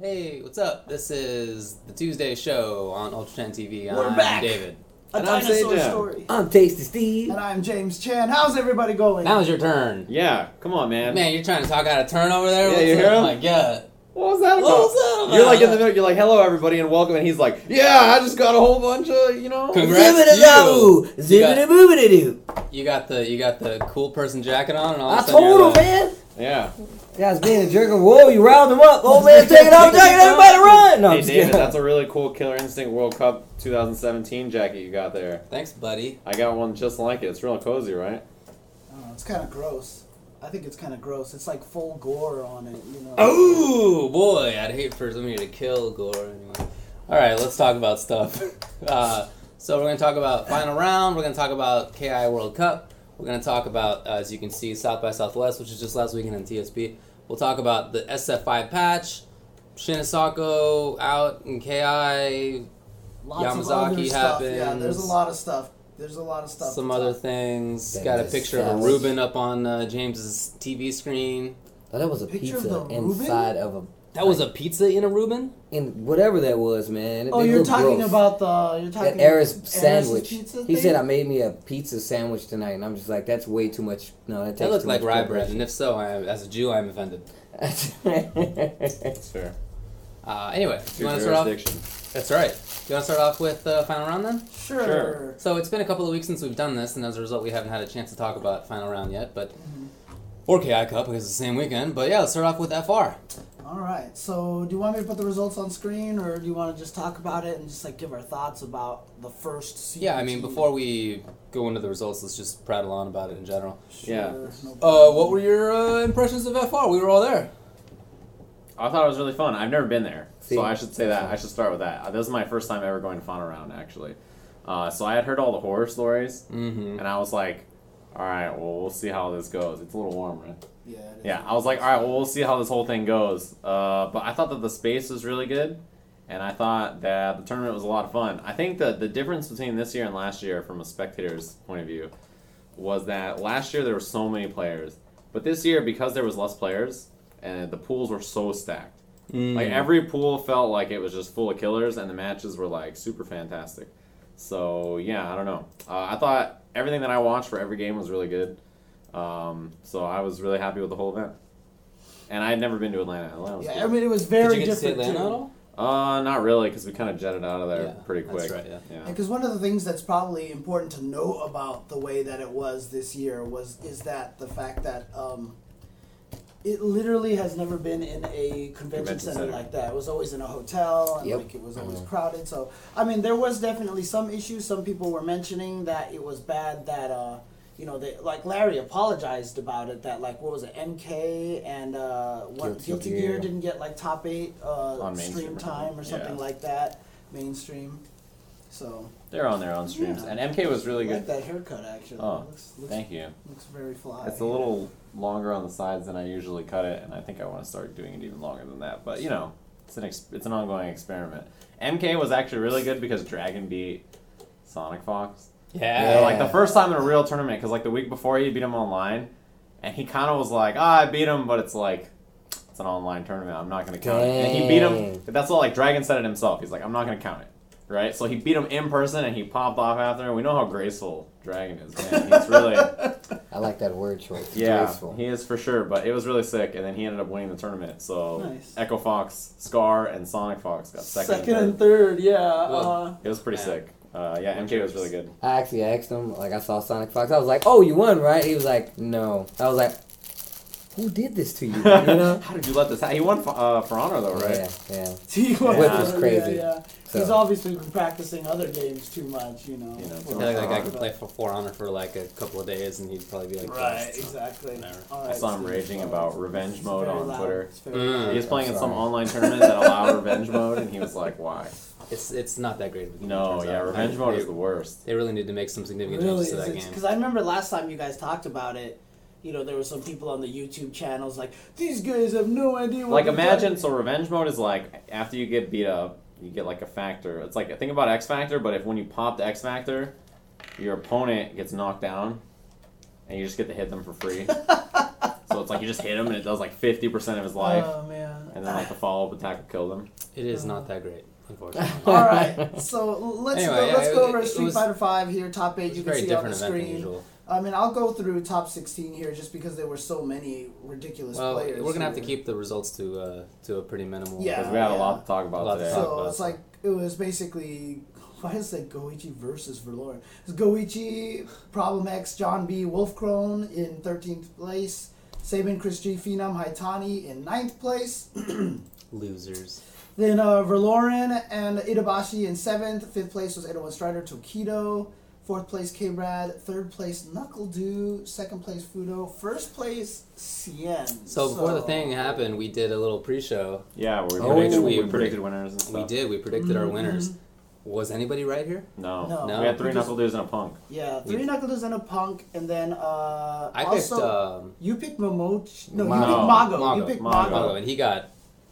Hey, what's up? This is the Tuesday show on UltraChenTV. We're I'm back. David. A And I'm dinosaur Say story. I'm Tasty Steve. And I'm James Chan. How's everybody going? Now's your turn. Yeah, come on, man. Man, you're trying to talk out of turn over there? Yeah, What's you up? hear him? Oh my god. What was that about? What was that about? You're like in the middle. You're like, "Hello, everybody, and welcome." And he's like, "Yeah, I just got a whole bunch of, you know." Congrats. Zibbity you. zaboo, You zibbity boobity doo. You got the you got the cool person jacket on and all of I a sudden told you're him, the- man. Yeah. Guys being a jerk. Whoa, you riled him up. Old man take it off jacket. Everybody run. No, I'm Hey, just David, kidding. that's a really cool Killer Instinct World Cup 2017 jacket you got there. Thanks, buddy. I got one just like it. It's real cozy, right? Oh, it's kind of gross. I think it's kind of gross. It's like full gore on it, you know. Oh boy, I'd hate for somebody to kill Gore anyway. All right, let's talk about stuff. Uh, so we're gonna talk about final round. We're gonna talk about KI World Cup. We're gonna talk about, uh, as you can see, South by Southwest, which is just last weekend in TSP. We'll talk about the SF5 patch, Shinosako out in KI, Lots Yamazaki other stuff. Yeah, there's a lot of stuff. There's a lot of stuff. some other talk- things. That Got a is picture of a sandwich. Reuben up on uh, James's TV screen. Oh, that was a Picture pizza the Reuben? inside of a. That was a pizza in a Reuben. In whatever that was, man. It- Oh, you're talking gross. about the. You're talking that Eris Eris's sandwich. pizza he thing? said I made me a pizza sandwich tonight, and I'm just like, that's way too much. No, that takes That looked too like much rye bread, and if so, I am, as a Jew, I am offended. That's fair. Uh, anyway, you want to start off? That's right. You want to start off with uh, final round then? Sure. Sure. So it's been a couple of weeks since we've done this, and as a result, we haven't had a chance to talk about final round yet. But Mhm. or KI Cup because it's the same weekend. But yeah, let's start off with FR. All right. So, do you want me to put the results on screen, or do you want to just talk about it and just like give our thoughts about the first? Yeah, I mean, before we go into the results, let's just prattle on about it in general. Sure, Yeah. no Uh, what were your uh, impressions of FR? We were all there. I thought it was really fun. I've never been there, See, so I should say that. I should start with that. Uh, This is my first time ever going to Final Round, actually. Uh, so I had heard all the horror stories, Mm-hmm. and I was like, "All right, well, we'll see how this goes." It's a little warm, right? Yeah. Yeah, I was like, "All right, well, we'll see how this whole thing goes." Uh, but I thought that the space was really good, and I thought that the tournament was a lot of fun. I think that the difference between this year and last year, from a spectator's point of view, was that last year there were so many players, but this year because there was less players and the pools were so stacked. Mm. Like every pool felt like it was just full of killers, and the matches were like super fantastic. So yeah, I don't know. Uh, I thought everything that I watched for every game was really good. Um, so I was really happy with the whole event. And I had never been to Atlanta. Atlanta was Yeah, cool. I mean, it was very Did very you get to see different. Atlanta too. at all? Uh, not really, because we kind of jetted out of there Yeah, pretty that's quick. right, yeah. Because one of the things that's probably important to know about the way that it was this year was is that the fact that um, it literally has never been in a convention, Convention center, center. like that. It was always in a hotel and Yep. like it was always Mhm. crowded. So I mean, there was definitely some issues. Some people were mentioning that it was bad that uh, you know, they, like Larry apologized about it. That like what was it, MK and uh, what Guilty Guilty, Gear. Gear didn't get like top eight uh, stream time or something yeah. like that, mainstream. So They're on their own streams. Yeah. And MK was really I like good. that haircut actually. Oh, looks, looks, Thank you. looks very fly. It's a little longer on the sides than I usually cut it, and I think I want to start doing it even longer than that. But you know, it's an ex- it's an ongoing experiment. MK was actually really good because Dragon beat Sonic Fox. Yeah. So, like the first time in a real tournament, because like the week before he beat him online, and he kind of was like, "Ah, I beat him," but it's like it's an online tournament. I'm not gonna count it. And he beat him. That's what like Dragon said it himself. He's like, "I'm not gonna count it." Right, so he beat him in person, and he popped off after. We know how graceful Dragon is, man. He's really, I like that word choice. yeah, Graceful. he is for sure. But it was really sick, and then he ended up winning the tournament. So Nice. Echo Fox, Scar, and Sonic Fox got second. second, and and third. third. Yeah. Well, Uh, It was pretty Yeah. sick. Uh, yeah, MK was really good. I actually asked him, like, I saw Sonic Fox. I was like, oh, you won, right? He was like, no. I was like, who did this to you? You know? How did you let this happen? He won for, uh, for honor though, right? Yeah, yeah. T Which was yeah, crazy. Yeah, So- He's obviously been practicing other games too much, you know. You know, I for- feel like that guy could play for For Honor for like a couple of days, and he'd probably be like, Right, exactly. Whatever. All I saw him raging about revenge mode on loud. Twitter. Mm. He was playing in some online tournament that allowed revenge mode, and he was like, "Why?" It's it's not that great of a game. No, yeah, out. revenge They- mode they, is the worst. They really need to make some significant Really, changes to that game. because I remember last time you guys talked about it. You know, there were some people on the YouTube channels like, "These guys have no idea what." Like, imagine talking-" so revenge mode is like after you get beat up, you get like a factor. It's like think about X Factor, but if when you pop the X Factor, your opponent gets knocked down, and you just get to hit them for free. so it's like you just hit him, and it does like fifty percent of his oh, life. Oh man. and then like the follow up attack will kill him. It is not oh. that great, unfortunately. All right, so let's Anyway, go. yeah, Let's it- go it- over it Street was- Fighter Five here. Top eight, you can very see on the different event than screen. usual. I mean, I'll go through top sixteen here just because there were so many ridiculous Well, players. we're gonna have to keep the results to uh, to a pretty minimal. Yeah. Because we had a lot to talk about A lot to talk So about. it's like it was basically why does it Goichi versus Verloren? It's Goichi, Problem X, John B, Wolfkrone in thirteenth place, Saban Chris G, Phenom Haitani in 9th place. Losers. Then uh, Verloren and Itabashi in seventh. Fifth place was 801 Strider Tokido. Fourth place K Brad. Third place NuckleDu. Second place Fudo. First place Xian. So before the thing happened, we did a little pre-show. Yeah, we Oh. predicted We- we, predicted winners and stuff. We did. We predicted our Mhm. winners. Was anybody right here? No. No. No. we had three We just- knuckle dudes and a punk. Yeah, We- three NuckleDus and a Punk, and then uh, I picked um, you picked Momochi. No, you picked Mago. Mago. You picked Mago. Mago. Mago, and he got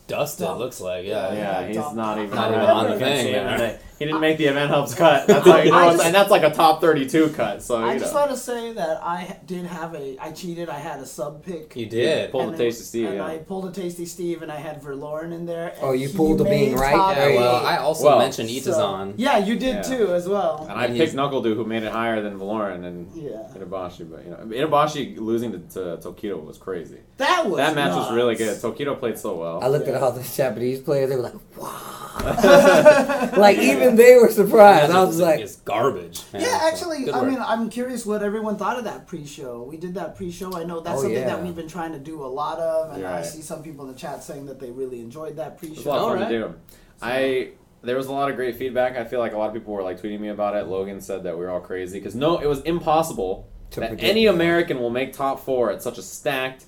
dusted. Dumped. Looks like Yeah, yeah. Yeah, yeah, he's Dom- not even, Not even on on the the thing, He, man. He didn't make the event helps cut. That's how you know, I just- and that's like a top thirty-two cut. So I just know. want to say that I did have a. I cheated. I had a sub pick. You did. Pulled and the tasty Steve. and Yeah. I pulled a tasty Steve, and I had Verloren in there. Oh, you pulled the being right? There Yeah, well, I also Well, mentioned So- Itazan. yeah, you did Yeah. too, as well. And I And picked he's- Knuckle who made it higher than Verloren and Yeah, Itabashi. But you know, Itabashi losing to, to Tokido was crazy. that was that match was really good. nuts. Tokido played so well. I looked at all the Japanese players. They were like, "Wow!" like even they were surprised. I was like, it's garbage. man. Yeah, actually, good I work. mean, I'm curious what everyone thought of that pre-show. We did that pre-show. I know that's Oh, something that we've been trying to do a lot of, and I Right. see some people in the chat saying that they really enjoyed that It was a lot of fun Alright. to do. I there was a lot of great feedback. I feel like a lot of people were like tweeting me about it. Logan said that we were all crazy because no, it was impossible To that predict. any American will make top four at such a stacked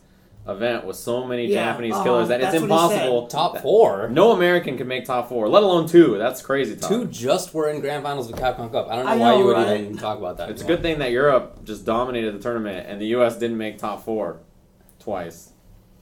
event with so many Yeah, Japanese uh-huh, killers that it's that's what he impossible. top four. No American can make top four, let alone two. That's crazy. Talk. Two just were in grand finals of the Capcom Cup. I don't know I why know, you would right? even talk about that. It's a good thing that Europe just dominated the tournament and the U.S. didn't make top four twice.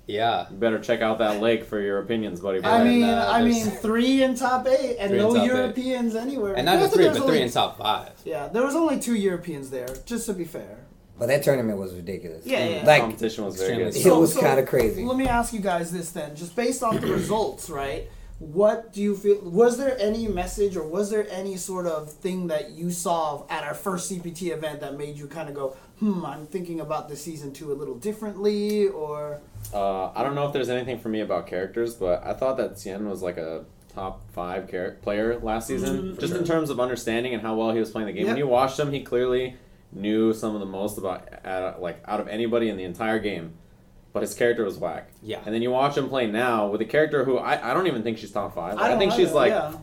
Yeah. You better check out that lake for your opinions, buddy. I And, mean, uh, I mean, three in top eight, and no top eight. Europeans anywhere. And not I just three, there was but three only- in top five. Yeah, there was only two Europeans there, just to be fair. But that tournament was ridiculous. Yeah, yeah. Like competition was very Extremely good. it So- was so kind of crazy. Let me ask you guys this then, just based on the results, right? What do you feel? Was there any message or was there any sort of thing that you saw at our first CPT event that made you kind of go, hmm, I'm thinking about the season two a little differently, or Uh, I don't know if there's anything for me about characters, but I thought that Xian was like a top five char- player last season, Mhm. just in terms of understanding and how well he was playing the game. When you watched him, he clearly knew some of the most about uh, like out of anybody in the entire game. But his character was whack. Yeah. And then you watch him play now with a character who I, I don't even think she's top five. I, don't think know, she's like yeah.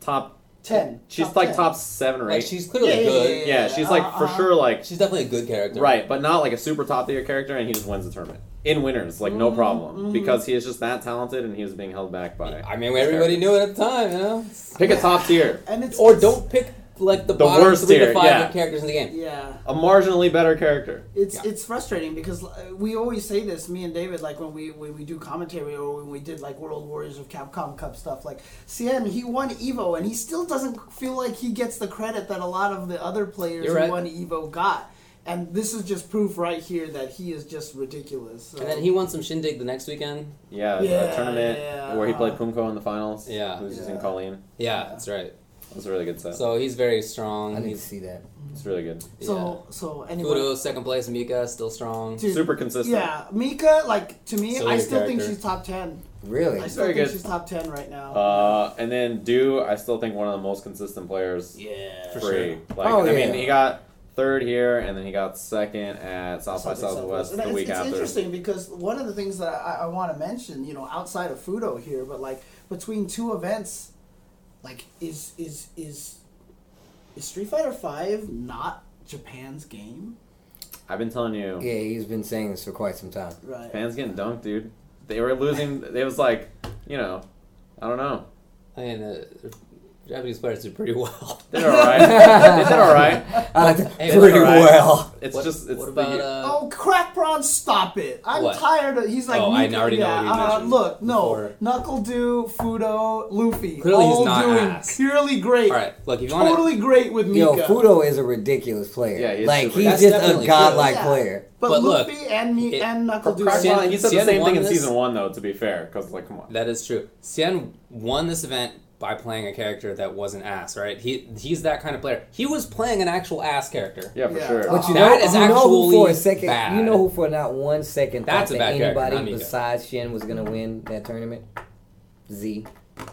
top. ten. She's top like 10. top seven or Like eight. she's clearly Yeah, yeah, good. yeah, yeah, she's like for uh-huh. sure like She's definitely a good character. Right, but not like a super top tier character, and he just wins the tournament in winners, like no Mhm, problem, mhm. because he is just that talented, and he was being held back by. I mean, everybody knew it at the time, you know. Pick a top tier, and it's Or it's- don't pick like the, The bottom worst three tier, to five yeah. characters in the game. Yeah. a marginally better character. It's Yeah. it's frustrating because uh, we always say this, me and David, like when we when we do commentary or when we did like World Warriors of Capcom Cup stuff. Like Xian, he won Evo, and he still doesn't feel like he gets the credit that a lot of the other players You're who won Evo got. And this is just proof right here that he is just ridiculous. So. And then he won some shindig the next weekend. Yeah, Yeah, a tournament yeah. where he played Pumko in the finals. Yeah. who's using Yeah. Colleen. Yeah, that's right. That was a really good set. So he's very strong. I didn't He's see that. it's really good. so so yeah. anyway. Fudo second place. Mika still strong. Dude, Super consistent. Yeah, Mika, like to me, So I your still think she's top ten. Really? I still Very think good. she's top ten right now. Uh, and then Do, I still think one of the most consistent players. yeah, For free. sure. Like, Oh, I mean, he got third here, and then he got second at South by South by Southwest And the it's, week it's after. interesting because one of the things that I, I want to mention, you know, outside of Fudo here, but like between two events, like is is is is Street Fighter Five not Japan's game? I've been telling you. Yeah, he's been saying this for quite some time. Right. Fans getting dunked, dude. They were losing. It was like, you know, I don't know. I mean, uh, Japanese players do pretty well. They did all right. they did all right. I like Hey, pretty all right. well. It's what, just it's what the- about uh, Oh, crack prawn, stop it! I'm What? tired of. He's like, Oh, I Mika- already know what he uh, mentioned Look, no, before. NuckleDu, Fudo, Luffy, Clearly he's not doing ass. purely great. all right? Look, if you want to, totally great with Mika. Yo, Fudo is a ridiculous player. Yeah, he is like super- he's That's just a definitely godlike true. player. but, But look, Luffy and me it- and NuckleDu. Crack Xian- he said the same thing in season one though. To be fair, because like, come on. that is true. Xian won this event by playing a character that wasn't ass, right? He he's that kind of player. He was playing an actual ass character. Yeah, for Yeah. sure. But you know, is you know who for a actually second, bad. you know who for not one second That's thought a that bad character, anybody besides Xian was gonna win that tournament? Z.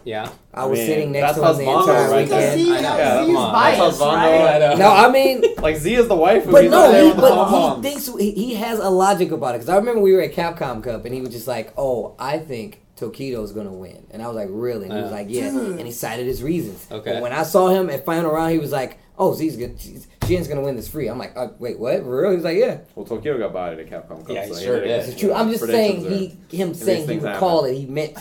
Yeah. I was I mean, sitting next to him the Husbando entire right because there. he weekend. I know. Yeah, he's come on. biased, That's Husbando right? I know. No, I mean, Like Z is the wife. but he's no, he, with but he thinks he, he has a logic about it. Because I remember we were at Capcom Cup and he was just like, "Oh, I think Tokido's gonna win," and I was like, "Really?" And he was like, "Yeah," and he cited his reasons. Okay. But when I saw him at final round, he was like, "Oh, Z's good. Xian's gonna win this free." I'm like, uh, "Wait, what? For real?" He was like, "Yeah." Well, Tokyo got bodied at Capcom Cup. Yeah, he so sure did did. It's true. I'm just saying he him saying he things recalled happen. it. He meant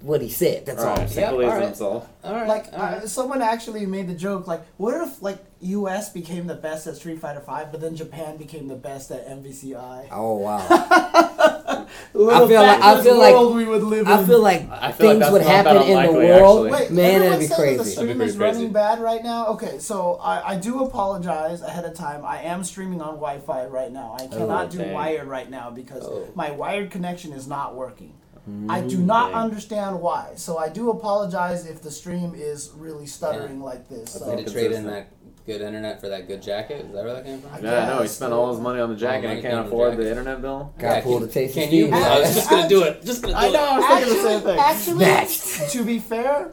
what he said. That's all. All I'm saying. Yep, Symbolize all right. himself. All right. Like all right. uh, someone actually made the joke, like, what if like U.S. became the best at Street Fighter Five, but then Japan became the best at MVCI? Oh wow. What I a feel like- I feel like- we would live I feel like I feel like things that's would happen in the world. Wait, Man, everyone that'd be says crazy. The stream is pretty running bad right now. Okay, so I, I do apologize ahead of time. I am streaming on Wi-Fi right now. I oh, cannot do dang. wired right now because Oh. my wired connection is not working. I do not Dang. understand why. So I do apologize if the stream is really stuttering like this. Way So. to trade in that good internet for that good jacket. Is that where that came from? I Yeah, I know. He spent dude. all his money on the jacket money and came can't on the afford the internet bill. Gotta pull can- the taste Can you? Steve. I was just gonna do it. Just gonna do I know. I it. was thinking the same thing. Actually, Matched. to be fair,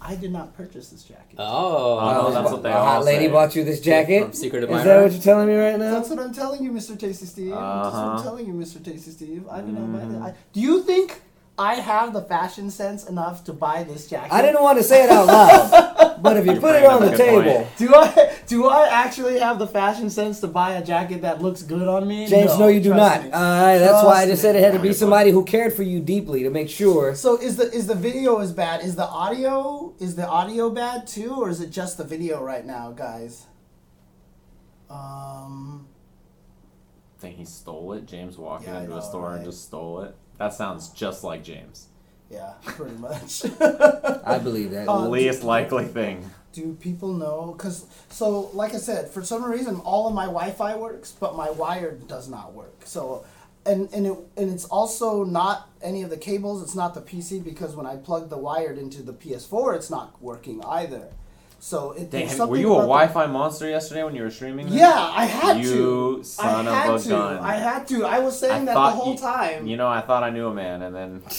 I did not purchase this jacket. Oh, Oh, that's what they a hot lady say. bought you this jacket. From Secret Is that what you're telling me right now? That's what I'm telling you, Mr. Tasty Steve. That's what I'm Uh-huh. telling you, Mr. Tasty Steve. I did not buy that. I, do you think I have the fashion sense enough to buy this jacket? I didn't want to say it out loud, but if you You're put it on the table, point. Do I do I actually have the fashion sense to buy a jacket that looks good on me? James, no, you do not. me. All right, that's why I just said it had to be somebody who cared for you deeply to make sure. So is the is the video as bad? Is the audio is the audio bad too, or is it just the video right now, guys? Um, think he stole it. James walking Yeah, into know, a store and just stole it. That sounds just like James. yeah, pretty much. I believe that. Uh, Least likely thing. Do people know? Because so, like I said, for some reason, all of my Wi-Fi works, but my wired does not work. So, and and it and it's also not any of the cables. It's not the PC because when I plug the wired into the PS4, it's not working either. So it. Dang, there's have- something were you a Wi-Fi monster yesterday when you were streaming? this? Yeah, I had You to. son I of had a to. gun. I had to. I was saying I that the whole you- time. You know, I thought I knew a man, and then.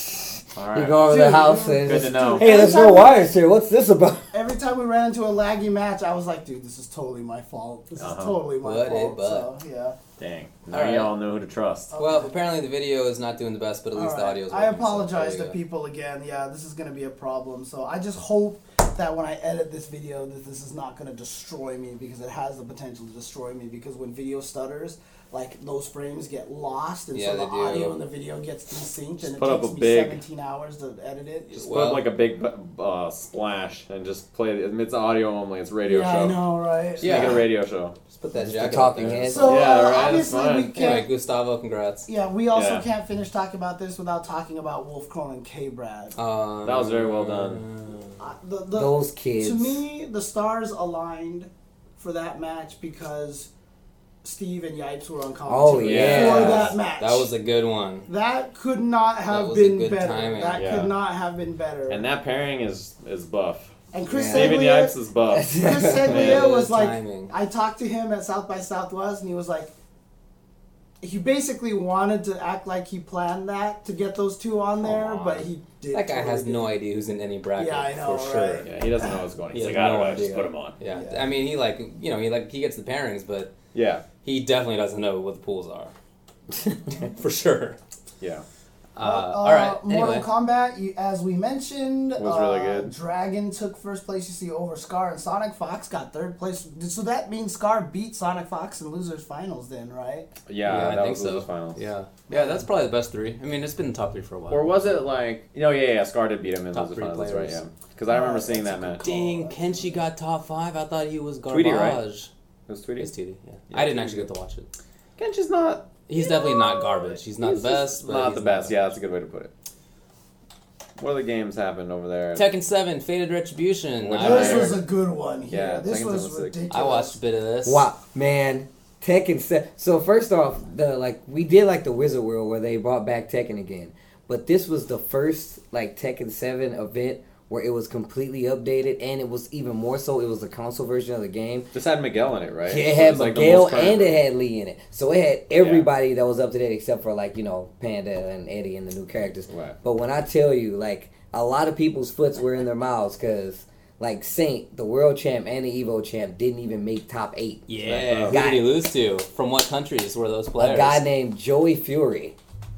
All You go over Dude, the house and Good to know. hey, there's no wires here. What's this about? Every time we ran into a laggy match, I was like, "Dude, this is totally my fault. This Uh-huh. is totally my What fault." butt. So yeah. Dang. Now All right. y'all know who to trust. Well, apparently the video is not doing the best, but at least All the audio is I working, so apologize there to people again. Yeah, this is gonna be a problem. So I just hope that when I edit this video, that this is not gonna destroy me because it has the potential to destroy me. Because when video stutters, like those frames get lost, and Yeah, so the they do. audio and the video gets desynced, and it up takes a me big- 17 hours to edit it. Just Well- put like a big uh, splash and just play it. It's audio only. It's radio yeah, show. I know, right? Just Yeah. Make it a radio show. Just put that Just jacket talking up there. So Yeah, uh, right, obviously we can't. Gustavo, congrats. Yeah, we also Yeah. can't finish talking about this without talking about Wolfkrone and K Brad. Um, That was very well done. The, the, Those kids. To me, the stars aligned for that match because Steve and Yipes were on Oh, commentary yeah. for that match. That was a good one. that could not have was a been good better. timing. That Yeah. could not have been better. And that pairing is is buff. And Chris Yeah. Steven Yipes is buff. Chris Man, Seglia was like, timing. I talked to him at South by Southwest, and he was like, he basically wanted to act like he planned that to get those two on there, Come but he did. That guy totally has did. no idea who's in any bracket Yeah, I know, for sure. right? Yeah, he doesn't know what's going on. He He's has like, I don't no know, I just idea. put him on. Yeah. Yeah. I mean, he like you know he like he gets the pairings, but Yeah, he definitely doesn't know what the pools are for sure. yeah. Uh, Uh, all right. Mortal Anyway, Kombat, as we mentioned, Was really uh, good. Dragon took first place. You see over Scar and Sonic Fox got third place. So that means Scar beat Sonic Fox in losers finals, then, right? Yeah, I think so. losers finals. Yeah. Yeah, that's probably the best three. I mean, it's been in top three for a while. Or was it like you know? Yeah, yeah. Scar did beat him in Top those three finals. That's right. Yeah. Because I remember Uh, seeing that match. Dang, call. Kenshi got top five. I thought he was garbage. Tweety, right? It It was Tweety. was TD, yeah. Yeah, I didn't Tweety. actually get to watch it. Kenshi's not. He's definitely not garbage. He's not he's the best. But Not he's the best. Yeah, that's a good way to put it. What other games happened over there? Tekken 7, Fated Retribution. Which I, This I- was a good one here. Yeah, this Tekken was was ridiculous. I watched a bit of this. Wow, man, Tekken. Se- so first off, the like we did like the Wizard World where they brought back Tekken again, but this was the first like Tekken Seven event where it was completely updated and it was even more so. It was the console version of the game. This had Miguel in it, right? Yeah, it had it's like the Miguel most current and it had Lee in it, so it had everybody that was up to date except for like you know Panda and Eddie and the new characters. Right. But when I tell you, like a lot of people's foots were in their mouths because like Saint, the world champ and the Evo champ, didn't even make top eight. Yeah. Who Guy- did he lose to? From what countries were those players? A guy named Joey Fury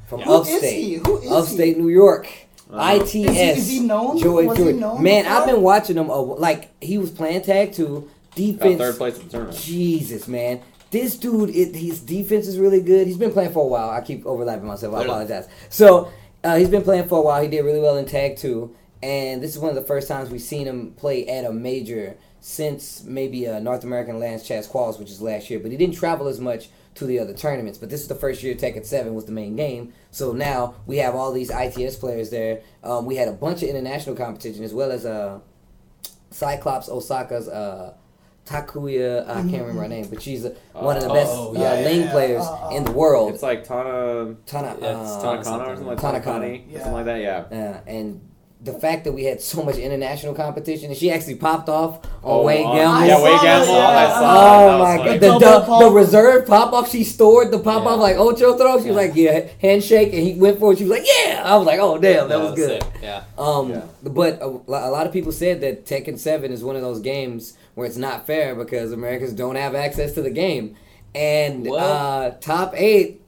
from Yeah. Upstate, is he? Who is upstate New York. Uh, ITS. Is he- is he known? Joey Was he known Man, before? I've been watching him. Uh, like he was playing tag two Got defense. third place at the tournament. Jesus, man. This dude, it, his defense is really good. He's been playing for a while. I keep overlapping myself. I apologize. So, uh, he's been playing for a while. He did really well in Tag 2. And this is one of the first times we've seen him play at a major since maybe a North American Lance Chess Quals, which is last year. But he didn't travel as much to the other tournaments. But this is the first year Tekken 7 was the main game. So now we have all these ITS players there. Um, we had a bunch of international competition as well as uh, Cyclops Osaka's uh, Takuya. I can't remember her name, but she's uh, one of the best oh, uh, yeah, yeah, lane yeah. players Uh, uh, in the world. It's like Tana, Tana, Yeah, it's uh, Tana- Tanakana or something like Tanakana. Tanakani, Yeah. something like that. Yeah. uh, and the fact that we had so much international competition, and she actually popped off on Oh, Wade on- Gamble. I Yeah, saw Wade that, Gamble. yeah. I saw. Oh That my funny. god! The, Double the, the reserve pop off, she stored the pop off Yeah. like Ocho throw. She was like, yeah, handshake, and he went for it. She was like, yeah. I was like, oh damn, that, was, good. sick, Yeah. Um, Yeah. but a, a lot of people said that Tekken Seven is one of those games where it's not fair because Americans don't have access to the game, and uh, top eight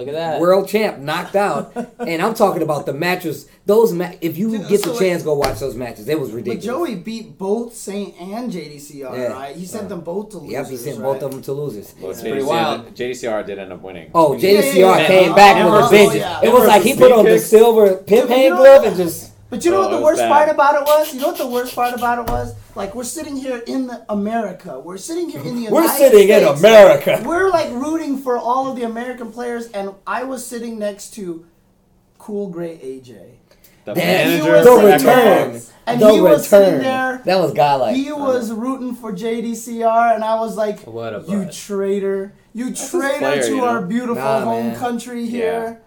Look at that. world champ knocked out, and I'm talking about the matches. Those ma- if you Dude, get so the like- chance, go watch those matches. It was But ridiculous. Joey beat both Saint and JDCR, Yeah. right? He sent them both to losers. Yep, he sent right? both of them to losers. Well, It's pretty wild. JDCR did end up winning. Oh, JDCR yeah, yeah. came Uh, back uh, with uh, a vengeance. yeah. It was like he put on the silver pimp hand glove and just. But you know Oh, what the worst bad. part about it was? You know what the worst part about it was? Like we're sitting here in the America. We're sitting here in the United We're sitting in States. America. We're like rooting for all of the American players, and I was sitting next to Cool Gray AJ. The That- manager the for sitting there, Emerald. return. and the he was sitting there. That was godlike. He was rooting for JDCR, and I was like, What a "You butt. traitor! You his traitor player, to you know? our beautiful Nah, home man. country here."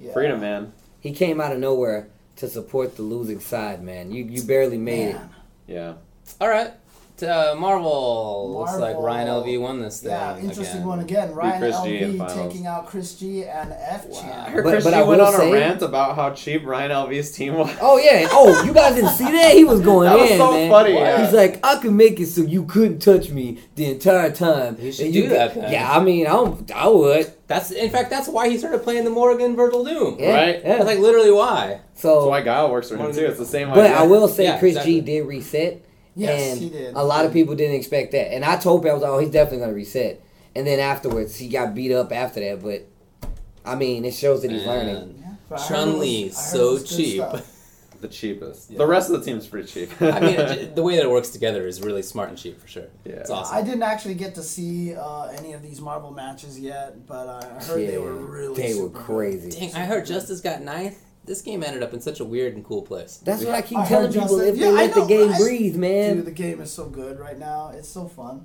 Yeah. Freedom, man. he came out of nowhere to support the losing side, man. You you barely made it. Yeah. All right. T- Uh, Marvel. Looks like Ryan LV won this thing. Yeah, interesting again. one again. Ryan Chris LV finals. taking out Chris G and F Wow. I Champ. heard But- Chris but G I went on say- a rant about how cheap Ryan LV's team was. Oh yeah. Oh, you guys didn't see that? He was going That was in, so man. funny, yeah. He's like, I could make it so you couldn't touch me the entire time. He should And do you that, then. Yeah, I mean, I don't, I would. That's in fact that's why he started playing the Morrigan Vergil Doom. Yeah, Right? Yeah. That's like literally why. so, That's why Guile works for him too. It's the same but idea. I will say, Yeah, Chris exactly. G did reset. Yes, and he did. A lot of people didn't expect that, and I told people I was like, "Oh, he's definitely gonna reset." And then afterwards, he got beat up after that. But I mean, it shows that he's learning. Man. Yeah, but I heard Chun Li, I heard it so cheap. the cheapest. Yeah. The rest of the team's pretty cheap. I mean, the way that it works together is really smart and cheap for sure. Yeah. It's awesome. I didn't actually get to see uh, any of these Marvel matches yet, but I heard they were really they were super good. crazy. Dang, I heard Justice got ninth. This game ended up in such a weird and cool place. That's what I keep I telling people. Justin- If Yeah, they I let the know, game right? breathe, man. Dude, the game is so good right now. It's so fun.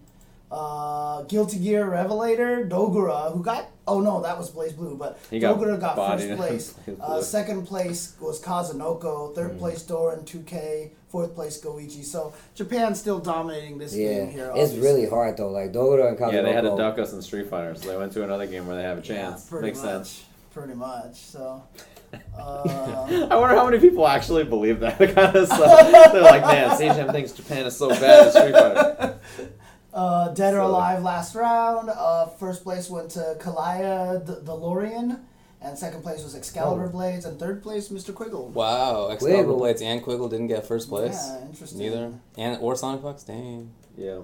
Uh, Guilty Gear Revelator, Dogura, who got oh no, that was BlazBlue, but He Dogura got bodied. first place. Uh, second place was Kazunoko. Third Mm. place Doran 2K. Fourth place Goichi. So Japan's still dominating this Yeah, game here. it's really hard though. Like Dogura and Kazunoko. yeah, they had to duck us in Street Fighter, so they went to another game where they have a chance. pretty Makes much, sense. Pretty much. So. Uh, I wonder how many people actually believe that kind of stuff. They're like, man, Sajam thinks Japan is so bad at Street Fighter. Uh, Dead or So- Alive last round. Uh, first place went to Kalaya the DeLorean, and second place was Excalibur Oh. Blades, and third place Mr. Quiggle. Wow, Excalibur Quiggle. Blades and Quiggle didn't get first place. Yeah, interesting. Neither. And or Sonic Fox. Dang. Yeah.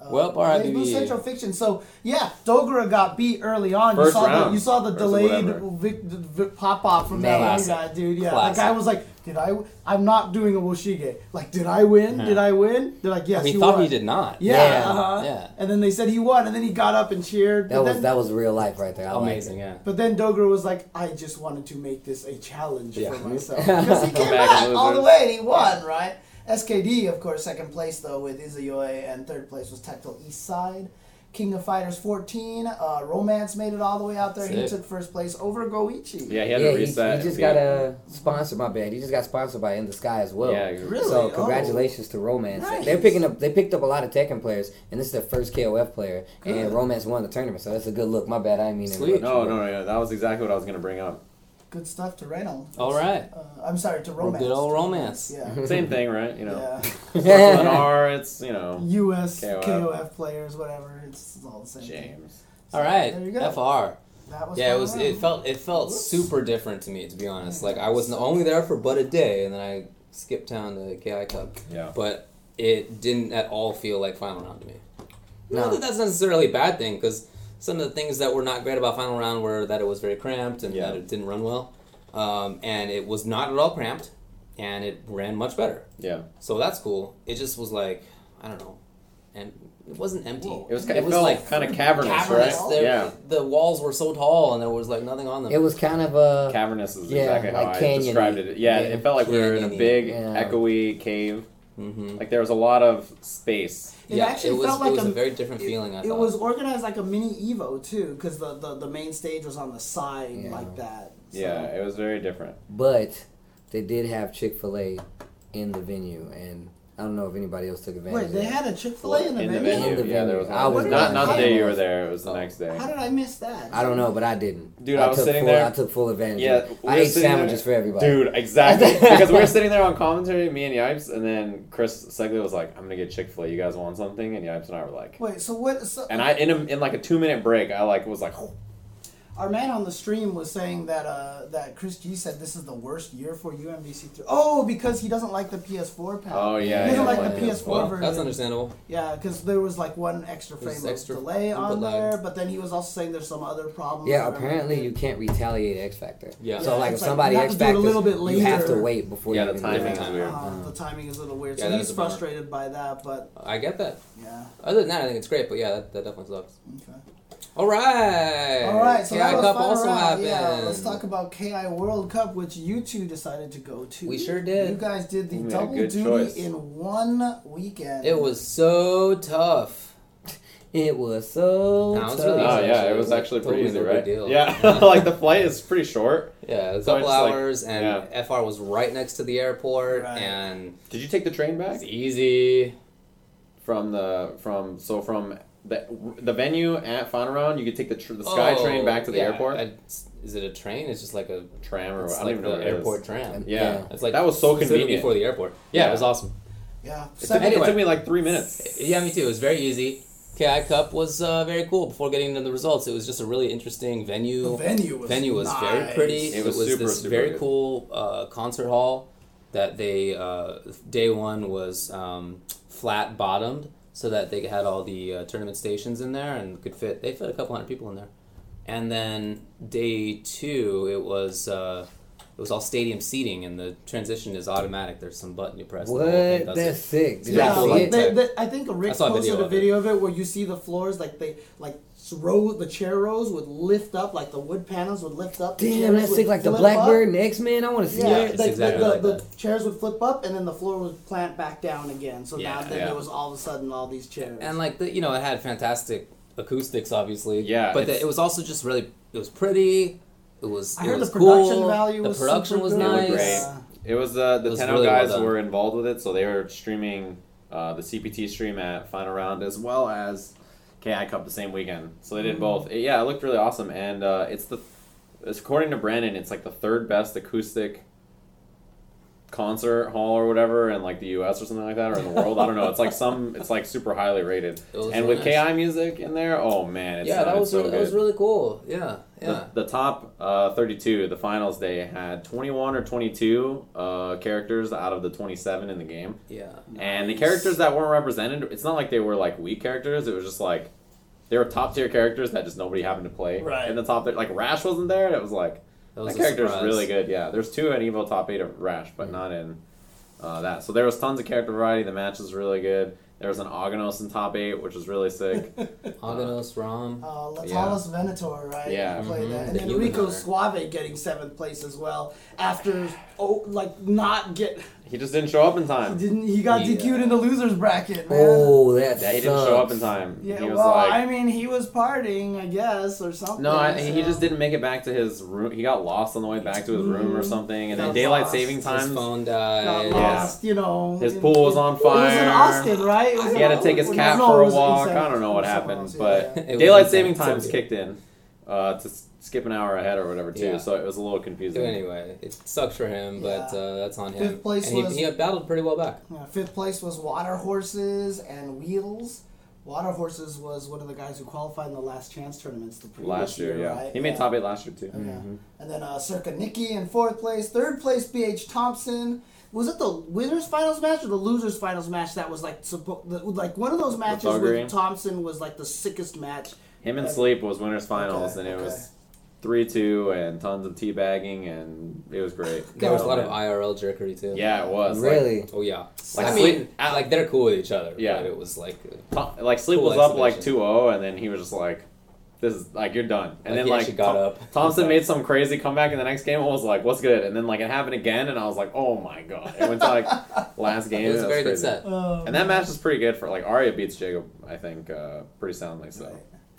Uh, Well, Blue RIPB. Central Fiction. So yeah, Dogura got beat early on. you First saw the you saw the First delayed whatever. vic, vic, pop off from that one Classic. guy, dude. Yeah, Classic. that guy was like, "Did I? I'm not doing a Woshige. Like, did I win? Yeah. Did I win? They're like, yes, he you thought won. he did not. Yeah, Yeah. uh-huh. Yeah. And then they said he won, and then he got up and cheered. That but was then, that was real life right there. I liked Amazing, yeah. But then Dogura was like, I just wanted to make this a challenge Yeah. for myself. Because he came back back all the way and he won, right? SKD, of course, second place though with Izayoi, and third place was Tactile East Side. King of Fighters 14, uh, Romance made it all the way out there. He Sick. took first place over Goichi. Yeah, he had Yeah, to he, reset. he just yeah. got a sponsor. My bad. He just got sponsored by In the Sky as well. Yeah, Really? So Oh. congratulations to Romance. Nice. They're picking up. They picked up a lot of Tekken players, and this is their first KOF player. Good. And Romance won the tournament, so that's a good look. My bad. I didn't mean to Sweet. interrupt No, no, no, yeah, that was exactly what I was gonna bring up. Good stuff to Reno. All right. Uh, I'm sorry, to Romance. good old Romance. Yeah. Same thing, right? You know, yeah. Brooklyn R, it's you know U.S. KOF. KOF. players, whatever. It's, it's all the same. thing. James. All right. There you go. FR. That was Yeah, it was. around. It felt. It felt Whoops. super different to me, to be honest. Like I was only there for but a day, and then I skipped town to KI Cup. Yeah. But it didn't at all feel like final round to me. No. Not that that's necessarily a bad thing, because some of the things that were not great about final round were that it was very cramped and Yeah. that it didn't run well, um, and it was not at all cramped, and it ran much better. Yeah. So that's cool. It just was like I don't know, and it wasn't empty. Whoa. It was. It It, was felt like kind of cavernous, cavernous. right? There- Yeah. The walls were so tall, and there was like nothing on them. It was kind of a. Cavernous is Yeah, exactly how like I canyon-y. described it. Yeah, Yeah. it felt like we were in a big, Yeah. echoey cave. hmm Like there was a lot of space. It yeah, actually it was. felt it like was a, a- very different It, feeling. I it was organized like a mini Evo too, because the, the, the main stage was on the side Yeah. like that. So- Yeah, it was very different. But they did have Chick Fil A in the venue, and I don't know if anybody else took advantage. Wait, of they had a Chick Fil A in the in the venue. venue. In the yeah, there venue. was. I was not not- not the day you were there. It was the Oh. next day. How did I miss that? I don't know, but I didn't. Dude, I was took sitting full, there- I took full advantage. Yeah, of it. we I were ate sitting sandwiches there- for everybody. Dude, exactly. because we were sitting there on commentary, me and Yipes, and then Chris Segley was like, "I'm gonna get Chick Fil A. You guys want something?" And Yipes and I were like, Wait, so what? So, and I in a, in like a two minute break, I like was like, our man on the stream was saying that uh, that Chris G said this is the worst year for UMvC three. Oh, because he doesn't like the PS4 panel. "Oh yeah, He doesn't yeah, like yeah, the yeah." PS4 well, version. that's understandable. Yeah, because there was like one extra There's frame of extra delay input on lag. there, but then he was also saying there's some other problems. Yeah, apparently you can't retaliate X Factor. Yeah. So like if it's like somebody X to a Factor, little bit you have to wait before Yeah, you the even timing it. is weird. Uh, the timing is a little weird, Yeah, so he's is bummer. frustrated by that. But I get that. yeah, Other than that, I think it's great. But yeah, that, that definitely sucks. okay. All right. All right, so KI that was Cup fun also around. happened. Yeah, let's talk about KI World Cup, which you two decided to go to. We sure did. You guys did the We double duty choice. in one weekend. It was so tough. It was so. No, it was tough. really Oh easy. yeah, it was Like, actually totally pretty easy, no right? deal. Yeah, like the flight is pretty short. Yeah, it was a So couple it's like- hours, and FR was right next to the airport, Right. and Did you take the train back was easy. from the from so from the the venue at Final Round? You could take the tr- the Sky Oh, train back to the yeah, airport. I- is it a train? It's just like a. tram or It's I don't like even know the what it is. airport tram. Yeah. Yeah. It's like That was so convenient. before the airport. Yeah, Yeah. it was awesome. yeah. It took, Seven- me, it took me like three minutes. Yeah, me too. It was very easy. KI Cup was uh, very cool. Before getting into the results, it was just a really interesting venue. the venue was venue was very nice. pretty. It was super, this super very good. cool uh, concert hall that they uh, day one was um, flat bottomed so that they had all the uh, tournament stations in there and could fit. They fit a couple hundred people in there. And then day two, it was uh, it was all stadium seating, and the transition is automatic. There's some button you press. and the whole What? does That's it. sick. Did Yeah, Yeah, you like they, they, I think Rick I saw a posted video a of it. video of it where you see the floors like they like s- row the chair rows would lift up like the wood panels would lift up. the Damn, that's sick. Like the flip Blackbird up. and X Men. I want to see Yeah, Yeah, that. like exactly the, like the, the chairs would flip up and then the floor would plant back down again. So Yeah, now then yeah. there was all of a sudden all these chairs. and like the, you know it had fantastic acoustics obviously Yeah, but the, it was also just really it was pretty it was I it heard was the production cool. value the was production super was good. Nice was great. Yeah. It was uh, the It was Tenno really well guys done. were involved with it, so they were streaming uh, the CPT stream at Final Round as well as KI Cup the same weekend. So they did Mm. both. It- yeah, it looked really awesome, and uh, it's the it's according to Brandon, it's like the third best acoustic concert hall or whatever in like the U.S. or something like that, or in the world. I don't know. It's like some. It's like super highly rated. And with nice. Ki music in there, oh man, it's yeah, that was so really, that was really cool. Yeah, yeah. The, the top uh, 32, the finals day had 21 or 22 uh, characters out of the 27 in the game. yeah. And the characters that weren't represented, it's not like they were like weak characters. It was just like they were top tier characters that just nobody happened to play Right. in the top. Like Rash wasn't there, and it was like That was that a character is surprise. really good. Yeah, there's two in Evo top eight of Rash, but Mhm. not in uh, that. So there was tons of character variety. The match was really good. There was an Aganos in top eight, which was really sick. Aganos, Ram. Uh, Yeah. Venator, right? Yeah. Played Mhm. that. And The then human Rico. Suave getting seventh place as well after oh like not get he just didn't show up in he time. didn't he got Yeah. DQ'd in the losers bracket, man. Oh, that Yeah, he didn't show up in time. Yeah, he was well, like, I mean, he was partying, I guess, or something. No, I, he just didn't make it back to his room. He got lost on the way back to his room or Mm. something. And Got then daylight lost. saving His times, phone got died. Yeah. lost, you know. His in- pool was on fire. It was in fire. Austin, right? Was he had to take his cat it for a walk. I don't know what happened, but yeah. Daylight saving San times kicked in uh, to s- skip an hour ahead or whatever too. Yeah. So it was a little confusing. So anyway, it sucks for him, but Yeah. uh, that's on him. Fifth place and he, was- he battled pretty well back. Yeah, fifth place was Water Horses and Wheels. Water Horses was one of the guys who qualified in the last chance tournaments the previous last year, yeah, right? he made Yeah. top eight last year too. Yeah. Mm-hmm. And then uh, Circa Nikki in fourth place. Third place, BH Thompson. Was it the winners finals match or the losers finals match that was like suppo- the, like one of those matches Thuggery? with Thompson was like the sickest match. Him and Okay. Sleep was winners finals, Okay, and it okay. was three two and tons of teabagging, and it was great. There was a Oh, lot of. IRL jerkery too. Yeah, it was like, Really? Oh yeah. Like I sleep- mean, like they're cool with each other. Yeah. But it was like. uh, like Sleep Cool was up like exhibition. 2-0, and then he was just like, "This is like you're done." And Like, then he like got Tom- up. Thompson made some crazy comeback in the next game. and was like, "What's good?" And then like it happened again, and I was like, "Oh my god!" It went to like last game. It was a that very good set. Um, And that match was pretty good for like Arya beats Jacob. I think uh, pretty soundly. So Right.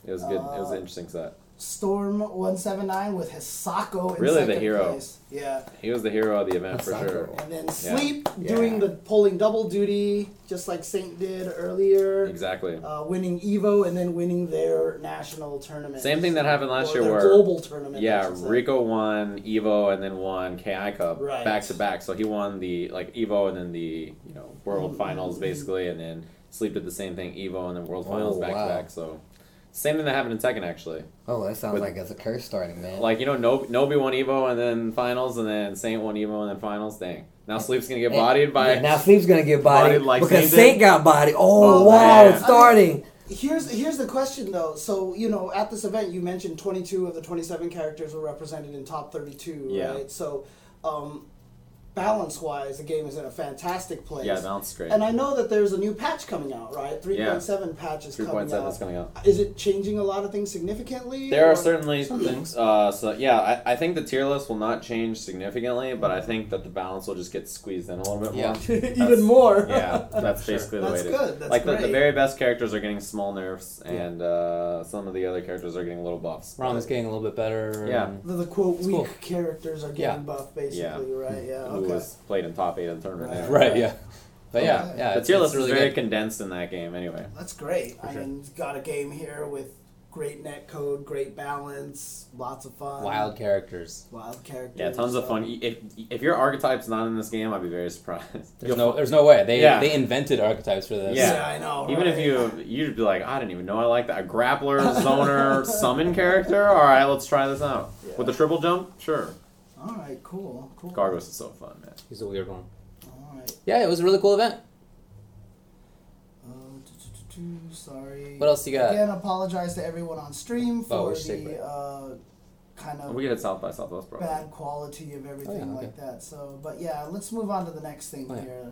it was good. it was Uh, an interesting set. Storm one seven nine with Hisako in Really the second hero. place. Yeah. He was the hero of the event for sure. And then Sleep Yeah. doing the pulling double duty, just like Saint did earlier. Exactly. Uh, winning Evo and then winning their national tournament. Same thing that happened last Or year their where- global tournament. Yeah. Rico won Evo and then won KI Cup Right. back to back. So he won the like Evo and then the you know World Mhm. Finals basically, and then Sleep did the same thing Evo and then World Finals Oh, back to back. So same thing that happened in Tekken actually. Oh, that sounds With- like it's a curse starting, man. Like you know Nob- Nobi won Evo and then Finals, and then Saint won Evo and then Finals. Dang, now Sleep's gonna get And- bodied by. Yeah, now Sleep's gonna get bodied, Bodied like because Saint did? Got bodied. Oh, Oh, wow, man. it's starting. Here's here's the question though. So you know, at this event, you mentioned 22 of the 27 characters were represented in top 32, Yeah. right? So, um, balance wise, the game is in a fantastic place. yeah, that's great. And I know that there's a new patch coming out, right? 3.7 patch is Three coming point seven out. is coming out. Is it changing a lot of things significantly? There are certainly Some things. Uh, so yeah, I, I think the tier list will not change significantly, but I think that the balance will just get squeezed in a little bit more. Yeah. more. even more. yeah, that's Sure. basically the That's way it is. good. That's like the, the very best characters are getting small nerfs, Yeah. and uh, some of the other characters are getting a little buffs. Rom is getting a little bit better. Yeah. The, the quote It's weak cool. characters are getting Yeah. buffed, basically, Yeah. right? Yeah. Who Okay. was played in top eight of the tournament? Right. anyway. Right. Yeah. But yeah, yeah. The it's, tier it's list really very good. condensed in that game, anyway. That's great. I sure. mean, got a game here with great net code, great balance, lots of fun. Wild characters. Wild characters. Yeah, tons of fun. If if your archetype's not in this game, I'd be very surprised. There's no, there's no way they Yeah. they invented archetypes for this. Yeah. Yeah, I know. Even if you you'd be like, I didn't even know I like that. A grappler, zoner, summon character. All right, let's try this out. Yeah. With the triple jump, sure. All right, cool, cool. Gargos is so fun, man. He's a weird one. All right. Yeah, it was a really cool event. Uh, sorry. What else you got? Again, apologize to everyone on stream Oh, for we should take the uh, kind of We get it South by Southwest, bro. bad quality of everything Oh, okay. like that. So, but yeah, let's move on to the next thing Oh, yeah. here.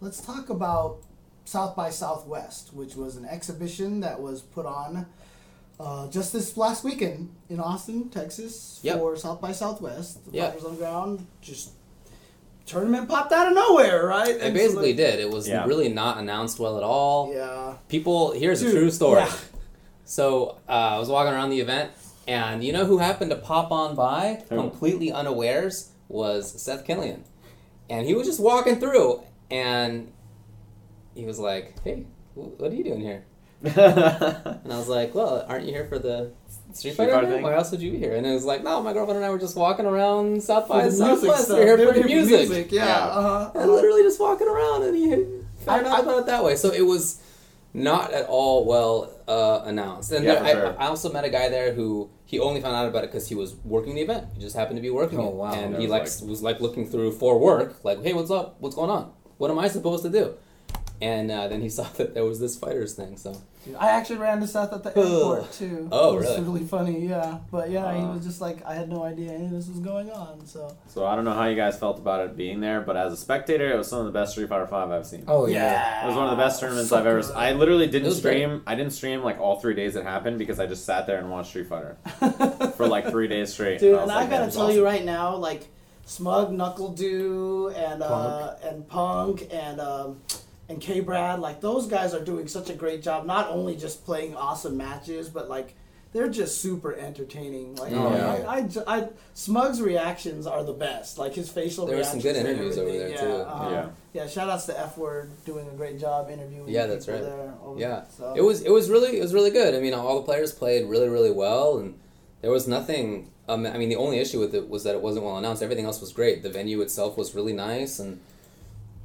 Let's talk about South by Southwest, which was an exhibition that was put on uh, just this last weekend in Austin, Texas, Yep. for South by Southwest. The Yep. Fighters on Ground just tournament popped out of nowhere, right? It And so, basically like, did. It was Yeah. really not announced well at all. Yeah. People, here's a true story. yeah. So uh, I was walking around the event, and you know who happened to pop on by Who? completely unawares was Seth Killian, and he was just walking through, and he was like, "Hey, what are you doing here?" And I was like, well, aren't you here for the Street Street Fighter Fighter thing? thing? Why else would you be here? And it was like, no, my girlfriend and I were just walking around South by For the Southwest. We're here for the here music. Yeah. Yeah. Uh-huh. And literally just walking around, and he found I- out about it that way. So it was not at all well uh, announced. And Yeah, there, for I, sure. I also met a guy there who he only found out about it because he was working the event. He just happened to be working Oh, it, wow. and There he was like like- was like looking through for work, like, hey, what's up? What's going on? What am I supposed to do? And uh, then he saw that there was this fighters thing. So Dude, I actually ran this Seth at the Ugh. airport too. Oh, it was really? really funny, yeah. But yeah, he Uh. was just like, I had no idea any of this was going on. So so I don't know how you guys felt about it being there, but as a spectator, it was some of the best Street Fighter Five I've seen. Oh yeah. It was one of the best tournaments So I've ever. good. I literally didn't was great. stream. I didn't stream like all three days it happened because I just sat there and watched Street Fighter for like three days straight. Dude, was and like, I gotta tell awesome. you right now, like Smug, NuckleDu, and uh, and Punk, and um, and K Brad, like those guys are doing such a great job. Not only just playing awesome matches, but like they're just super entertaining. Like Oh, yeah. I, I, I- Smug's reactions are the best. Like his facial. There were some reactions good interviews over there, yeah, too. uh-huh. Yeah. Yeah, shout outs to F Word doing a great job interviewing. Yeah, that's right. There over- Yeah. so. it was it was really it was really good. I mean, all the players played really really well, and there was nothing. Um, I mean, the only issue with it was that it wasn't well announced. Everything else was great. The venue itself was really nice, and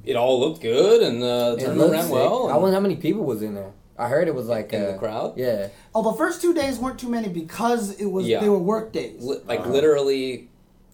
it all looked good, and the It tournament looked ran sick. well. I wonder how many people was in there. I heard it was like in uh, the crowd. Yeah. Oh, the first two days weren't too many because it was Yeah. they were work days. Li- like Uh-huh. literally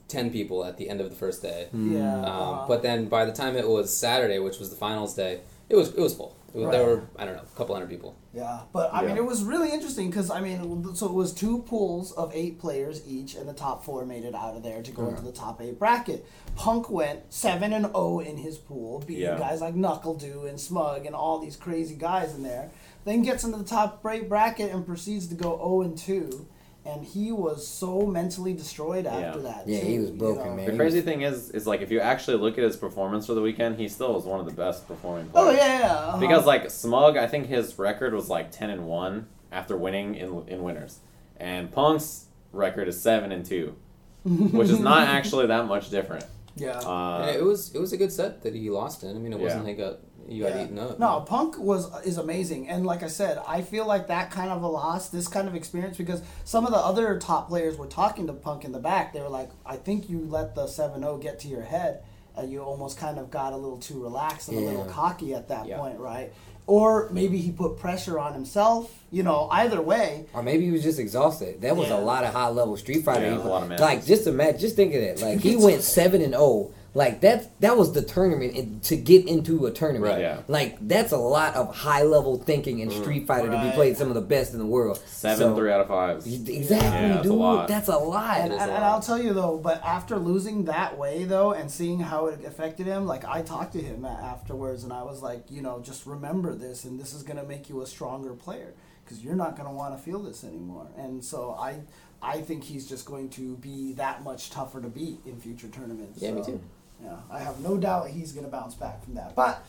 ten people at the end of the first day. yeah. Um, uh-huh. but then by the time it was Saturday, which was the finals day, it was it was full. It was, There were I don't know a couple hundred people. Yeah, but I mean, it was really interesting because I mean, so it was two pools of eight players each, and the top four made it out of there to go into uh-huh. the top eight bracket. Punk went seven and zero in his pool, beating Yeah. guys like NuckleDu and Smug and all these crazy guys in there. Then gets into the top eight bracket and proceeds to go zero and two, and he was so mentally destroyed after Yeah. that. Yeah, too, he was you broken, know? man. The crazy thing is, is like if you actually look at his performance for the weekend, he still was one of the best performing Oh yeah, yeah. uh-huh. Because like Smug, I think his record was like ten and one after winning in in winners, and Punk's record is seven and two, which is not actually that much different. yeah. Uh, Yeah, it was it was a good set that he lost in. I mean, it wasn't Yeah. like a you got Yeah. eaten up. No, Punk was is amazing, and like I said, I feel like that kind of a loss, this kind of experience, because some of the other top players were talking to Punk in the back. They were like, "I think you let the 7-0 get to your head, and you almost kind of got a little too relaxed and a little cocky at that Yeah. point, right?" Or maybe he put pressure on himself. You know, either way, Or maybe he was just exhausted. That was Yeah. a lot of high level Street Fighter. Yeah, he a lot of like just imagine, just think of that. Like he went seven and zero. Like that, that was the tournament in, to get into a tournament. Right. Yeah. Like that's a lot of high level thinking in mm-hmm. Street Fighter to be Right. played some of the best in the world. seven So- three out of five. Exactly, Yeah, that's a dude. lot. That's a lot. and, and, a and. I'll tell you though, but after losing that way though, and seeing how it affected him, like I talked to him afterwards, and I was like, you know, just remember this, and this is gonna make you a stronger player because you're not gonna want to feel this anymore. And so I, I think he's just going to be that much tougher to beat in future tournaments. Yeah, me So, too. Yeah, I have no doubt he's gonna bounce back from that. But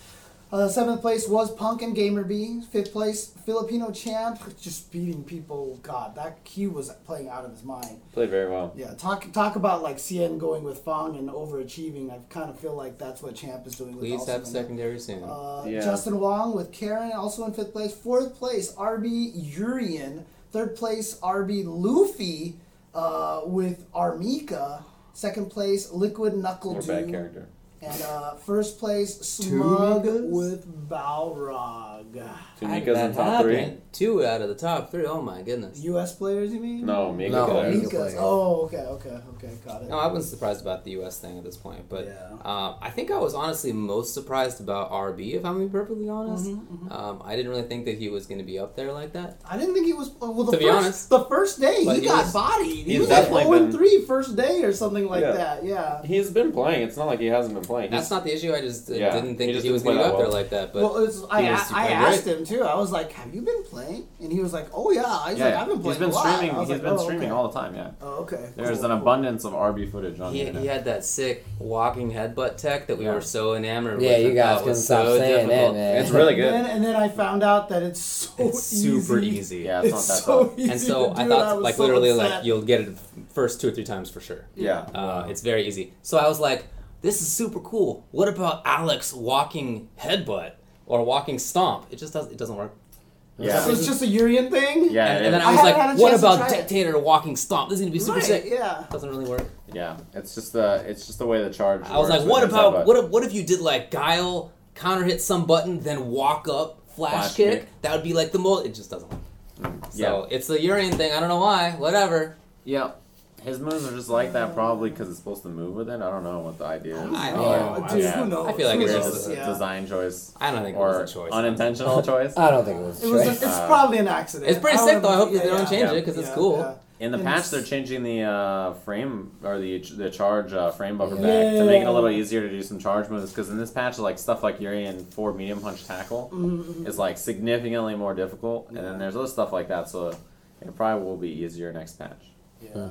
uh, seventh place was Punk and GamerBee. Fifth place, Filipino champ, just beating people. God, that he was playing out of his mind. Played very well. Yeah, talk talk about like Xian going with Fang and overachieving. I kind of feel like that's what Champ is doing. With Please also have secondary soon. Uh, Yeah. Justin Wong with Karen also in fifth place. Fourth place, RB Urien. Third place, RB Luffy uh, with R.Mika. Second place, Liquid Knuckle More bad character. And uh, first place, Smug Mikas? with Balrog. Two How did Mikas in that top three. happen? Two out of the top three. Oh my goodness. U.S. players, you mean? No, Mika No, players. Mika. Mikas. Oh, okay, okay, okay, got it. No, I wasn't surprised about the U.S. thing at this point, but Yeah. uh, I think I was honestly most surprised about RB, if I'm being perfectly honest. Mm-hmm, Um, I didn't really think that he was going to be up there like that. I didn't think he was. Well, the To be first, honest. the first day But he, he got was- bodied. He he's was like definitely 0 and been- 3 first day or something like Yeah. that. Yeah. He's been playing. It's not like he hasn't been playing. That's not the issue. I just uh, Yeah, didn't he think that he was going to go be up there well. like that. But well, it's, I, he was- he I played asked him too. I was like, "Have you been playing?" And he was like, "Oh yeah." He's yeah, like, "I've been playing he's been a streaming. I was He's like, been "Oh, streaming okay. all the time. Yeah. Oh, okay. There's Cool, an cool. abundance of RB footage on he, the internet. he had that sick walking headbutt tech that we Yeah. were so enamored with. Yeah, with. you and guys that couldn't stop so saying that, man. It's really And good. then, and then I found out that it's so It's super easy. easy. Yeah, it's, It's not that so tough. easy. And so I thought, like, literally, like you'll get it first two or three times for sure. Yeah. Uh, it's very easy. So I was like, this is super cool. What about Alex walking headbutt or walking stomp? It just doesn't. It doesn't work. Yeah. So it's just a Urien thing. Yeah, and, and then. I I was haven't like, what about try. Dictator Walking Stomp? This is gonna be super Right, sick. Yeah. Doesn't really work. yeah, it's just the it's just the way the charge. I was like, what about that, what if, what if you did like guile, counter hit some button, then walk up, flash, Flash kick? kick. That would be like the most. It just doesn't work. but- So it's the Urien thing. I don't know why. Whatever. yeah, yeah. His moves are just like that, probably because it's supposed to move with it. I don't know what the idea is. I Oh, know. dude, Yeah. who knows? I feel like Who it's It's knows? just just a yeah. design choice I don't think it or was a choice. unintentional choice. I don't think it was. It was. A, it's Uh, probably an accident. It's pretty I sick though. I don't hope they don't change Yeah. it because it's cool. yeah. In the And patch, they're changing the uh, frame or the the charge uh, frame buffer back to make it a little easier to do some charge moves. Because in this patch, like stuff like Urien four medium punch tackle Mhm. is like significantly more difficult, and then there's other stuff like that. So it probably will be easier next patch. Yeah.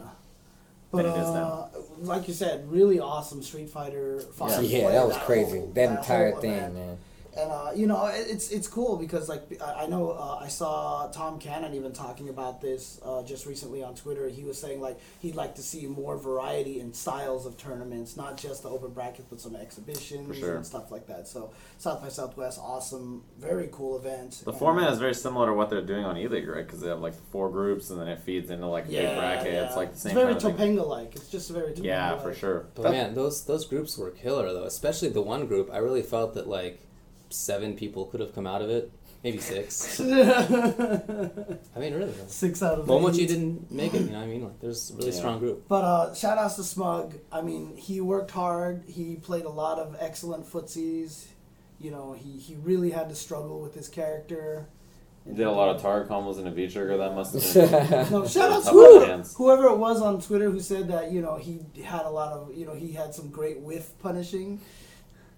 But Than it is uh, like you said, really awesome Street Fighter Five. yeah, play, that was crazy. whole- that entire thing, event. man. And uh, you know, it's it's cool because like I I know uh, I saw Tom Cannon even talking about this uh, just recently on Twitter. He was saying like he'd like to see more variety in styles of tournaments, not just the open brackets, but some exhibitions sure. and stuff like that. So South by Southwest, awesome, very cool event. The And, format is very similar to what they're doing on E League, right? Because they have like four groups, and then it feeds into like a big bracket. It's like the same thing. It's very kind of thing. Topanga like. It's just very Topanga Yeah, for sure. But That- man, those those groups were killer though. Especially the one group. I really felt that like seven people could have come out of it, maybe six. I mean, really. though. Six out of Momochi eight. didn't make it. You know, what I mean, like there's a really Yeah. strong group. But uh, shout outs to Smug. I mean, he worked hard. He played a lot of excellent footsies. You know, he, he really had to struggle with his character. You did a lot of target combos in a V trigger. That must have been. No, shout out to whoever, whoever it was on Twitter who said that, you know, he had a lot of, you know, he had some great whiff punishing.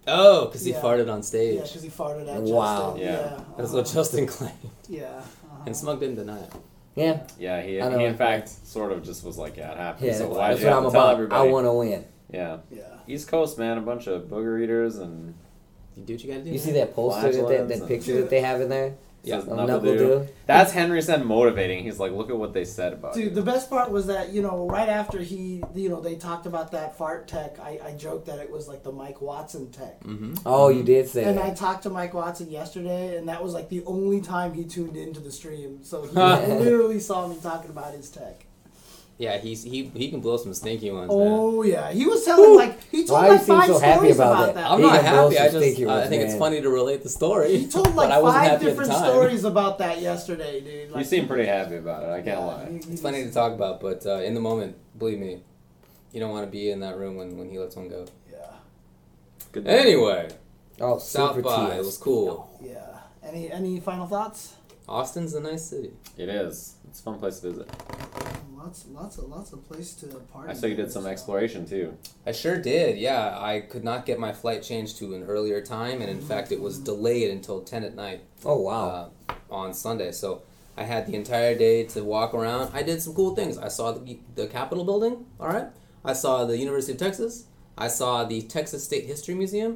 Oh, because he Yeah. farted on stage. Yeah, because he farted at Wow. Justin. Yeah. Yeah. That's uh-huh. what Justin claimed. Yeah. uh-huh. And Smug didn't deny it. yeah, Yeah, he, I know. he in fact sort of just was like, yeah, it happened. yeah. so that's why that's what I'm about. everybody? I want to win. Yeah, Yeah. East Coast man, a bunch of booger eaters and You do what you gotta do. You man. see that poster, that, that, that picture that they have in there? Yeah. says Of knuckle Knuckle do. That's Henry said motivating. He's like, look at what they said about it. Dude, you. the best part was that you know right after he you know they talked about that fart tech. I, I joked that it was like the Mike Watson tech. Mm-hmm. Oh, you did say And I talked to Mike Watson yesterday, and that was like the only time he tuned into the stream. So he literally saw me talking about his tech. Yeah, he's he he can blow some stinky ones. man. Oh yeah, he was telling like he told Why like five so happy stories about about, that? that. I'm He not happy. I just stinky I ones, think it's funny to relate the story. He told like I five happy different stories about that yesterday, dude. Like, you seem pretty happy about it. I can't yeah, lie. he- he It's funny to talk about, but uh, in the moment, believe me, you don't want to be in that room when, when he lets one go. Yeah, Good. Anyway, Oh, South by tears. it was cool. yeah. Any any final thoughts? Austin's a nice city. It is. It's a fun place to visit. Lots lots of lots of place to party. I saw you did some so. exploration too. I sure did. Yeah, I could not get my flight changed to an earlier time, and in fact, it was delayed until ten at night. Oh, wow. uh, on Sunday. So I had the entire day to walk around. I did some cool things. I saw the, the Capitol building, all right. I saw the University of Texas. I saw the Texas State History Museum,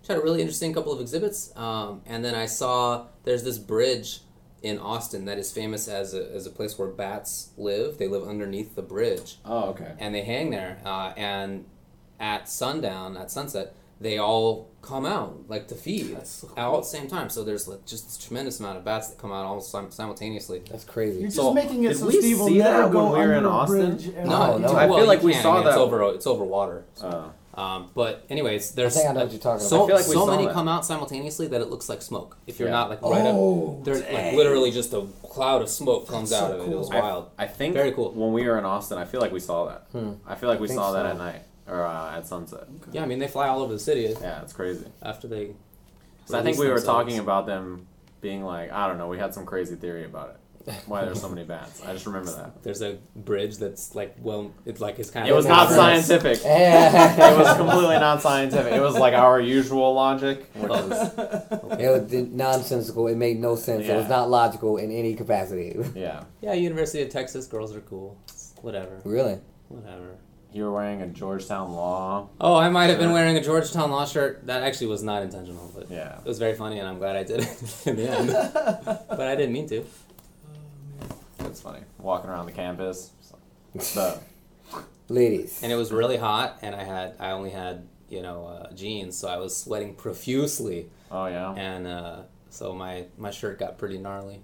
which had a really interesting couple of exhibits. Um, and then I saw there's this bridge in Austin that is famous as a, as a place where bats live. They live underneath the bridge Oh, okay. and they hang there. Uh, and at sundown, at sunset, they all come out like to feed That's so all at the same time. So there's like just this tremendous amount of bats that come out all sim- simultaneously. That's crazy. You're just making it did so we Steve will see that never when we were in Austin? bridge ever No, no. I well, feel like you we saw I mean, It's that- over. It's over water. Oh. Um, but anyways, there's I think I know what you're talking so about. I feel like we so saw many that. come out simultaneously that it looks like smoke. If you're Yeah. not like right Oh, up, there's like dang. literally just a cloud of smoke comes That's out so of it. It was cool. I- wild. I think Very cool. when we were in Austin, I feel like we saw that. Hmm. I feel like we think saw that so. at night or uh, at sunset. Yeah, I mean they fly all over the city Yeah, it's crazy. after they. So I think release we were themselves. talking about them being like, I don't know, we had some crazy theory about it. Why there's so many bats. I just remember that. There's a bridge that's like well, it's like it's kind of. It was not Nice. scientific. It was completely not scientific. It was like our usual logic, which is it was nonsensical. It made no sense. It was not logical in any capacity. yeah. Yeah, University of Texas girls are cool. It's whatever, really? whatever. You were wearing a Georgetown Law. Oh, I might have been wearing a Georgetown Law shirt. That actually was not intentional, but Yeah. it was very funny, and I'm glad I did it in the end. but I didn't mean to. It's funny. Walking around the campus. The, Ladies. And it was really hot, and I had I only had you know uh, jeans, so I was sweating profusely, oh yeah. and uh, so my my shirt got pretty gnarly.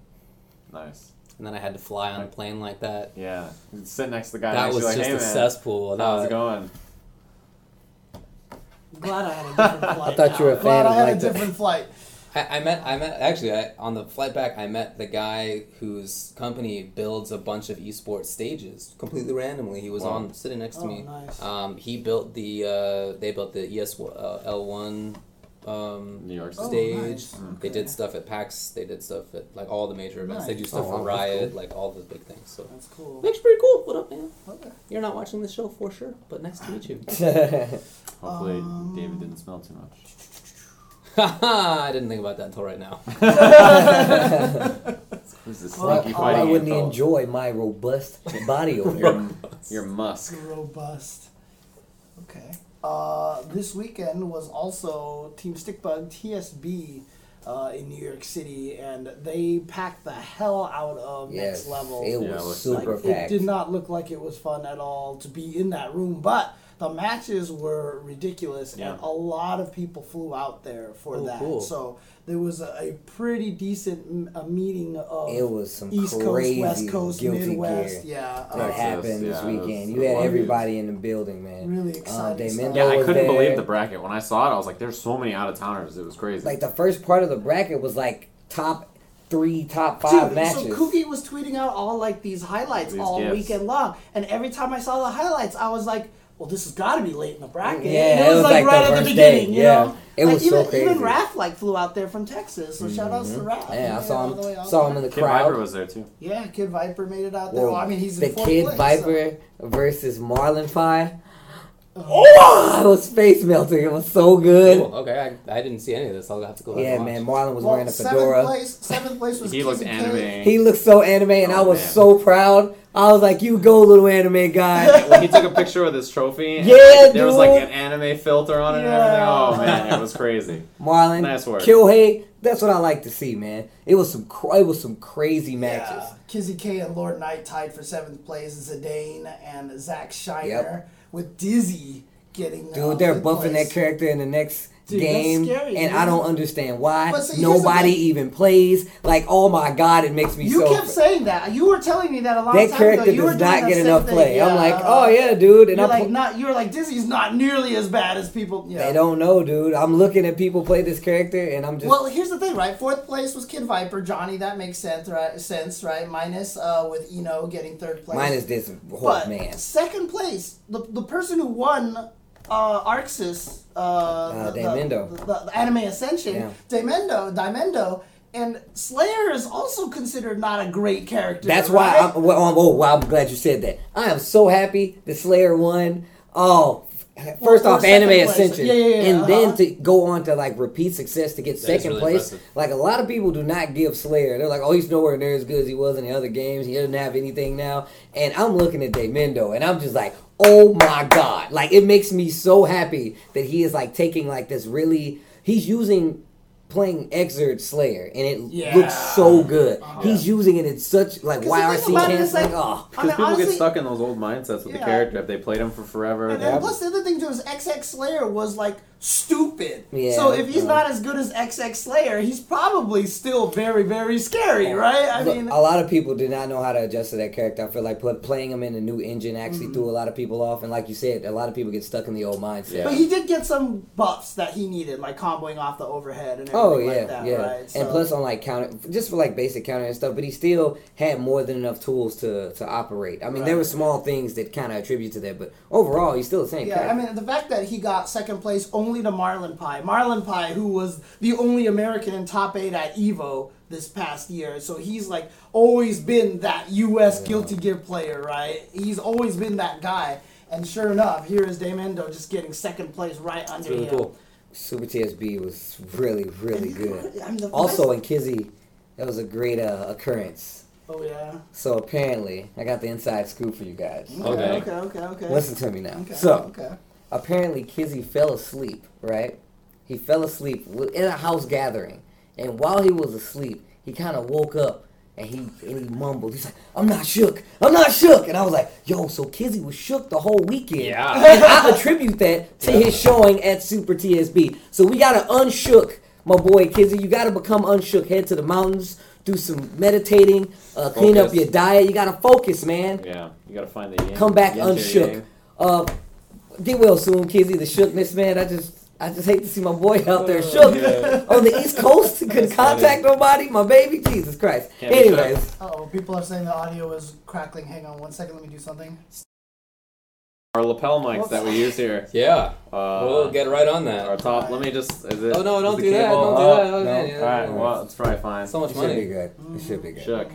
Nice. and then I had to fly on a plane like that. Yeah. Sit next to the guy That next was to you, just like, a hey, man, cesspool. and, How's it going? Glad I had a different flight. thought you were a fan Glad of I had like a different flight. I, I met I met actually I, on the flight back I met the guy whose company builds a bunch of esports stages completely randomly. He was Wow. on sitting next to Oh, me. nice. Um, he built the uh, they built the ES uh, L one um, New York Oh, State. stage. They did stuff at PAX. They did stuff at like all the major events. They do stuff Oh, for Riot, cool. like all the big things. So That's cool. looks pretty cool. What up, man? Okay. You're not watching the show for sure, but nice to meet you. Hopefully, Um, David didn't smell too much. I didn't think about that until right now. Who's this Well, sneaky Why fighting wouldn't info? enjoy my robust body odor? Your, your musk. Robust. Okay. Uh, this weekend was also Team Stickbug TSB uh, in New York City, and they packed the hell out of yes, Next Level. it was it looks super Like, it packed. did not look like it was fun at all to be in that room, but the matches were ridiculous, Yeah. and a lot of people flew out there for Oh, that. cool. So there was a, a pretty decent m- a meeting of It was some East crazy Coast, West Coast, guilty Midwest. gear Yeah, that uh, Texas, happened this yeah, it weekend. You had everybody in the building, man. really Uh, exciting. stuff. Yeah, I couldn't there. believe the bracket. When I saw it, I was like, "There's so many out of towners." It was crazy. Like the first part of the bracket was like top three, top five Dude, matches. So Kookie was tweeting out all like these highlights These all gifs. weekend long, and every time I saw the highlights, I was like, "Well, this has got to be late in the bracket." Yeah, and it was like the right at the beginning. day, You yeah. know? It Like, was so even, Even. Raph like flew out there from Texas, so shout outs to mm-hmm. Raph. yeah, I He saw made it all the him. Saw him in the Kid crowd. Viper was there too. Yeah, Kid Viper made it out there. Whoa. Well, I mean, he's the in Kid place, Viper versus Marlin Pie. So. Oh, oh it was face melting. It was so good. Cool. Okay, I, I didn't see any of this. I'll have to go. Yeah, man. Marlon was Well, wearing a fedora. seventh place. Seventh place was He looked Kizzy K. anime. He looked so anime, and oh, I Oh, was man. so proud. I was like, "You go, little anime guy." when he took a picture with his trophy, and Yeah, there was like an anime filter on it and everything. Oh man, it was crazy. Marlon, Nice work. Kyohei. That's what I like to see, man. It was some, cr- it was some crazy matches. Yeah. Kizzy K and Lord Knight tied for seventh place. Zidane and Zach Shiner Yep. with Dizzy getting. Dude, uh, they're fifth buffing place. that character in the next Dude, game, scary, and. I don't understand why see, nobody even plays. Like, oh my god, it makes me You so. kept saying that. You were telling me that a lot. that time character ago. You does not get enough play. I'm like, oh yeah, dude, and You're I'm like pl- not. You're like Dizzy's not nearly as bad as people. Yeah. They don't know, dude. I'm looking at people play this character, and I'm just. Well, here's the thing, right? Fourth place was Kid Viper, Johnny. That makes sense, right? Sense, right? Minus uh, with Eno getting third place. Minus is this. But man. second place, the, the person who won uh, Arxis, uh, the, Daimendo. the, the, the Anime Ascension, Yeah. Daimendo, Daimendo, and Slayer is also considered not a great character. That's why? I'm. Well, oh, wow, I'm glad you said that. I am so happy that Slayer won. Oh, first Well, off, Anime place. Ascension, Yeah, yeah, yeah, and uh-huh. then to go on to like repeat success to get That is second really place. impressive. Like a lot of people do not give Slayer. They're like, oh, he's nowhere near as good as he was in the other games. He doesn't have anything now. And I'm looking at Daimendo, and I'm just like, oh my god! Like it makes me so happy that he is like taking like this really. He's using playing Xrd Slayer, and it Yeah. looks so good. Uh-huh. He's using it in such like the thing YRC about it is, like, oh, I Because mean, people honestly- get stuck in those old mindsets with Yeah. the character if they played him for forever. And they- then plus the other thing too is XX Slayer was like stupid. Yeah. So if he's not as good as XX Slayer, he's probably still very very scary, right? I Look, mean, a lot of people did not know how to adjust to that character. I feel like playing him in a new engine Mm-hmm. actually threw a lot of people off. And like you said, a lot of people get stuck in the old mindset. Yeah. but he did get some buffs that he needed, like comboing off the overhead and everything Oh yeah, like that, yeah, right? and plus on like counter, just for like basic counter and stuff. But he still had more than enough tools to to operate. I mean, there were small things that kind of attribute to that, but overall, he's still the same. Yeah, character. I mean the fact that he got second place only to Marlon Pie. Marlon Pie, who was the only American in top eight at Evo this past year, so he's like always been that U.S. Guilty Gear player, right? He's always been that guy. And sure enough, here is Damendo just getting second place right under It's really him. cool. Super TSB was really, really good. I mean, the Also best- in Kizzy, that was a great uh, occurrence. oh yeah. So apparently, I got the inside scoop for you guys. Okay, Okay. okay, okay, okay. Listen to me now. Okay, So okay. Apparently, Kizzy fell asleep. Right? He fell asleep in a house gathering, and while he was asleep, he kind of woke up. And he and he mumbled. He's like, "I'm not shook. I'm not shook." And I was like, "Yo, so Kizzy was shook the whole weekend." Yeah. And I attribute that to his showing at Super TSB. So we gotta unshook my boy Kizzy. You gotta become unshook. Head to the mountains do some meditating, uh, clean up your diet. You gotta focus, man. Yeah, you gotta find the yin, Come back yin unshook. Uh, get well soon, Kizzy. The shookness, man. I just, I just hate to see my boy out there shook Yeah. on the East Coast. Couldn't That's contact nobody. My baby, Jesus Christ. Can't Anyways, Oh, people are saying the audio is crackling. Hang on one second. Let me do something. Our lapel mics that we use here. Yeah, Uh, we'll get right on that. our that. top. Let me just. Is it? Oh no, don't do that! Don't do up? that! no. Okay, yeah, All right. Well, it's probably fine. so much it should be good. It should be good. Shook.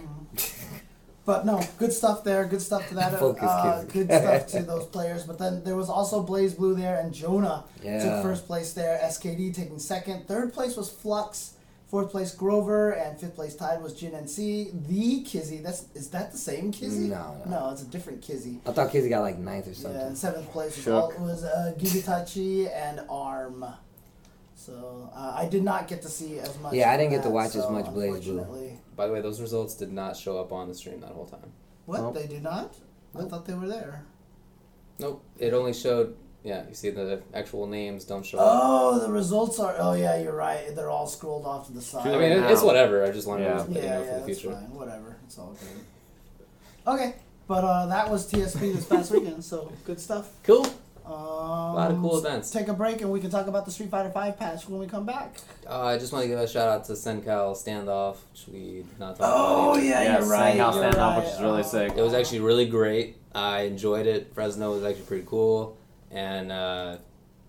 But no, good stuff there. Good stuff to that. Focus, uh, good stuff to those players. But then there was also BlazBlue there, and Jonah Yeah. took first place there. SKD taking second. Third place was Flux. Fourth place Grover, and fifth place tied was Jin NC. The Kizzy. That's is that the same Kizzy? No, no. no, it's a different Kizzy. I thought Kizzy got like ninth or something. and seventh place was, Shook. all, was uh, Gibitachi and Arm. So uh, I did not get to see as much. Yeah, I didn't get to that, watch as much BlazBlue. By the way, those results did not show up on the stream that whole time. What Nope. they did not? I thought they were there. Nope, it only showed. Yeah, you see the actual names don't show up. Oh, the results are. Oh yeah, you're right. They're all scrolled off to the side. I mean, it's whatever. I just wanted Yeah. to let you yeah, know yeah, for the that's future. fine. Whatever, it's all good. Okay, but uh, that was TSB this past weekend. So good stuff. Cool. Um, A lot of cool events. Take a break and we can talk about the Street Fighter Five patch when we come back. Uh, I just want to give a shout out to Sencal Standoff, which we did not talk Oh about. yeah, Yeah, you're right. Sandhouse you're standoff, right. which is really Oh. sick. It was actually really great. I enjoyed it. Fresno was actually pretty cool, and uh,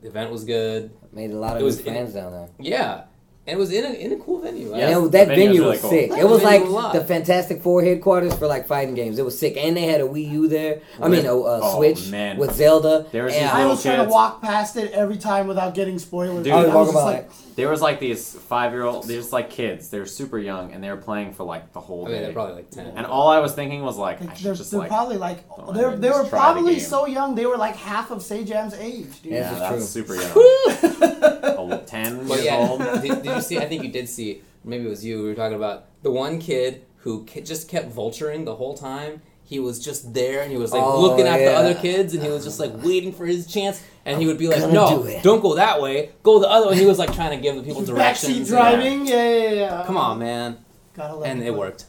the event was good. Made a lot of It was new in- fans down there. Yeah, and it was in a in a cool venue. Yeah. And was- the that venue venue was was really sick. cool. It was like was the Fantastic Four headquarters for like fighting games. It was sick, and they had a Wii U there. I mean, a, a Oh, Switch man. with Zelda. There was and I little was trying to walk past it every time without getting spoilers. Dude, I I was was walking just by like, There was like these five year old, there's like kids. They were super young and they were playing for like the whole I mean, day. they're probably like ten. and all I was thinking was like, I they're, should just they're like, probably like go oh, they're, ahead and they were just try the probably game. so young. They were like half of Sajam's age, dude. yeah, is that's true. super young. Oh, ten But years yeah, old. did, did you see? I think you did see. Maybe it was you. We were talking about the one kid who ke- just kept vulturing the whole time. He was just there, and he was like Oh, looking at the other kids, and he was just like waiting for his chance. And he would be like, "No, do don't go that way. Go the other way." He was like trying to give the people directions. Backseat directions. driving, yeah, yeah, yeah. Come on, man. Gotta let And it play. worked.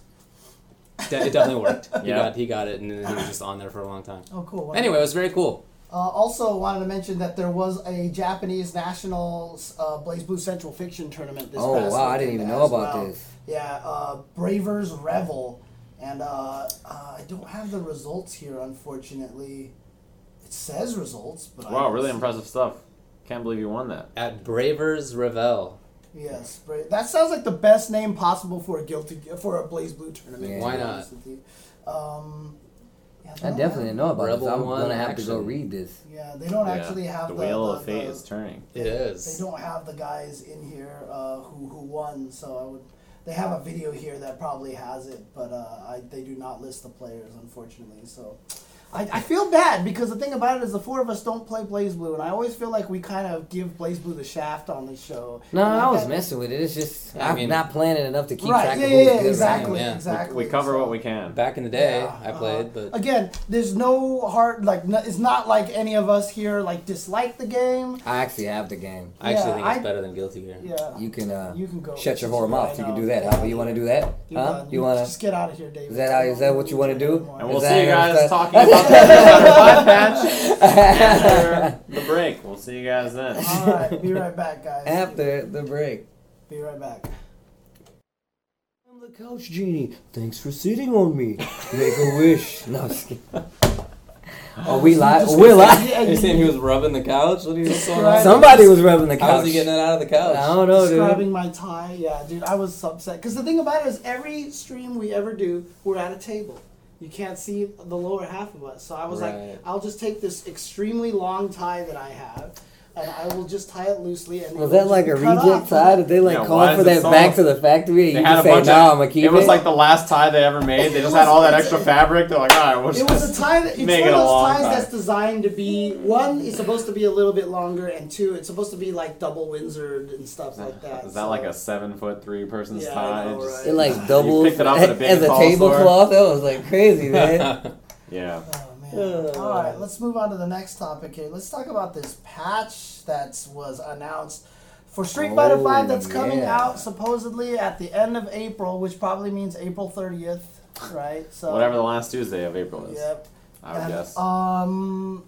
De- it definitely worked. He got he got it, and then he was just on there for a long time. Oh, cool. Anyway, it was very cool. Uh, also, wanted to mention that there was a Japanese national uh, BlazBlue Central Fiction tournament this year. Oh past wow, I didn't weekend even know as about well. this. Yeah, uh, Bravers Revel, and uh, uh, I don't have the results here, unfortunately. It says results, but Wow, don't really see- impressive stuff. Can't believe you won that. At Bravers Revel. Yes, Bra- that sounds like the best name possible for a guilty for a BlazBlue tournament. Yeah. Why not? honest with you. Um, yeah, I don't definitely have- didn't know about Rebel this. I'm One gonna have to go read this. Yeah, they don't Yeah. actually have the the, wheel the, of fate the- is turning. It is. They don't have the guys in here uh, who who won, so I would. They have a video here that probably has it, but uh, I, they do not list the players, unfortunately. So I, I feel bad because the thing about it is the four of us don't play BlazBlue, and I always feel like we kind of give BlazBlue the shaft on this show. No, I was messing with it. It's just I I'm mean- not planning enough to keep Right, track yeah, of yeah, who's yeah, good right exactly, Yeah. We- we exactly. We cover So- what we can. Back in the day, Yeah, I played, uh, but again, there's no hard like. No, it's not like any of us here like dislike the game. I actually have the game. I actually yeah, think it's I- better than Guilty Gear. Yeah, You can uh, you can go. shut your whore mouth. You can do that. Huh? You want to do that? You're Huh? done. You want to? just get out of here, David. Is that how- is that what you wanna do? And we'll see you guys talking about the Five patch after the break. We'll see you guys then. All right, be right back, guys. After the break. Be right back. I'm the couch genie. Thanks for sitting on me. Make a wish. No, I'm just kidding. Are we live? Just- We're live. Yeah, You're saying he was rubbing the couch? What are you going on? Somebody was rubbing the couch. How was he getting it out of the couch? I don't know, dude. describing my tie. Yeah, dude, I was upset because the thing about it is every stream we ever do, we're at a table. You can't see the lower half of us, so I was Right. like, I'll just take this extremely long tie that I have, and I will just tie it loosely. And Was that like a just reject tie? Did they like Yeah, call for that so- back to the factory? And They you had just a say, bunch "No, of. I'm gonna keep it it." was like the last tie they ever made. They just was- had all that extra fabric. They're like, all right, we'll It was a tie that it's Make one it of a those ties tie. that's designed to be one. It's supposed to be a little bit longer, and two, it's supposed to be like double Windsored and stuff like that. Is that so- like a seven foot three person's Yeah, tie? know, right? It like doubles picked it up at a big as a tablecloth. That was like crazy, man. Yeah. Uh, Oh! All right, let's move on to the next topic here. Let's talk about this patch that was announced For Street Fighter Oh, Five, that's coming yeah. out supposedly at the end of April, which probably means April 30th, right? So Whatever the last Tuesday of April is. Yep. I would And, guess. Um,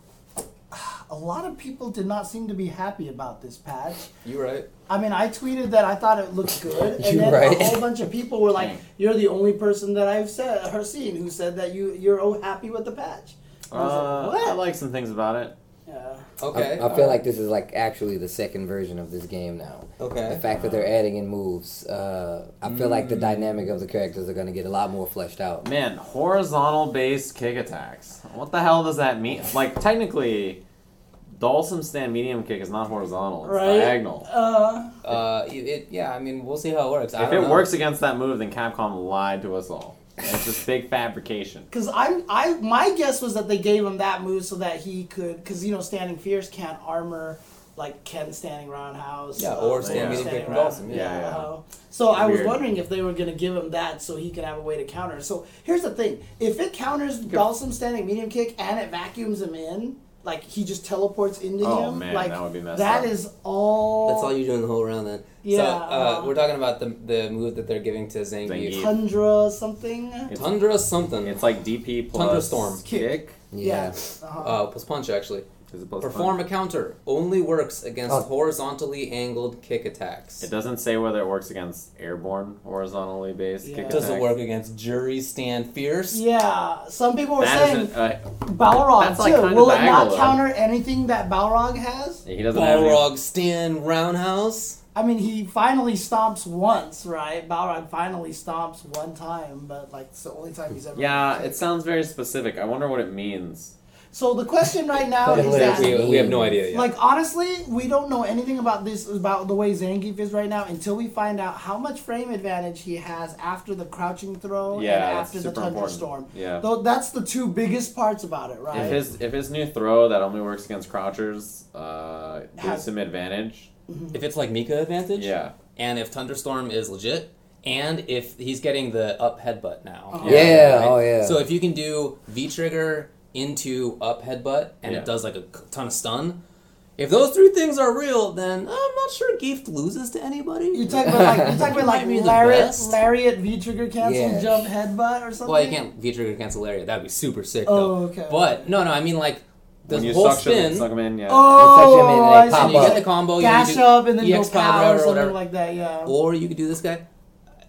a lot of people did not seem to be happy about this patch. You right? I mean, I tweeted that I thought it looked good, and You then right. a whole bunch of people were like, "You're the only person that I've said her seen who said that you you're oh happy with the patch." And I was Uh, like, I like some things about it. Yeah. Okay. I, I feel like this is like actually the second version of this game now. Okay. The fact that they're adding in moves, uh, I feel like the dynamic of the characters are going to get a lot more fleshed out. Man, horizontal based kick attacks. What the hell does that mean? Like, technically, Dhalsim stand medium kick is not horizontal, it's Right. diagonal. Uh, Uh, it, it- yeah. I mean, we'll see how it works. I If don't it know. works against that move, then Capcom lied to us all. It's just big fabrication. Because I'm, I, my guess was that they gave him that move so that he could, because you know, standing fierce can't armor like Ken standing roundhouse. Yeah, uh, or stand Ken medium standing kick from round- Dhalsim, yeah. Yeah, uh, so I was wondering if they were gonna give him that so he could have a way to counter. So here's the thing: if it counters Dhalsim standing medium kick and it vacuums him in, like he just teleports into Oh, him, man, like that would be messed that up. is all. That's all you do in the whole round then. Yeah, So uh, uh-huh. we're talking about the the move that they're giving to Zangief. Zangief. Tundra something. It's- Tundra something. It's like DP plus Thunderstorm. kick. Yeah. Uh-huh. uh, plus punch actually. Is it plus Perform punch? a counter. Only works against Oh. horizontally angled kick attacks. It doesn't say whether it works against airborne horizontally based Yeah. kick Does it work against Juri stand fierce? yeah, some people were That saying isn't, uh, Balrog That's, like, too. kinda Will it not though. counter anything that Balrog has? he doesn't have any- Balrog stand roundhouse. I mean, he finally stomps once, right? Balrog finally stomps one time, but like it's the only time he's ever. Yeah, it sounds very specific. I wonder what it means. So the question right now is that, We, we have no idea yet. like, honestly, we don't know anything about this about the way Zangief is right now until we find out how much frame advantage he has after the crouching throw Yeah, and after the super important. thunderstorm. Yeah. Though that's the two biggest parts about it, right? If his if his new throw that only works against crouchers uh, gives Has- him advantage, if it's like Mika advantage, yeah, and if Thunderstorm is legit, and if he's getting the up headbutt now. Uh-huh. Yeah, right? oh yeah. So if you can do V trigger into up headbutt and Yeah. it does like a ton of stun, if those three things are real, then I'm not sure Gief loses to anybody. you talk about like you talk about like Might lariat, lariat V trigger cancel Yeah. jump headbutt or something. well, you can't V trigger cancel lariat. That'd be super sick. Oh, though. okay. But no, no, I mean like the when you whole suction spin. suck him in, yeah. Oh, Touch him and I see. and you get the combo. dash you do up and then EX go power power or whatever, something whatever. like that. Yeah. Or you could do this guy.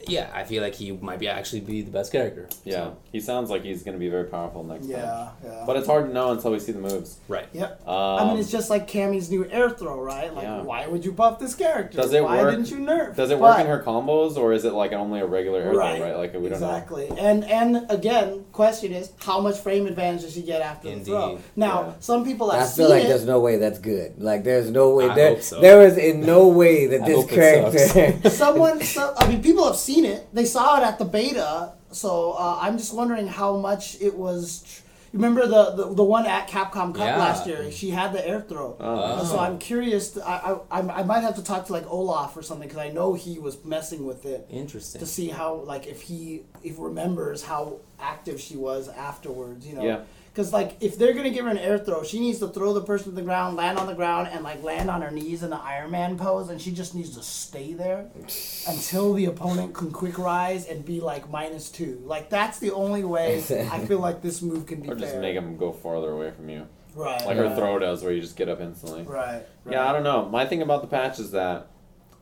Yeah, I feel like he might be actually be the best character. yeah, So, he sounds like he's going to be very powerful next time. yeah, yeah. But it's hard to know until we see the moves. right. Yep. Um, I mean, it's just like Cammy's new air throw, right? Like, Yeah. why would you buff this character? Does it why work- didn't you nerf? does it work in her combos or is it like only a regular air throw, Right. right? Like we don't know. exactly. And and again, question is, how much frame advantage does she get after the throw? Now, Yeah. some people have I seen feel like it. there's no way that's good. Like there's no way I there hope so. there is in no way that I this hope it character Someone, so, I mean, people have seen it. They saw it at the beta. So uh, I'm just wondering how much it was. Tr- Remember the, the the one at Capcom Cup Yeah. last year? She had the air throw. Oh. So I'm curious. To, I, I I might have to talk to like Olaf or something because I know he was messing with it Interesting. to see how like if he if remembers how active she was afterwards. You know. Yeah. Because like if they're gonna give her an air throw, she needs to throw the person to the ground, land on the ground, and like land on her knees in the Iron Man pose, and she just needs to stay there until the opponent can quick rise and be like minus two. Like that's the only way I feel like this move can be Or just fair. make him go farther away from you. right, Like right, her throw does where you just get up instantly. Right. right. Yeah, I don't know. My thing about the patch is that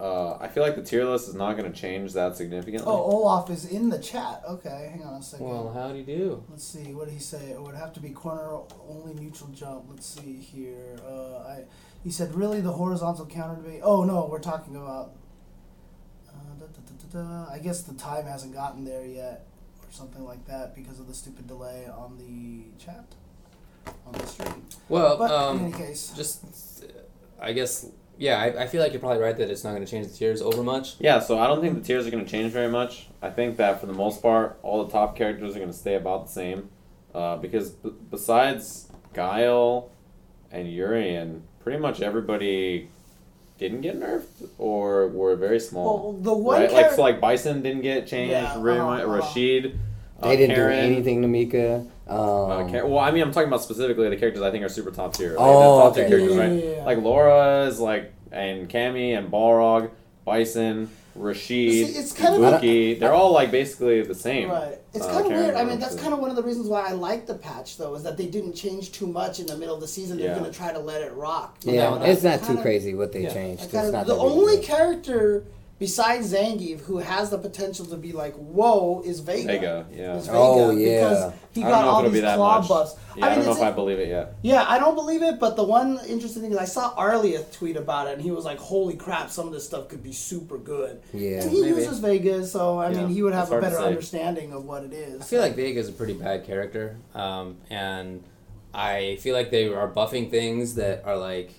uh, I feel like the tier list is not going to change that significantly. Oh, Olaf is in the chat. Okay, hang on a second. Well, how do you do? Let's see. What did he say? It would have to be corner only neutral jump. Let's see here. Uh, I he said really the horizontal counter to be. Oh no, we're talking about. Uh, da, da, da, da, da. I guess the time hasn't gotten there yet, or something like that, because of the stupid delay on the chat, on the stream. Well, But um, in any case, just I guess yeah, I, I feel like you're probably right that it's not going to change the tiers over much. Yeah, so I don't think the tiers are going to change very much. I think that for the most part, all the top characters are going to stay about the same. Uh, because b- besides Guile and Urien, pretty much everybody didn't get nerfed or were very small. well, the one right? Like, so like Bison didn't get changed, Yeah, really uh-huh, much- uh-huh. Rashid. uh, they didn't Karen, do anything to Mika. Um, Uh, Karen- well, I mean, I'm talking about specifically the characters I think are super top tier. Like, Oh, the top tier okay. characters, Yeah, right? yeah, yeah. Like Laura is like and Cammy and Balrog, Bison, Rashid, See, it's kind of- Ibuki, they're all like basically the same. Right. It's Uh, kind of weird. I mean, that's kind of one of the reasons why I like the patch, though, is that they didn't change too much in the middle of the season. They're Yeah. going to try to let it rock. Yeah, No, it's not too kinda- crazy what they Yeah. changed. It's kinda- not the that big a only deal. character besides Zangief who has the potential to be like, whoa, is Vega. Vega, yeah. Is Vega Oh, yeah. Because he I don't got know if all it'll these claw much. buffs. Yeah, I, don't know it's if I believe it yet. Yeah, I don't believe it, but the one interesting thing is I saw Arlieth tweet about it, and he was like, "Holy crap, some of this stuff could be super good." Yeah. and he Maybe. uses Vegas, so I Yeah, mean, he would have a better understanding of what it is. I feel like Vega's a pretty bad character, um, and I feel like they are buffing things that are like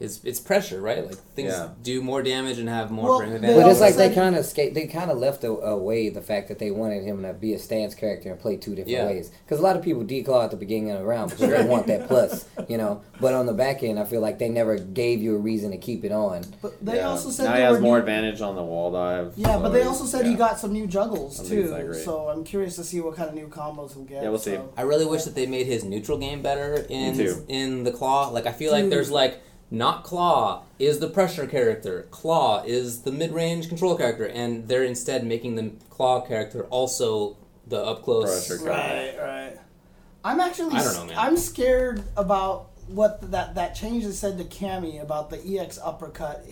it's it's pressure, right? Like things Yeah. do more damage and have more Well, frame advantage. But it's like they kind of skate. They kind of left away the fact that they wanted him to be a stance character and play two different Yeah. ways. Because a lot of people declaw at the beginning of the round because they want that plus, you know. But on the back end, I feel like they never gave you a reason to keep it on. But they Yeah. also said now they he has more new- advantage on the wall dive. Yeah, so but they also said he got some new juggles I too. So I'm curious to see what kind of new combos he'll get. Yeah, we'll see. so. I really wish that they made his neutral game better in in the claw. Like I feel like there's like not claw is the pressure character, claw is the mid range control character, and they're instead making the claw character also the up close. Pressure. Right, right. I'm actually. I don't know, man. I'm scared about what that that change they said to Cammy about the EX uppercut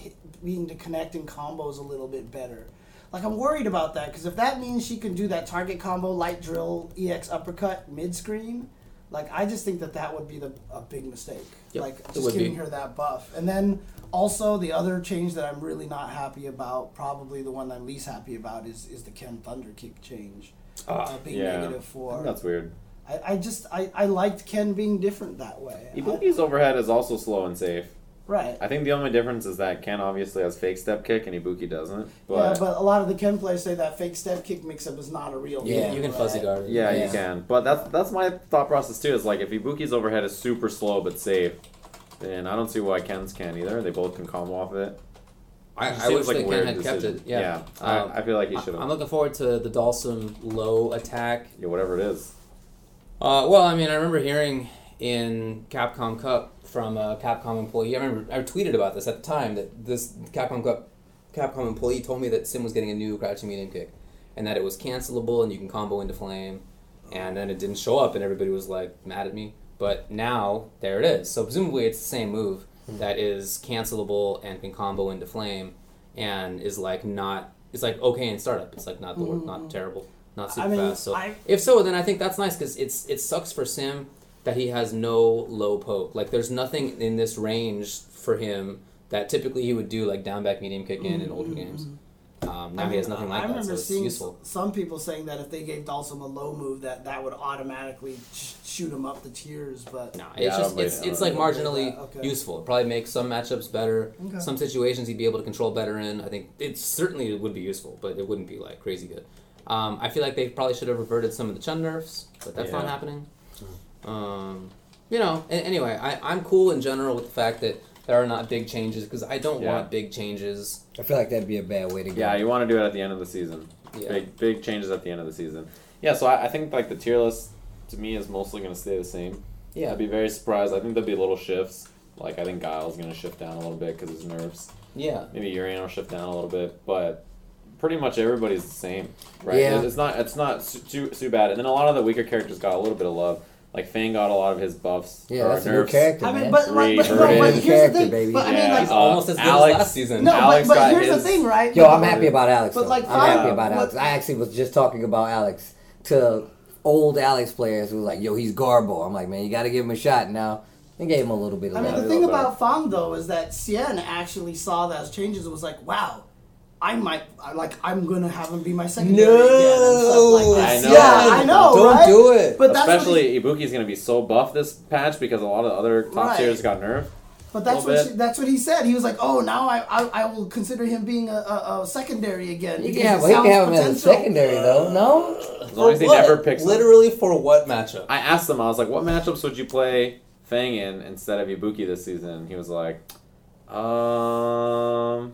being to connect in combos a little bit better. Like I'm worried about that because if that means she can do that target combo light drill EX uppercut mid screen, like I just think that that would be the a big mistake. Yep, like just giving be. her that buff, and then also the other change that I'm really not happy about, probably the one I'm least happy about, is is the Ken Thunder kick change. Ah, uh, being Yeah, negative for. that's weird. I, I just I, I liked Ken being different that way. I- Ibuki's overhead is also slow and safe. Right. I think the only difference is that Ken obviously has fake step kick and Ibuki doesn't. But yeah, but a lot of the Ken players say that fake step kick mix up is not a real Yeah, thing, you can right? fuzzy guard. it. Yeah, Yeah. you can. But that's that's my thought process too. Is like if Ibuki's overhead is super slow but safe, then I don't see why Ken's can either. They both can combo off of it. I, It I wish like a they weird Ken had kept it. Yeah, Um, I, I feel like he should I'm looking forward to the Dhalsim low attack. Yeah, whatever it is. Uh, well, I mean, I remember hearing in Capcom Cup from a Capcom employee. I remember I tweeted about this at the time that this Capcom Cup Capcom employee told me that Sim was getting a new crouching medium kick, and that it was cancelable and you can combo into flame, and then it didn't show up and everybody was like mad at me. But now there it is. So presumably it's the same move hmm. that is cancelable and can combo into flame, and is like not. It's like okay in startup. It's like not the work, not hmm. terrible, not super I mean, fast. So I- if so, then I think that's nice because it's it sucks for Sim that he has no low poke. Like there's nothing in this range for him that typically he would do like down back medium kick in in older games. Um, now I he has mean, nothing I like that, so remember it's seeing useful. some people saying that if they gave Dhalsim a low move, that that would automatically sh- shoot him up the tiers. But No, Yeah, it's I just don't it's it's like I don't believe marginally okay. useful. It probably makes some matchups better. Okay. Some situations he'd be able to control better in. I think it certainly would be useful, but it wouldn't be like crazy good. Um, I feel like they probably should have reverted some of the Chun nerfs, but that's not happening. Um, you know, anyway, I, I'm cool in general with the fact that there are not big changes because I don't Yeah. want big changes. I feel like that'd be a bad way to go. Yeah, you want to do it at the end of the season. Yeah. Big big changes at the end of the season. Yeah, so I, I think like the tier list to me is mostly going to stay the same. Yeah. I'd be very surprised. I think there'll be little shifts. Like I think Guile's going to shift down a little bit because his nerves. Yeah. Maybe Urien will shift down a little bit, but pretty much everybody's the same, right? Yeah. It's not it's not too too bad. And then a lot of the weaker characters got a little bit of love. Like Fang got a lot of his buffs. Yeah, or that's a new nerfs. character, I mean, man. but, like, but, Three, no, but Vernon. here's Character, the thing. baby. But I mean, Yeah, like, He's almost as good Alex- as last season. no, Alex but, but got here's the thing, right? Yo, I'm happy about Alex. But, though. like, I'm fine, happy about what- Alex. I actually was just talking about Alex to old Alex players who was like, "Yo, he's Garbo." I'm like, man, you got to give him a shot now. They gave him a little bit of I mean, the thing about Fang though is that Xian actually saw those changes and was like, "Wow, I might I- like I'm gonna have him be my secondary again." And stuff like that. I know. Yeah, I know. Don't right? do it. But that's what Especially Ibuki's going to be so buff this patch because a lot of the other top Right. tiers got nerfed. But that's what she, that's what he said. He was like, "Oh, now I I, I will consider him being a, a, a secondary again." you because can have, it he can sounds have him as a secondary though. No, As long as he what? never picks him. Literally for what matchup? I asked him, I was like, what matchups would you play Fang in instead of Ibuki this season? He was like, um,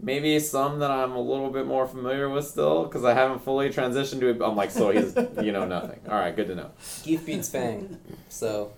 maybe some that I'm a little bit more familiar with still because I haven't fully transitioned to it. I'm like, so he's, you know, nothing. All right, good to know. Gief beats Fang. So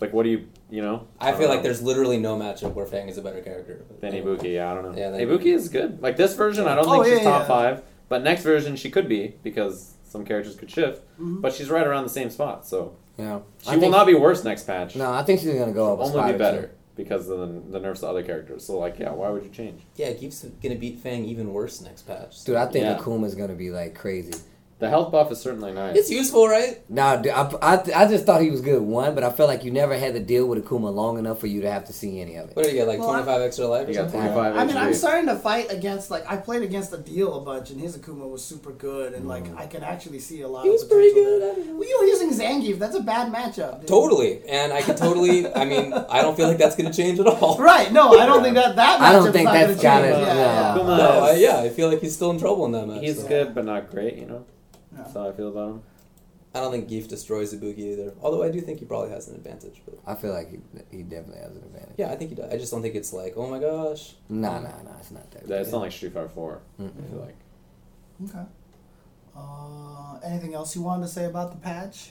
Like, what do you, you know? I feel don't like know. there's literally no matchup where Fang is a better character. Than Ibuki, yeah, I don't know. Yeah, than Ibuki is good. Like this version, I don't Oh, think yeah, she's top yeah. five, but next version she could be because some characters could shift. Mhm. But she's right around the same spot, so yeah, she I will not be worse next patch. No, I think she's gonna go up. a only spot be better two. Because of the, the nerfs to other characters. So like, yeah, why would you change? Yeah, Gief's gonna beat Fang even worse next patch. Dude, I think Yeah. Akuma's gonna be like crazy. The health buff is certainly nice. It's useful, right? Nah, dude, I, I, I just thought he was good one, but I felt like you never had to deal with Akuma long enough for you to have to see any of it. What do you get? Like Well, I- 25 extra life or You got something? 25 I mean, I'm starting to fight against like I played against a deal a bunch, and his Akuma was super good, and like mm. I can actually see a lot. He was pretty good. there. I don't. Well, you were using Zangief. That's a bad matchup. dude. Totally, and I can totally. I mean, I don't feel like that's gonna change at all. Right? No, I don't think that that. I don't think not that's gonna gotta- change. Yeah, no. yeah. No, I, yeah, I feel like he's still in trouble in that match. He's so. good, but not great. You know. Yeah. That's how I feel about him. I don't think Gief destroys Ibuki either. Although I do think he probably has an advantage. But I feel like he, he definitely has an advantage. yeah, I think he does. I just don't think it's like, oh my gosh. Nah, nah, nah, it's not that. It's not like Street Fighter Four. Mm-mm. I feel like. Okay. Uh, anything else you wanted to say about the patch?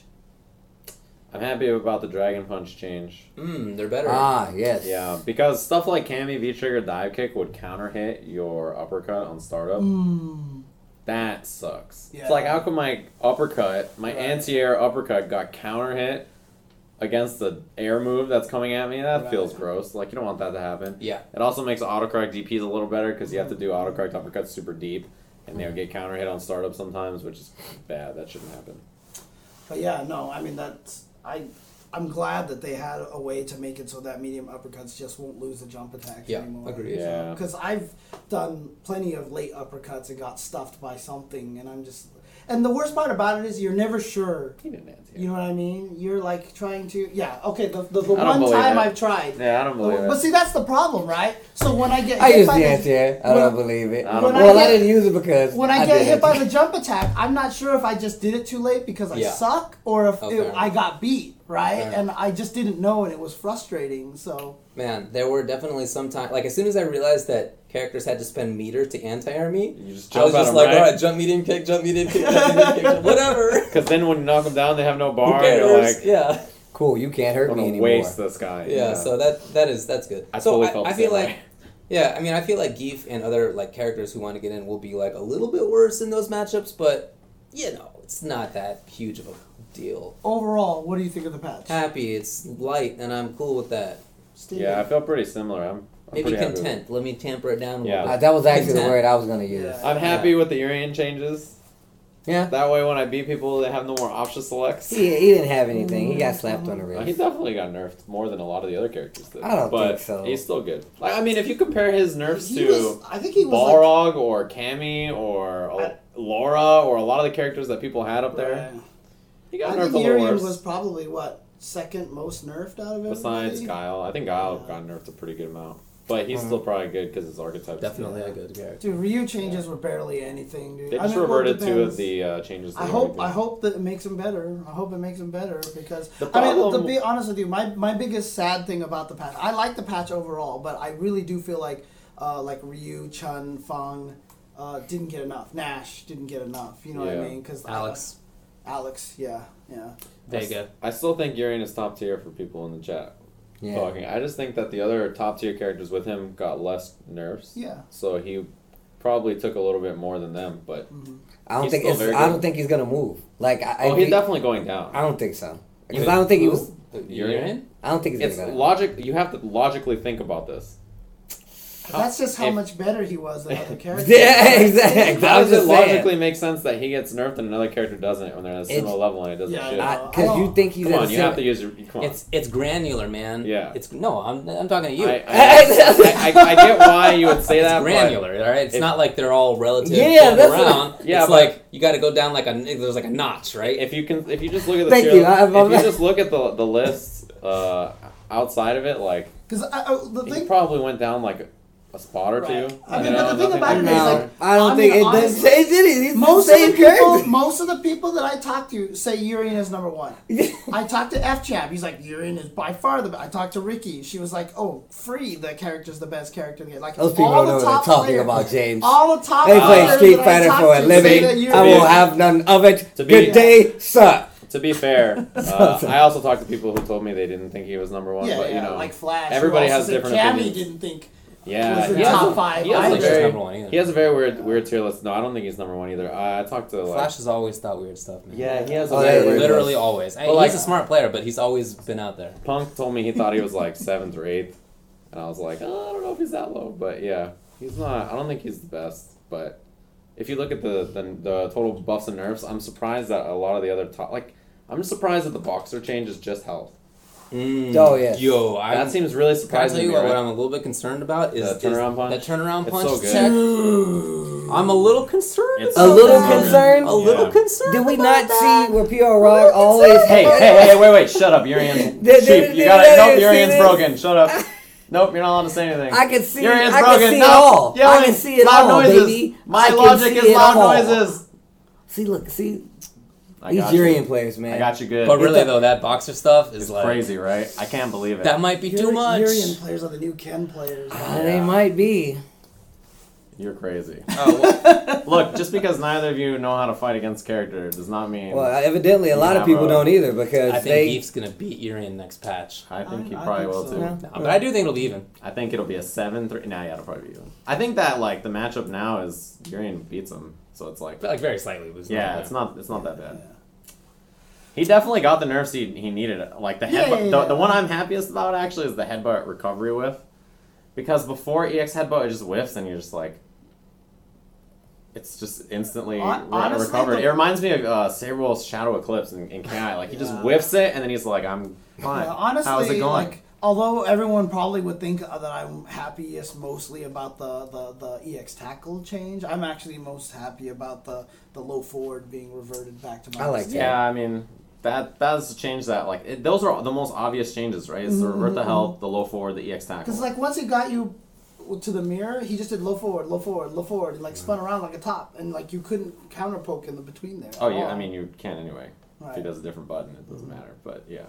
I'm happy about the Dragon Punch change. Hmm, they're better. Ah, yes. Yeah, because stuff like Cammy V trigger dive kick would counter hit your uppercut on startup. Mm. That sucks. Yeah. It's like how come my uppercut, my Right. anti-air uppercut, got counter hit against the air move that's coming at me? That Right. feels gross. Like you don't want that to happen. Yeah. It also makes autocorrect DPs a little better because you have to do autocorrect uppercuts super deep, and they'll get counter hit on startup sometimes, which is bad. That shouldn't happen. But yeah, no, I mean that's I. I'm glad that they had a way to make it so that medium uppercuts just won't lose the jump attacks Yeah, anymore. agreed. Yeah. Because I've done plenty of late uppercuts and got stuffed by something, and I'm just. And the worst part about it is you're never sure. He didn't answer. You know what I mean? You're like trying to. Yeah. Okay. The the, the one time it. I've tried. Yeah, I don't believe But it. But see, that's the problem, right? So when I get I hit used by the the, anti-air. I don't believe it. I don't when well, I I, didn't use it because when I, I get hit it. by the jump attack, I'm not sure if I just did it too late because I Yeah. suck or if Oh, it, I got beat, right? Fair And I just didn't know, and it was frustrating. So Man, there were definitely some time. Like as soon as I realized that characters had to spend meter to anti-air me, You just I was just like, right? all right, jump medium kick, jump medium kick, jump medium kick, jump- whatever. Because then when you knock them down, they have no Who bar. and You're like, yeah. cool. You can't hurt I'm me anymore. waste this guy. yeah, So that that is that's good. I so fully I, felt I feel same like way. yeah, I mean I feel like Gief and other like characters who want to get in will be like a little bit worse in those matchups, but you know it's not that huge of a deal. overall, what do you think of the patch? Happy, it's light, and I'm cool with that. Steven? Yeah, I feel pretty similar. I'm, I'm Maybe pretty happy with it. content. Let me tamper it down Yeah. Uh, that was actually the word I was gonna use. Yeah. I'm happy with the Urien changes. Yeah. That way, when I beat people, they have no more option selects. He, he didn't have anything. He got slapped on the Uh, he definitely got nerfed more than a lot of the other characters did. I don't but think so. He's still good. Like, I mean, if you compare his nerfs He to was, I think he was like, Balrog or Cammy or a- Laura or a lot of the characters that people had up there, Right. he got I nerfed think a little Urien worse. was probably what second most nerfed out of everybody. Besides Guile, I think Guile Yeah. got nerfed a pretty good amount. But he's Mhm. still probably good because his archetype. Definitely a good character. Dude, Ryu changes were barely anything, dude. They I just mean, reverted two of the uh, changes. I hope I hope that it makes him better. I hope it makes him better because The I mean problem- to be honest with you, my my biggest sad thing about the patch, I like the patch overall, but I really do feel like uh, like Ryu, Chun, Fang uh, didn't get enough. Nash didn't get enough. You know what I mean? Because Alex, Alex, yeah, yeah. Vega. I still think Urien is top tier for people in the chat. Yeah. Talking. I just think that the other top tier characters with him got less nerfs. Yeah. So he probably took a little bit more than them, but mm-hmm. I don't He's think still it's, very I don't think he's gonna move. Like I, oh, I, he's he- definitely going down. I don't think so. Because I don't think he was. Urien. I don't think he's It's gonna. go logic. You have to logically think about this. That's just how if- much better he was than other characters. Yeah, exactly. I How does it just logically make sense that he gets nerfed and another character doesn't when they're at a similar level and it doesn't Yeah, shit? Because you think he's Come on, a you sim- have to use your. Come on. It's it's granular, man. Yeah. It's no, I'm I'm talking to you. I, I, I, I get why you would say it's that. but- granular, all right. It's if- not like they're all relative. Yeah, floating that's what- around. Yeah, it's but- like you got to go down like a there's like a notch, right? if you can, if you just look at the Thank show, you, I'm- I'm- if you just look at the the list uh, outside of it, like Because the thing, probably went down like a spot or Right. two. I mean, know, but the thing about it like is, like, I don't I think mean, it does honestly, say it. He's most the of the people, character. most of the people that I talk to say Urien is number one. I talked to F Champ. He's like Urien is by far the. best. I talked to Ricky. She was like, "Oh, free. The character's the best character in the game." Like Those people all know the what they're top talking players- about, James. All the top They play Street Fighter for a to say that living. I will have none of it. To be- Good day, sir. To be fair, uh, I also talked to people who told me they didn't think he was number one, yeah, but you yeah, know, like Flash. everybody has said different Cammy opinions. didn't think yeah, was he has top a- five. he has I a don't think he's very- number one. He has a very weird weird tier list. No, I don't think he's number one either. Uh, I talked to like Flash has always thought weird stuff, man. yeah, he has a Oh, very yeah, weird literally list. always. Hey, But, like- he's a smart player, but he's always been out there. Punk told me he thought he was like seventh or eighth, and I was like, oh, I don't know if he's that low, but yeah, he's not. I don't think he's the best, but if you look at the the, the total buffs and nerfs, I'm surprised that a lot of the other top like. I'm just surprised that the boxer change is just health. Mm. Oh, yeah. Yo, I That seems really Can I surprising. tell you what, right? what I'm a little bit concerned about is The turnaround is punch? That turnaround It's punch so good. check. I'm a little concerned. It's A little that. concerned? A little Yeah. concerned. Did we about not that. see where P.R. Rock always Hey, hey, hey, wait, wait, shut up, Urien's Did- cheap. You got did- it. Nope, did- Urien's broken. Shut up. Nope, you're not allowed to say anything. I can see, Urien's I broken. can see no. it all. Yelling. I can see it loud all, noises. baby. My I logic is loud all. noises. See, look, see, I these. Urien players, man. I got you good. But really, It's though, that boxer stuff is like crazy, right? I can't believe it. That might be too much. Urien players are the new Ken players. Ah, They might be. You're crazy. Oh, well, Look, just because neither of you know how to fight against character does not mean. Well, evidently, a lot of people a- don't either because I think they. Beef's gonna beat Urien next patch. I think he I- I probably think will so. too. Yeah. No, but I do think it'll be even. I think it'll be a seven three. Nah, yeah, it'll probably be even. I think that like the matchup now is Urien beats him, so it's like Like very slightly. was yeah, not it's not it's not that bad. He definitely got the nerfs he, he needed. Like the Yeah, headbutt. yeah, The, yeah. the one I'm happiest about actually is the headbutt recovery whiff, because before EX headbutt it just whiffs and you're just like, it's just instantly honestly, recovered. the- It reminds me of uh, Sabrewulf's Shadow Eclipse in, in KI. Like he just Yeah. whiffs it and then he's like, I'm fine. Yeah, honestly, How's it going? like although everyone probably would think uh, that I'm happiest mostly about the, the, the EX tackle change, I'm actually most happy about the, the low forward being reverted back to my I like that. Yeah, I mean that that's a change that like it, those are the most obvious changes, right? It's the mm-hmm, revert the mm-hmm. health, the low forward, the EX tackle. Because like once he got you to the mirror, he just did low forward, low forward, low forward, and like spun around like a top, and like you couldn't counter poke in the between there. oh yeah, all. I mean you can anyway. If he does a different button, it doesn't mm-hmm. matter. But yeah,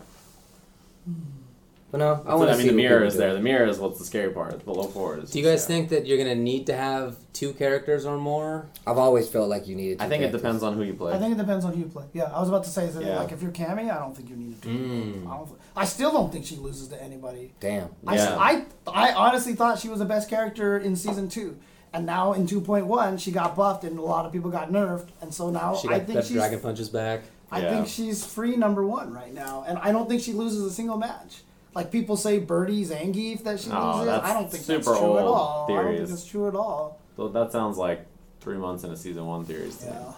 But no, I I, want to I see mean the what mirror is do. there. The mirror is what's the scary part. The low forward is. Do you guys yeah. think that you're gonna need to have two characters or more? I've always felt like you needed. I two think it depends on who you play. I think it depends on who you play. Yeah, I was about to say, is that Yeah. like if you're Cammy, I don't think you need to. Mm. I, I still don't think she loses to anybody. Damn. I, Yeah. I, I honestly thought she was the best character in season two. And now in 2.1, she got buffed and a lot of people got nerfed. And so now She I got think that she's dragon punches back. I Yeah. think she's free number one right now. And I don't think she loses a single match. Like people say Birdie Zangief that she No, loses. that's I don't think that's true at old all. I don't think theories. that's true at all. So that sounds like three months into season one theories. to. Yeah.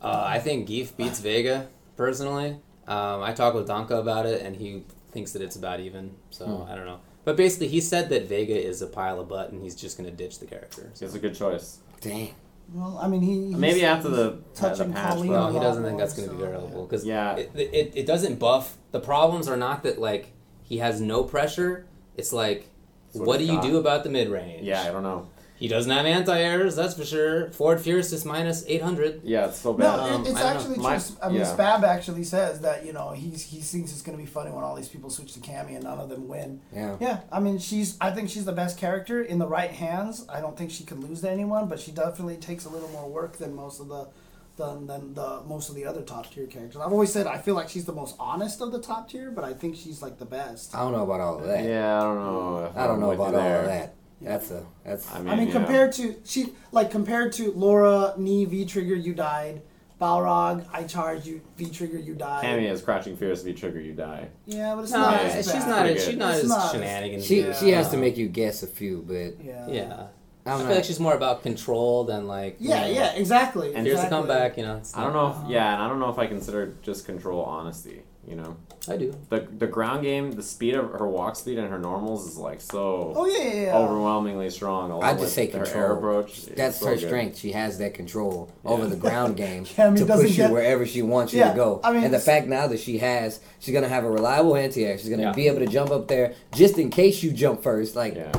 Uh, I think Gief beats Vega personally. Um, I talked with Donka about it, and he thinks that it's about even. So Hmm. I don't know. But basically, he said that Vega is a pile of butt, and he's just gonna ditch the character. So. It's a good choice. Damn. Well, I mean, he he's- Maybe after the- he's touching the patch, Colleen No, he doesn't think that's going to be so, variable because Yeah. it, it, it doesn't buff. The problems are not that like he has no pressure. It's like It's what what do you got. do about the mid range? Yeah, I don't know. He doesn't have anti airs. That's for sure. Ford Fierce is minus eight hundred. Yeah, it's so No, bad. Um, it's I don't know. actually My- true. I mean, yeah. Spab actually says that you know he's he thinks it's going to be funny when all these people switch to Cammy and none of them win. Yeah. Yeah, I mean, she's. I think she's the best character in the right hands. I don't think she can lose to anyone, but she definitely takes a little more work than most of the, than, than the most of the other top tier characters. I've always said I feel like she's the most honest of the top tier, but I think she's like the best. I don't know about all of that. Yeah, I don't know. I don't I'm know about all there. of that. That's a that's. I mean, I mean, yeah. compared to she like compared to Laura, knee V trigger, you died. Balrog, I charge you. V trigger, you died. Cammy is crouching fierce. If you trigger, you die. Yeah, but it's No, not. Yeah, as she's bad. not. Pretty she's not It's as not as- shenanigans. she as, she has to make you guess a few, but Yeah. Yeah, I I'm feel like she's more about control than like. you Yeah, know, yeah, exactly. And Here's the exactly. comeback. You know. it's I don't not- know. If, yeah, uh, and I don't know if I consider just control honesty. You know, I do. the the ground game, the speed of her walk speed and her normals is like so Oh yeah, yeah. yeah. overwhelmingly strong. I'd just with say her control. air approach. It's That's so her good. strength. She has that control over the ground game Cammy to doesn't push you get- wherever she wants you Yeah, to go. I mean, and the s- fact now that she has, she's gonna have a reliable anti-air. She's gonna Yeah. be able to jump up there just in case you jump first. Like Yeah.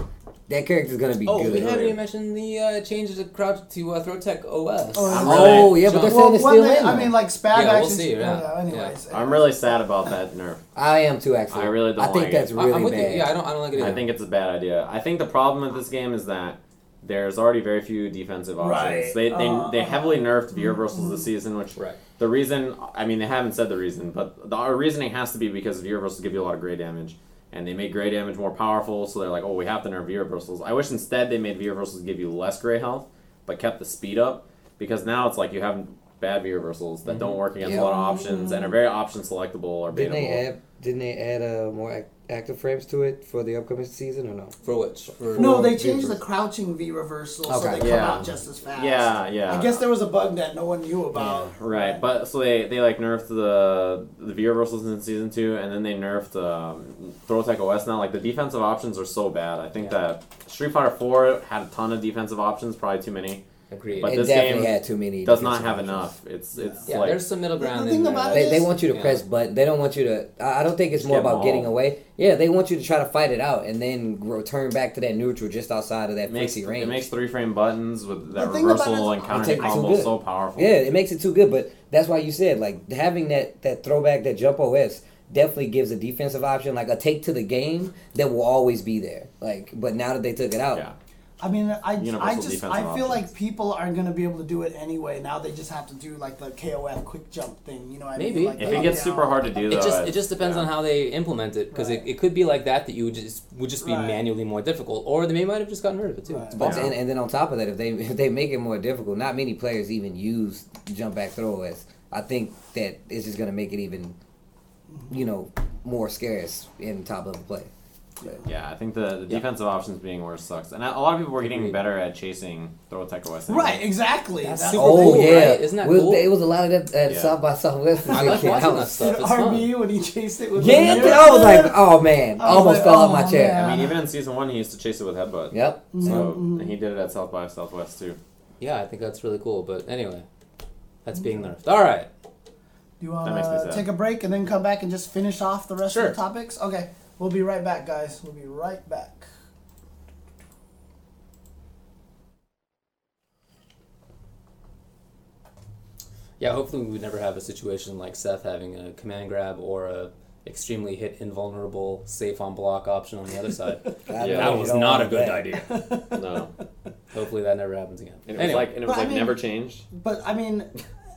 That character's gonna be Oh, good. we haven't even mentioned the uh, changes of crouch to uh, throw tech OS. Oh, I'm oh really- yeah, but they're Well, saying it's one still thing- in. I mean, like Spab Yeah, we'll see, yeah. anyways, I'm really sad about that nerf. I am too. Actually, I really don't I think like that's it. I- really I'm with you. bad. Yeah, I don't. I don't like it either. I think it's a bad idea. I think the problem with this game is that there's already very few defensive options. Right. They they, Uh, they heavily nerfed V reversals this season, which Right. the reason I mean they haven't said the reason, but the our reasoning has to be because V reversals give you a lot of gray damage. And they make gray damage more powerful, so they're like, oh, we have to nerf V reversals. I wish instead they made V reversals give you less gray health, but kept the speed up, because now it's like you have bad V reversals that don't work against a lot of options and are very option selectable or Didn't they add? Didn't they add uh, more active frames to it for the upcoming season or no? For which? For No, they changed the crouching V reversal so Okay. they come Yeah. out just as fast. Yeah, yeah. I guess there was a bug that no one knew about. Right, but so they, they like nerfed the the V reversals in season two, and then they nerfed um, throw tech OS. Now, like the defensive options are so bad. I think Yeah. that Street Fighter Four had a ton of defensive options, probably too many. Agreed. But it this definitely game had too many. Does not have options. enough. It's it's yeah, like there's some middle The- the ground thing in there. about that- They, they want you to Yeah. press but They don't want you to. I I don't think it's more get 'em about getting away. Yeah, they want you to try to fight it out and then return back to that neutral just outside of that it makes freaky range. it makes three frame buttons with that The reversal it- and counter It combo good. so powerful. yeah, it makes it too good. But that's why you said like having that that throwback that jump OS definitely gives a defensive option like a take to the game that will always be there. Like, but now that they took it out, yeah. I mean, I, I Universal just defensive I feel options. like people are gonna be able to do it anyway. Now they just have to do like the KOF quick jump thing. You know what I Maybe. mean? Like If it gets up super hard to do, It just it just depends yeah. on how they implement it because Right. it, it could be like that that you would just would just be Right. manually more difficult or they might have just gotten rid of it too. Right. It's But possible. and, and then on top of that, if they if they make it more difficult, not many players even use jump back throw as. I think that it's just gonna make it even, you know, more scarce in top level play. But- Yeah, I think the, the Yeah. defensive options being worse sucks, and a a lot of people were getting better at chasing throw tech OS. Right, exactly. That's That's, super the Oh cool, yeah, right? Isn't that was, cool? It was a lot of that at Yeah. South by Southwest. I like watching that stuff. Did It's fun. RB when he chased it with Yeah, the I was like, oh man, I was almost like, fell off oh, my chair. man. I mean, even in season one, he used to chase it with headbutt. Yep. So Mhm. and he did it at South by Southwest too. Yeah, I think that's really cool. But anyway, that's being nerfed. All right. Do you That makes me want sad. to take a break and then come back and just finish off the rest Sure. of the topics? Okay, we'll be right back, guys. We'll be right back. Yeah, hopefully we would never have a situation like Seth having a command grab or a extremely hit invulnerable safe on block option on the other side. I Yeah, that was don't a good that. idea. No, Hopefully that never happens again. and it was like and it was But I mean- never changed. But I mean,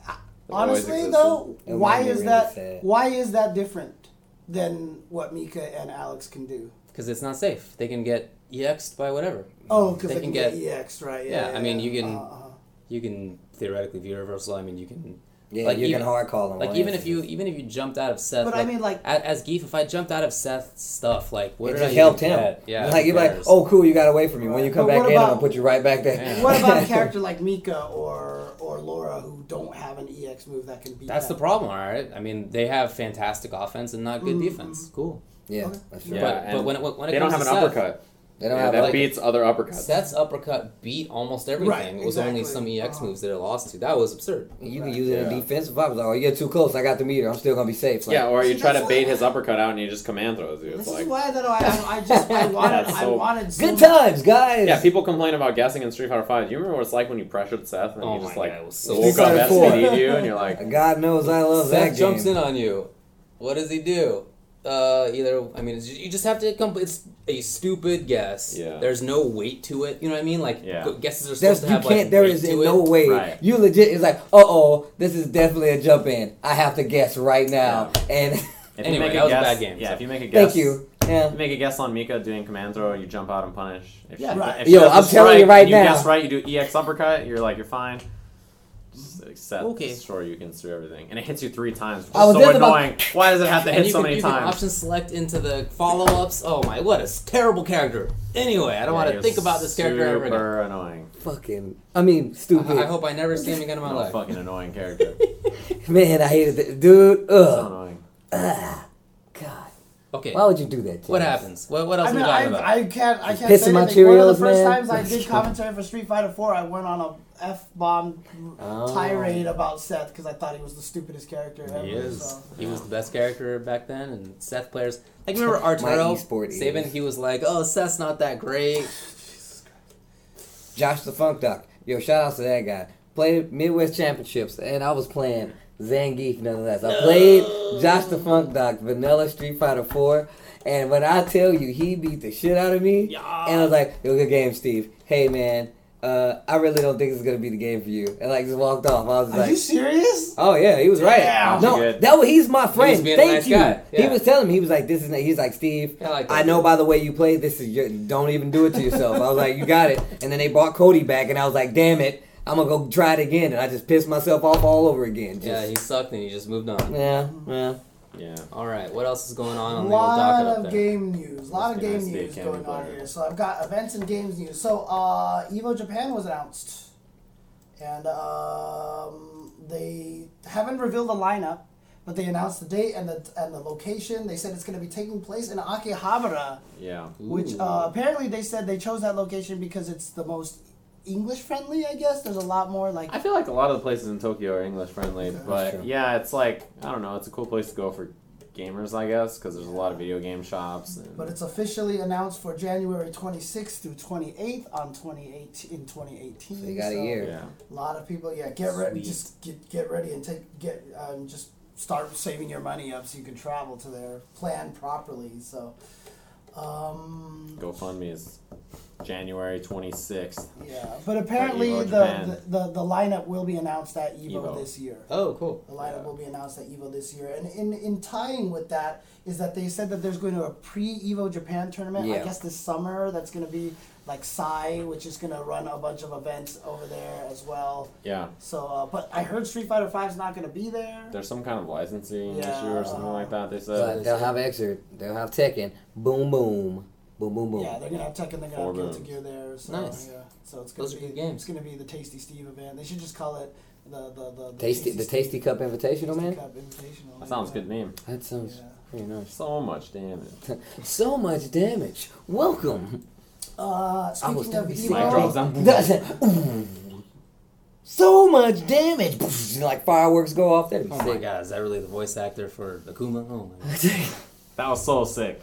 honestly though, why is that? sad. Why is that different than what Mika and Alex can do? because it's not safe. They can get EX'd by whatever. Oh, because They they, can can, get- get, EX, right? yeah, Yeah, I mean, you can- Uh-huh. You can theoretically view reversal. I mean, you can Yeah, Like you even- can hard call them. like on even if you even if you jumped out of Seth. But I mean, like, a- as Gief, if I jumped out of Seth's stuff, like what it just I helped him. get? Yeah, like you're like, oh cool, you got away from me. When you come But back what in, I'm gonna put you right back there. Yeah. what about a character like Mika or or Laura who don't have an EX move that can beat? That's the problem, all right. I mean, they have fantastic offense and not good Mhm. defense. Cool. Yeah, Okay. that's true. Yeah, but but when it, when it They don't comes have an to Seth, uppercut. They don't Yeah, have that like, beats other uppercuts. Seth's uppercut beat almost everything. Right, it was only some EX moves that it lost to. That was absurd. you can use it in Yeah. defensive options. Like, oh, you get too close. I got the meter. I'm still gonna be safe. Like, yeah, or you See, try to bait why- his uppercut out and he just command throws you. It's This like is why that I, I just I wanted That's I wanted so good times, guys. Yeah, people complain about guessing in Street Fighter Five. Do you remember what it's like when you pressured Seth and Oh he just like God, it was so woke Street up Fighter 4. SPD'd you and you're like, God knows I love Seth that jumps in on you. What does he do? Uh, either I mean, you just have to come. It's a stupid guess. Yeah. There's no weight to it. You know what I mean? Like Yeah. guesses are supposed There's, to you have can't. like there weight is to in it. no way. Right. You legit. It's like, uh oh, this is definitely a jump in. I have to guess right now. And if Anyway, you make that a was a bad game, Yeah, so. if you make a guess, thank you. Yeah. You make a guess on Mika doing command throw, you jump out and punish. If Yeah. she, Right. if Yo, I'm telling you strike right and you now. guess right, you do EX uppercut, you're like, you're fine. Just accept. Okay. Sure, you can through everything. And it hits you three times, which I is was so just about- annoying. Why does it have to And hit you so can, many you can times? option select into the follow ups. Oh my, what a s- terrible character. Anyway, I don't Yeah, want to think about this character ever again. Super annoying. Fucking. I mean, stupid. I, I hope I never see him again in my No life. fucking annoying character. Man, I hated it. dude. so Ugh. annoying. Ah, God. Okay, Why would you do that? James? what happens? What, what else I we mean, talking I, about? I can't, I can't Pissing say my anything. One of the first man. times I did commentary for Street Fighter 4, I went on a f bomb Oh. tirade about Seth because I thought he was the stupidest character ever. He is. So. He was the best character back then, and Seth players. Like remember Arturo Sabin? He was like, "Oh, Seth's not that great." Josh the Funk Duck. Yo, shout out to that guy. Played Midwest Championships, and I was playing Zangief nonetheless. I played Josh the Funk Duck, Vanilla Street Fighter 4, and when I tell you he beat the shit out of me, Yeah. and I was like, it was a good game, Steve. "Hey man, uh, I really don't think it's gonna be the game for you," and like just walked off. I was Are like, you serious? "Oh yeah, he was right." Damn. No, Good. that was he's my friend. being a Thank nice you. guy. He was telling me he was like, "This is." He's like, "Steve, I like I know by the way you play, this is your. Don't even do it to yourself." I was like, "You got it." And then they brought Cody back, and I was like, "Damn it." I'm gonna go try it again, and I just pissed myself off all over again. Just, Yeah, he sucked and he just moved on. yeah, yeah. Yeah. All right, what else is going on A on the old lot docket up of there? game news. A lot of game nice to be a news going on here. So I've got events and games news. So uh, Evo Japan was announced, and um, they haven't revealed the lineup, but they announced the date and the and the location. They said it's going to be taking place in Akihabara, Yeah. which uh, apparently they said they chose that location because it's the most English friendly. I guess there's a lot more like I feel like a lot of the places in Tokyo are English friendly, That's but true. yeah, it's like I don't know. It's a cool place to go for gamers, I guess, because there's a lot of video game shops. And, But it's officially announced for January 26th through 28th on 28 in 2018. So you got a year. yeah. A lot of people, yeah, get ready. Just get get ready and take get um, just start saving your money up so you can travel to there. Plan properly. So, um, GoFundMe is January 26th. yeah. But apparently the, the, the the lineup will be announced at Evo, Evo. this year. Oh, cool. The lineup Yeah. will be announced at Evo this year, and in in tying with that is that they said that there's going to a pre Evo Japan tournament. yeah. I guess this summer that's going to be like Sai, which is going to run a bunch of events over there as well. Yeah. So, uh, but I heard Street Fighter Five's not going to be there. There's some kind of licensing Yeah, issue or something like that. They said But said. they'll have Xrd, they'll have Tekken, boom, boom, boom, boom, boom. Yeah, they're gonna have Tekken. They're gonna Four have Guilty. Gear there. So, Nice. Yeah. So it's gonna Those are be good games. It's gonna be the Tasty Steve event. They should just call it the the the, the Tasty, the Tasty Cup Invitational, Tasty man. Cup Invitational. That sounds yeah. good name. That sounds Yeah. pretty nice. So much damage. So much damage. Welcome. Uh, I speaking was of gonna be Mic drops Evo, down. Ooh. so much damage. Like fireworks go off. That'd be Oh my sick. god, is that really the voice actor for Akuma? Oh my god. That was so sick.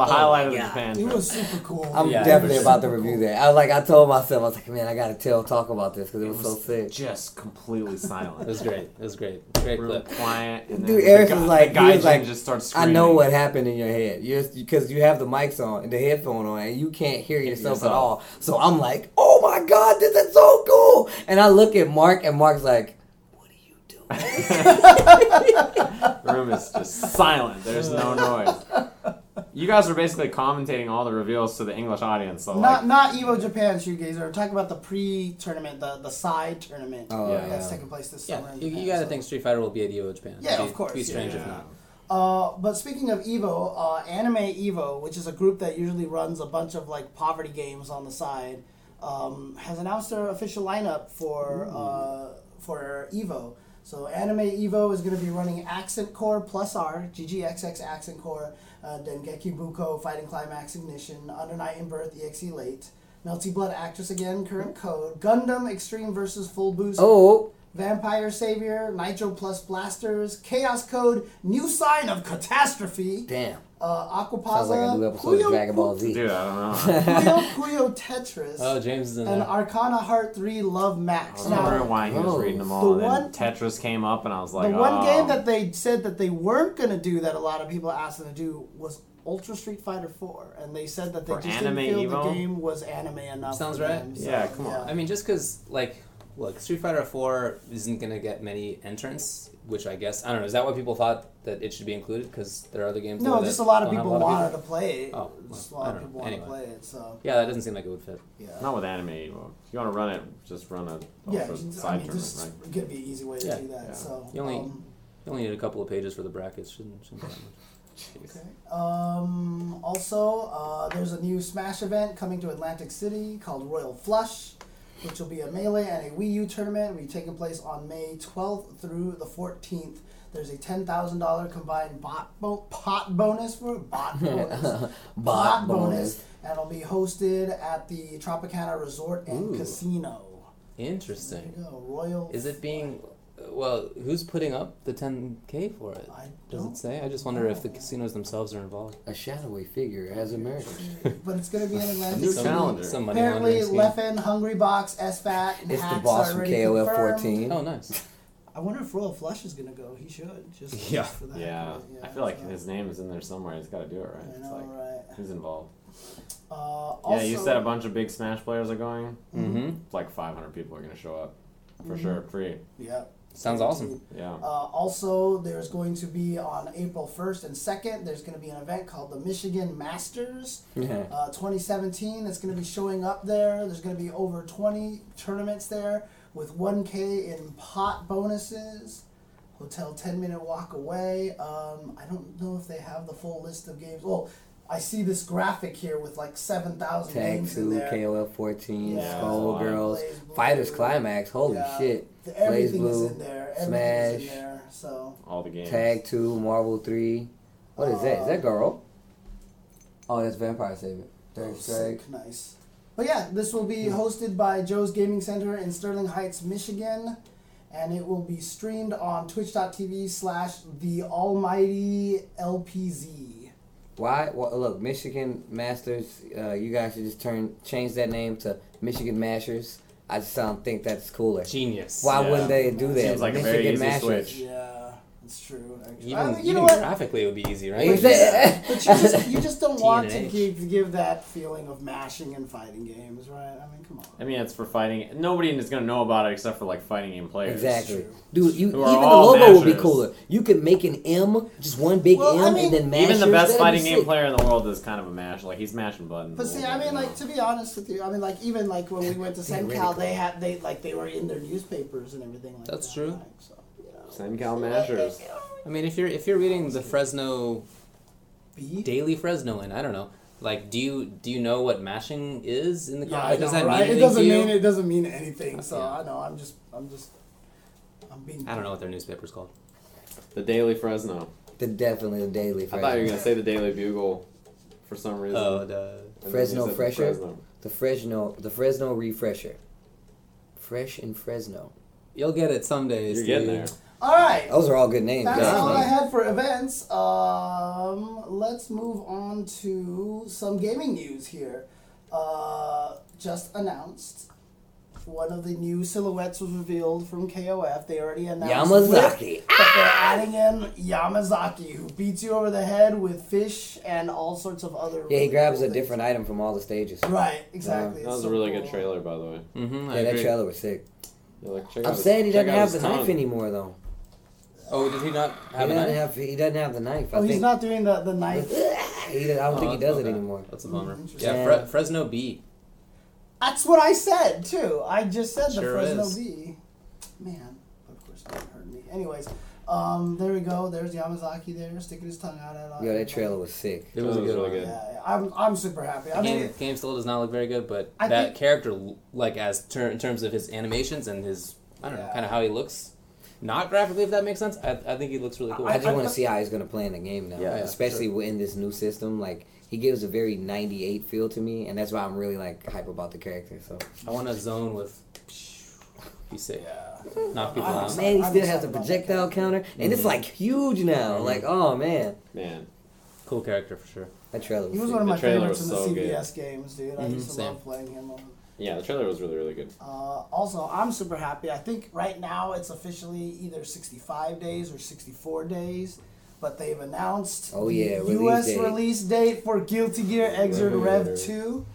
It's the my highlight of the God. Japan it was super cool. I'm Yeah, definitely about to review cool. that. I was like, I told myself, I was like, man, I gotta tell, talk about this because it It was so sick. just completely silent. It was great. It was great. Great Real clip. quiet. And Dude, Eric the was like- the he was like, just starts I know what happened in your head. You're because you have the mics on and the headphone on, and you can't hear yourself, at all. So I'm like, oh my god, this is so cool. And I look at Mark, and Mark's like, what are you doing? The room is just silent. There's no noise. You guys are basically commentating all the reveals to the English audience. So not like, not Evo Japan shoegazer. We're talking about the pre-tournament, the the side tournament Oh Yeah. that's yeah. taking place this Yeah, summer. in you, Japan, you gotta so. think Street Fighter will be at Evo Japan. Yeah, It'd of be- course, Be strange yeah. if not. Uh, but speaking of Evo, uh, Anime Evo, which is a group that usually runs a bunch of like poverty games on the side, um, has announced their official lineup for uh, for Evo. So Anime Evo is going to be running Accent Core Plus R, GGXX Accent Core, uh, Dengeki Bunko Fighting Climax Ignition, Under Night in Birth EXE Late, Melty Blood Actress again, Current Code, Gundam Extreme versus Full Boost, Oh, Vampire Savior, Nitroplus Blasterz, Chaos Code, New Sign of Catastrophe, damn. Uh, Sounds like a Aquapaza, new episode of Dragon Ball Z. dude, I don't know. Puyo Puyo Tetris, Oh, James is in and there. Arcana Heart 3 Love Max. I Max. was wondering Now, why he was Oh. reading them The all. and then one- Tetris came up, and I was like, the one oh. game that they said that they weren't going to do that a lot of people asked them to do was Ultra Street Fighter 4. And they said that they For just didn't feel Evo? the game was anime enough. Sounds for right. them, Yeah, come on. I mean, just because, like, look, Street Fighter 4 isn't going to get many entrants, which I guess, I don't know, is that why people thought that it should be included? Because there are other games no, just that a lot of people wanted people? to play it. Oh, just a lot of people know. wanted to play it, so. Yeah, that doesn't seem like it would fit. Yeah. Not with anime. Evo. If you want to run it, just run a Yeah, just- side I mean, tournament, just right? gonna be an easy way to Yeah. do that. Yeah. So You only- um, You only need a couple of pages for the brackets. Shouldn't, shouldn't be that much. okay. Um, also, uh, there's a new Smash event coming to Atlantic City called Royal Flush, which will be a melee and a Wii U tournament. Will be taking place on May 12th through the 14th. There's a ten thousand dollar combined bot bo- pot bonus for bot bonus. Bot bonus. and it'll be hosted at the Tropicana Resort and Ooh. Casino. Interesting. Royal. Is it being. Well, who's putting up the 10K for it? I Does don't it say? I just wonder if the casinos themselves are involved. A shadowy figure has emerged. but it's going to be in Atlantic New City. calendar. Some money Apparently, laundering scheme. Leffen, Hungrybox, SFAT, and It's the Hacks boss are from already KOF confirmed. 14. Oh, nice. I wonder if Royal Flush is gonna go. He should just Yeah. for the heck Yeah, I feel like so. his name is in there somewhere. He's got to do it right. I It's know, like right? who's involved? Uh, yeah, you said a bunch of big Smash players are going. Mm-hmm. Like 500 people are gonna show up for Mhm. sure, free. Yeah. Sounds awesome. Yeah. Uh, also, there's going to be on April 1st and 2nd, there's going to be an event called the Michigan Masters Yeah. uh, 2017. It's going to be showing up there. There's going to be over 20 tournaments there with 1K in pot bonuses. Hotel 10 minute walk away. Um, I don't know if they have the full list of games. Well, I see this graphic here with like 7,000 Tag in two, there. KOF fourteen, Yeah. Skullgirls, Fighters Climax. Holy Yeah. shit! The- Everything BlazBlue, in there. Everything is in Smash. there. So. All the games. Tag two, Marvel three. What is that? Is that um, Girl? Oh, that's Vampire Savior. Oh, Third Oh, Strike. sick. Nice. But yeah, this will be hmm. hosted by Joe's Gaming Center in Sterling Heights, Michigan. And it will be streamed on twitch.tv slash the almighty LPZ. Why? Well, look, Michigan Masters. Uh, you guys should just turn change that name to Michigan Mashers. I just don't think that's cooler. Genius. Why Yeah. wouldn't they do that? Seems like a very easy Mashers. switch. Yeah, it's true. Actually. Even, I mean, you even know what? graphically, it would be easy, right? Is that- But you just, you just don't want to give, give that feeling of mashing and fighting games, right? I mean, come on. I mean, it's for fighting. Nobody is gonna know about it except for like fighting game players. Exactly, dude. You even the all logo would be cooler. You could make an M, just one big Well, M, I mean, and then mashers. Even the best That'd be fighting game player in the world is kind of a mash. Like he's mashing buttons. But see, I mean, like to be honest with you, I mean, like even like when we went to Yeah, really SenCal, cool. they had they like they were in their newspapers and everything like That's that. true. Like, so, you know. Same Cal Mashers. I mean, if you're if you're reading the Fresno Bee. Daily Fresnoan, I don't know. Like, do you do you know what mashing is in the Yeah, car? I Does know, that right? mean It doesn't to you? mean it doesn't mean anything. So Yeah. I know. I'm just I'm just I'm being. I don't know what their newspaper's called. The Daily Fresno. The definitely the daily. Fresno. I thought you were gonna say the Daily Bugle, for some reason. Oh, the And then you Fresno Fresher? Fresno. the Fresno, the Fresno refresher. Fresh in Fresno. you'll get it someday. You're getting there. All right. Those are all good names. That's guys. all I had for events. Um, let's move on to some gaming news here. Uh, just announced one of the new silhouettes was revealed from KOF. They already announced Yamazaki. But they're adding in Yamazaki, who beats you over the head with fish and all sorts of other. Yeah, he grabs cool a things. different item from all the stages. Right, exactly. That was so a really cool. good trailer, by the way. Mm-hmm. I Yeah, that trailer was sick. Yeah, like, I'm out sad he doesn't have his the knife anymore though. Oh, did he not He have a doesn't knife? have he doesn't have the knife. Oh, I he's think. not doing the, the knife. He, I don't Oh, think he does okay. it anymore. That's a bummer. Mhm. Yeah, Yeah. Fre- Fresno Bee. That's what I said too. I just said the Sure Fresno is. V. Man, of course it didn't hurt me. Anyways, um, there we go. There's Yamazaki there, sticking his tongue out at. All. Yo, that trailer was sick. It was a was good really one. good. Yeah, yeah, I'm I'm super happy. I The mean, game, game still does not look very good, but I that think- character, like as ter- in terms of his animations and his, I don't know, Yeah. kind of how he looks, not graphically, if that makes sense. I, I think he looks really cool. I just want to see how he's gonna play in the game now, Yeah, yeah, especially in this new system. Like he gives a very '98 feel to me, and that's why I'm really like hype about the character. So I want a zone with. Be sick. yeah. Knock people I'm out. man, he still has excited the about that projectile counter, and it's like huge now. Mhm. Like oh man, Man, Cool character for sure. that trailer was. He was sick. one of my favorites in the so good. CvS games, dude. I Mhm, used to same. love playing him. Yeah, the trailer was really, really good. Uh, also, I'm super happy. I think right now it's officially either 65 days or 64 days, but they've announced Oh, the yeah, release U.S. date. release date for Guilty Gear Xrd Right. Rev 2.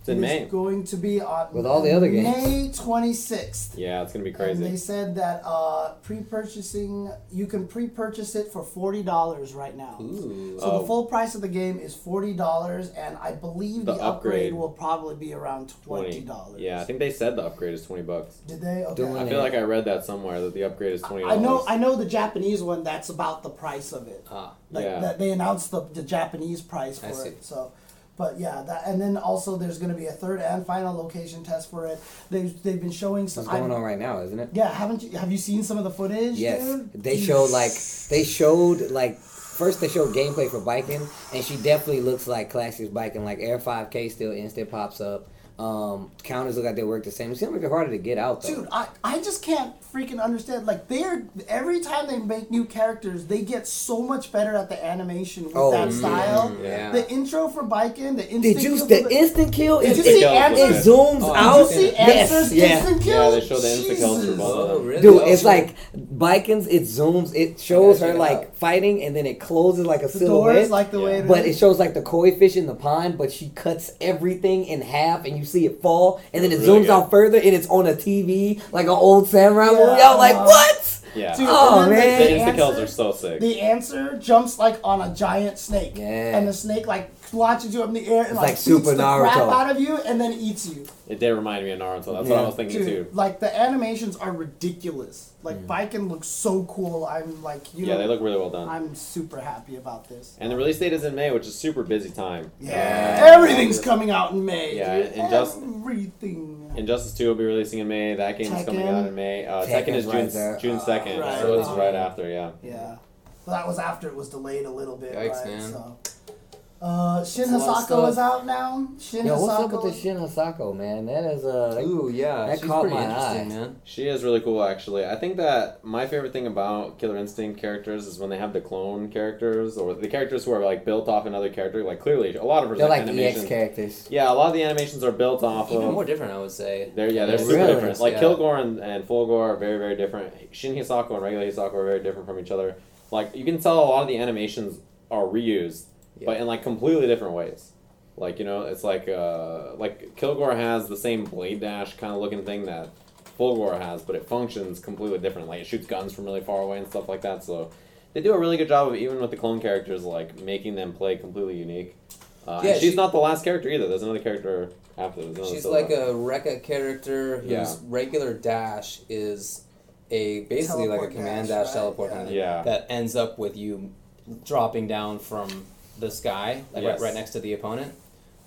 It's in It is May. going to be on With all the other games. May 26th. Yeah, it's gonna be And they said that uh, pre-purchasing, you can pre-purchase it for forty dollars right now. Ooh. So Oh. the full price of the game is forty dollars, and I believe the, The upgrade. upgrade. will probably be around twenty dollars. Yeah, I think they said the upgrade is twenty bucks. Did they? Okay. Doing I feel like I read that somewhere that the upgrade is twenty I dollars. know. I know the Japanese one. That's about the price of it. Ah, Like Yeah. that they announced the, the Japanese price I for see. it. So, but yeah, that and then also there's going to be a third and final location test for it. They've they've been showing some. What's going I- on right now, isn't it? Yeah, haven't you? Have you seen some of the footage? Yes, dude? they showed like they showed like first they showed gameplay for Baiken, and she definitely looks like Classic's Baiken. Like Air 5K still instant pops up. Um, counters look like they work the same. It seems like they're harder to get out though. Dude, I, I just can't freaking understand. Like they're every time they make new characters, they get so much better at the animation with Oh, that mm, style. yeah. The intro for Baiken, the instant Did you kill the for instant kill? Did It, you it, see Answer's? it zooms Oh, out. Did you see Yes, Answer's yeah. instant kill? Yeah, they show the instant kills for both of Oh, them. really? Dude, it's like Vikings. It zooms. It shows her it like out. fighting, and then it closes like a The silhouette. doors like the Yeah. way it but is. it shows like the koi fish in the pond, but she cuts everything in half, and you see it fall, and then it really zooms good. out further, and it's on a TV like an old samurai Yeah. movie. I'm like, what? Yeah. Dude, Oh, man. the the instant kills are so sick. The answer jumps like on a giant snake, Yeah. and the snake like launches you up in the air and It's like, like Super beats the crap Naruto. out of you, and then eats you. It did remind me of Naruto. That's what I was thinking Dude, too. like the animations are ridiculous. Like Baiken looks so cool. I'm like, you Yeah, know, they look really well done. I'm super happy about this. And the release date is in May, which is super busy time. Yeah, everything's coming out in May. Yeah, dude. and just- everything. Injustice 2 will be releasing in May. That game is coming out in May. Uh, Tekken's Tekken is right June, there. June 2nd, Right. so it's right uh-huh. after, yeah. Yeah, well, that was after it was delayed a little bit. Yikes, right? man. So. Uh, Shin That's a lot of Hisako is out now. Shin Yo, what's up with the Shin Hisako, man? That is uh, Ooh, yeah. that she's caught pretty my interesting, eye. man. She is really cool, actually. I think that my favorite thing about Killer Instinct characters is when they have the clone characters or the characters who are like built off another character. Like clearly, a lot of her they're like animations. EX characters. Yeah, a lot of the animations are built off Even of. more different, I would say. They're yeah, they're Yeah, super really? different. Like Yeah. Kilgore and, and Fulgore are very very different. Shin Hisako and regular Hisako are very different from each other. Like you can tell a lot of the animations are reused, but in like completely different ways. Like you know, it's like uh, like Kilgore has the same blade dash kind of looking thing that Fulgore has, but it functions completely different. Like it shoots guns from really far away and stuff like that. So they do a really good job of even with the clone characters, like making them play completely unique. Uh, Yeah, and she's she- not the last character either. There's another character after. There's another She's Scylla. like a Rekka character whose Yeah. regular dash is a basically like a command dash, dash, right? teleport Yeah. kind of Yeah. that ends up with you dropping down from the sky, like Yes. right, right next to the opponent.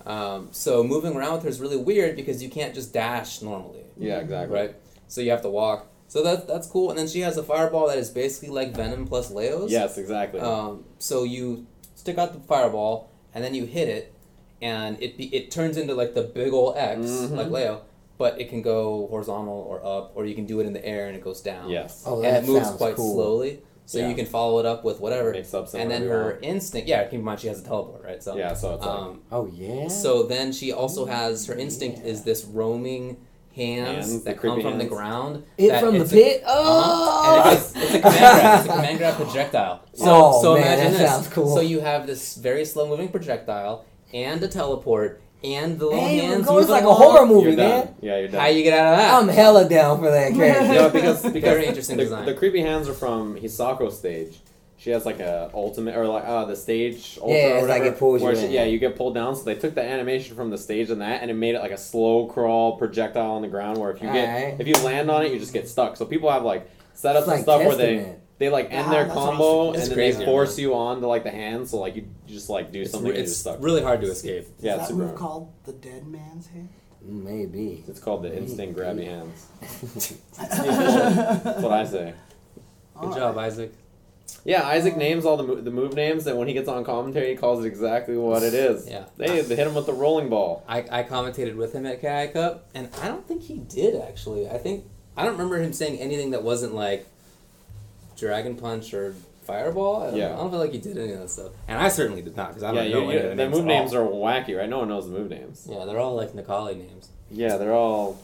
Um, so moving around with her is really weird because you can't just dash normally, Yeah, exactly. right? So you have to walk. So that that's cool. And then she has a fireball that is basically like Venom plus Leo's. Yes, exactly. Um, so you stick out the fireball, and then you hit it, and it be, it turns into like the big ol' X, Mhm. like Leo, but it can go horizontal or up, or you can do it in the air and it goes down. yes. Oh, and that it moves sounds quite cool. slowly, so Yeah. you can follow it up with whatever. Mix up and then her want. instinct, yeah, keep in mind she has a teleport, right? So Yeah, so it's like um, Oh yeah. so then she also has her instinct Yeah. is this roaming hands, Hands, that come creepy from the ground. it that from the it's a- pit. uh-huh. Oh. And it's, it's a command grab. It's a command grab projectile. So, Oh, so man, imagine that this. sounds cool. So you have this very slow moving projectile and a teleport and the little Hey, hands. it goes like a horror movie, you're man. done. Yeah, you're done. How you get out of that? I'm hella down for that character. yeah, because, because Very interesting the, design. The creepy hands are from Hisako stage. She has like a ultimate or like uh the stage ultra Yeah, or it's like whatever, it pulls you she- in. yeah, you get pulled down. So they took the animation from the stage and that, and it made it like a slow crawl projectile on the ground. Where if you get Alright. if you land on it, you just get stuck. So people have like setups It's like and stuff where they Testament. They like end Ah, their combo awesome. and then crazy, they force man. you onto like the hand. So like you just like do It's, something re- and it's stuck. really hard to escape. yeah, is it's that super. move called the Dead Man's Hand? Maybe. It's called the instant grabby hands. It's the official. That's what I say. Good All job, right. Isaac. Yeah, Isaac names all the mo- the move names, and when he gets on commentary, he calls it exactly what it is. Yeah. they, they hit him with the rolling ball. I, I commentated with him at KI Cup, and I don't think he did actually. I think I don't remember him saying anything that wasn't like Dragon Punch or Fireball. I don't, Yeah. I don't feel like he did any of that stuff, and I certainly did not because I don't you, know you- any of the, the names move names all. are wacky, right? No one knows the move names. Yeah, they're all like Nikali names. Yeah, they're all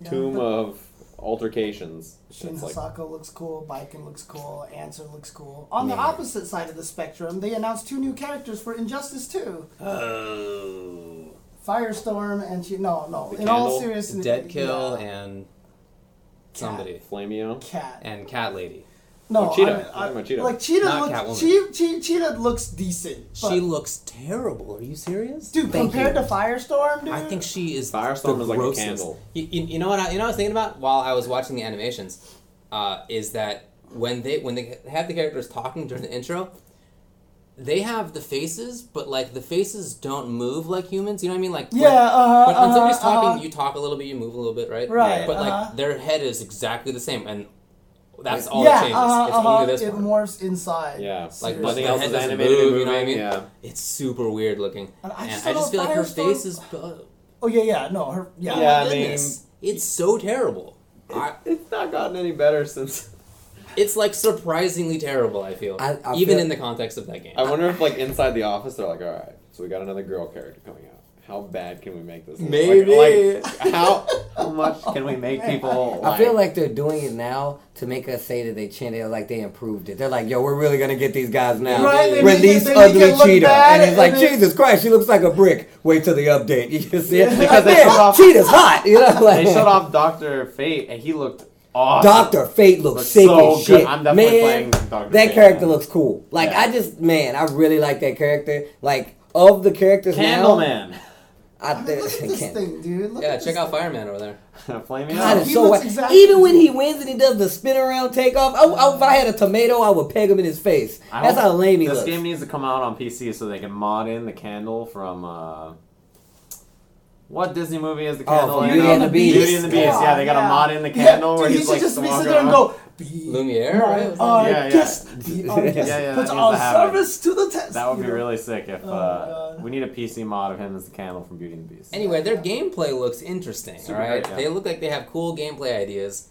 Yeah, tomb but of altercations. Shin It's like- looks cool, Baiken looks cool, Answer looks cool. On the opposite side of the spectrum, they announced two new characters for Injustice 2. Oh, Firestorm and she no no. The in all seriousness, Dead Kill yeah. and somebody Flamio. Cat. and Cat Lady. No, Oh, Cheetah. I mean, You're talking about Cheetah. like Cheetah Not looks che- che- Cheetah looks decent. She looks terrible. Are you serious? dude Thank compared you. to Firestorm, dude. I think she is Firestorm the is like a candle. You, you, you know what? I, you know what I was thinking about while I was watching the animations, uh, is that when they when they have the characters talking during the intro, they have the faces, but like the faces don't move like humans. You know what I mean? Like when- Yeah, uh-huh, When, when somebody's uh-huh, talking, uh-huh. you talk a little bit, you move a little bit, right? Right, But uh-huh. like their head is exactly the same, and that's all yeah, that changes. uh-huh, it's uh-huh, only this it one. morphs inside. Yeah, Like, Seriously. nothing else is doesn't animated move, and you know what I mean? Yeah, It's super weird looking, And I and just I just feel like her Firestorm- face is. Uh, Oh yeah, yeah, no, her yeah. Yeah, I My mean- goodness. it's so terrible. I, It's not gotten any better since. it's like surprisingly terrible. I feel, I- I even feel- in the context of that game. I wonder if like inside the office they're like, all right, so we got another girl character coming out. How bad can we make this? Like- Maybe. Like, how how much can we make people? I feel like they're doing it now to make us say that they changed it, like they improved it. They're like, "Yo, we're really gonna get these guys now." Right, Release it- they ugly it cheetah, and it's like, and Jesus Christ, she looks like a brick. Wait till the update. You can see it Yeah. because they man, showed off- cheetah's hot. You know, like they shut off Doctor Fate and he looked awesome. Doctor Fate looks Looks sick so as good. shit. I'm definitely man, playing Dr. that Fate, character man. looks cool. Like Yeah. I just, man, I really like that character. Like of the characters now, Candleman. I I mean, think look at this thing, dude. Look yeah, at check out thing. Fireman over there. Flaming God, out. it's so looks exactly Even when he wins and he does the spin around takeoff, I, I, if I had a tomato, I would peg him in his face. I That's how lame he This looks. game needs to come out on PC so they can mod in the candle from uh, what Disney movie is the Oh, candle? from in? Beauty and the Beast? Beauty and the Beast. Yeah, they got to Yeah. mod in the Yeah, candle where dude, he's he like just be sitting there and go. Be Lumiere, my right? artist, Yeah, yeah. the artist Yeah, yeah, that puts needs all to happen. service to the test. That would be really sick if Oh, uh, God. we need a PC mod of him as the candle from Beauty and the Beast. Anyway, their gameplay looks interesting. Super all right, great, yeah. they look like they have cool gameplay ideas.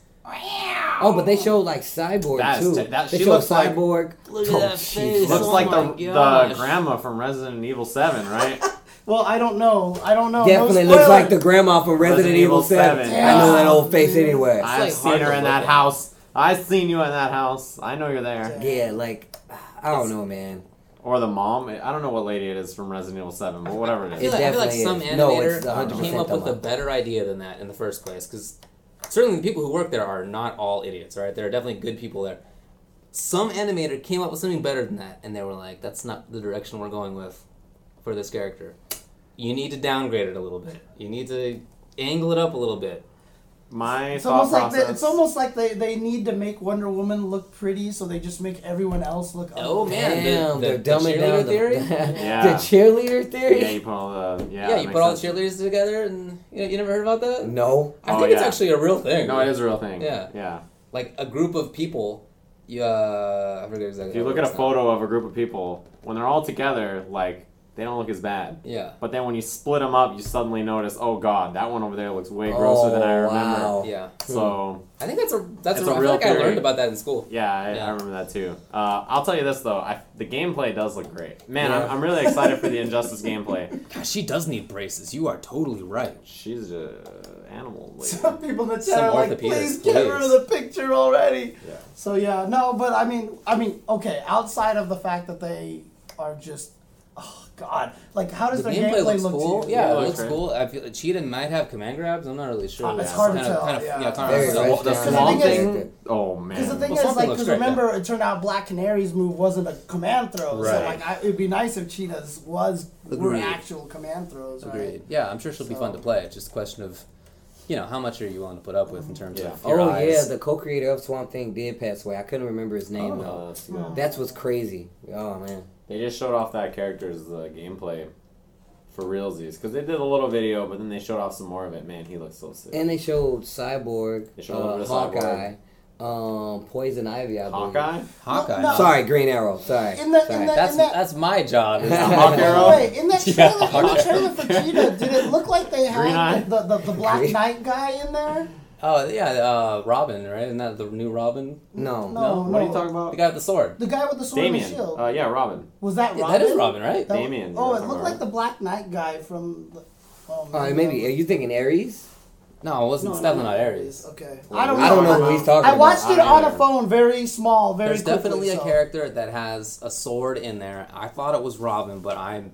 Oh, but they showed like Cyborg That is too. t- that- they she showed looks like- Cyborg. Look at Oh, that Jesus. face. Looks Oh like the gosh. the grandma from Resident Evil Seven, right? Well, I don't know. I don't know. Definitely no looks like the grandma from Resident, Resident Evil Evil 7. 7. I know that old face anyway. I've like seen her in that at. house. I've seen you in that house. I know you're there. yeah, like, I don't know, man. Or the mom. I don't know what lady it is from Resident Evil Seven, but whatever it is. I feel, like, I feel like some is. Animator 100% came up with a better idea than that in the first place. Because certainly the people who work there are not all idiots, right? There are definitely good people there. Some animator came up with something better than that, and they were like, "That's not the direction we're going with for this character. You need to downgrade it a little bit. You need to angle it up a little bit." My It's thought almost like process. they, it's almost like they, they need to make Wonder Woman look pretty, so they just make everyone else look. Ugly. Oh, man, the- Damn, the- they're the dumbing cheerleader down the, theory? Yeah. the cheerleader theory. yeah, you put all the yeah. Yeah, you makes put all the cheerleaders together, and you, know, you never heard about that? No. I Oh, think it's actually a real thing. No, it is a real thing. Yeah. yeah. Like a group of people. You, uh, I forget exactly. If you look at a photo of a group of people, when they're all together, like they don't look as bad. Yeah. But then when you split them up, you suddenly notice, oh god, that one over there looks way grosser than I Oh, remember. wow. Yeah. So I think that's a that's It's a, a I feel real like I learned about that in school. yeah, I, Yeah. I remember that too. Uh, I'll tell you this though, I, the gameplay does look great. Man, Yeah. I'm, I'm really excited for the Injustice gameplay. Gosh, she does need braces. You are totally right. She's a animal. Lady. Some people in the chat are like, orthopedists, please get rid of the picture already. Yeah. So yeah, no, but I mean, I mean, okay. Outside of the fact that they are just, oh god, like how does The their gameplay gameplay looks look cool. to you? Yeah, Yeah, it it looks looks great. cool. I feel Cheetah might have command grabs. I'm not really sure. Uh, it's Yeah, hard to tell, Kind of, yeah. yeah, kind Very of. right the, the down. swamp Because the thing. thing Oh man. Because the thing Well, is, like, because great, yeah. remember, it turned out Black Canary's move wasn't a command throw. So Right. like, I, it'd be nice if Cheetah's was were actual command throws, right? Agreed. Yeah, I'm sure she'll be fun to play. It's just a question of, you know, how much are you willing to put up with in terms Yeah. of your Oh eyes. yeah, the co-creator of Swamp Thing did pass away. I couldn't remember his name Uh, though. let's see that. That's what's crazy. Oh man. They just showed off that character's uh, gameplay for realsies because they did a little video, but then they showed off some more of it. Man, he looks so sick. And they showed Cyborg, They showed uh, bit of Hawkeye, um, Poison Ivy. I believe. Hawkeye. Hawkeye. No, huh? Sorry, Green Arrow. Sorry. In the- in Sorry. the- That's in that- that's my job. is- Hawk Arrow? Wait, in that Yeah. trailer, in the trailer for Cheetah, did it look like they had the, the, the, the Black Knight guy in there? Oh yeah, uh, Robin, right? Isn't that the new Robin? no. No. No, what are you talking about? The guy with the sword. The guy with the sword and Damian. the shield. Uh, yeah, Robin. was that Yeah, Robin? that is Robin, right? That- Damian, Oh, it looked like the Black Knight guy from. The, oh, Uh, maybe. Are you thinking Ares? No, it wasn't. it's definitely not Ares. Okay. Well, I don't know. I don't know who he's talking about. I about. watched it I on a phone, very small, very. There's definitely quickly, a so- character that has a sword in there. I thought it was Robin, but I'm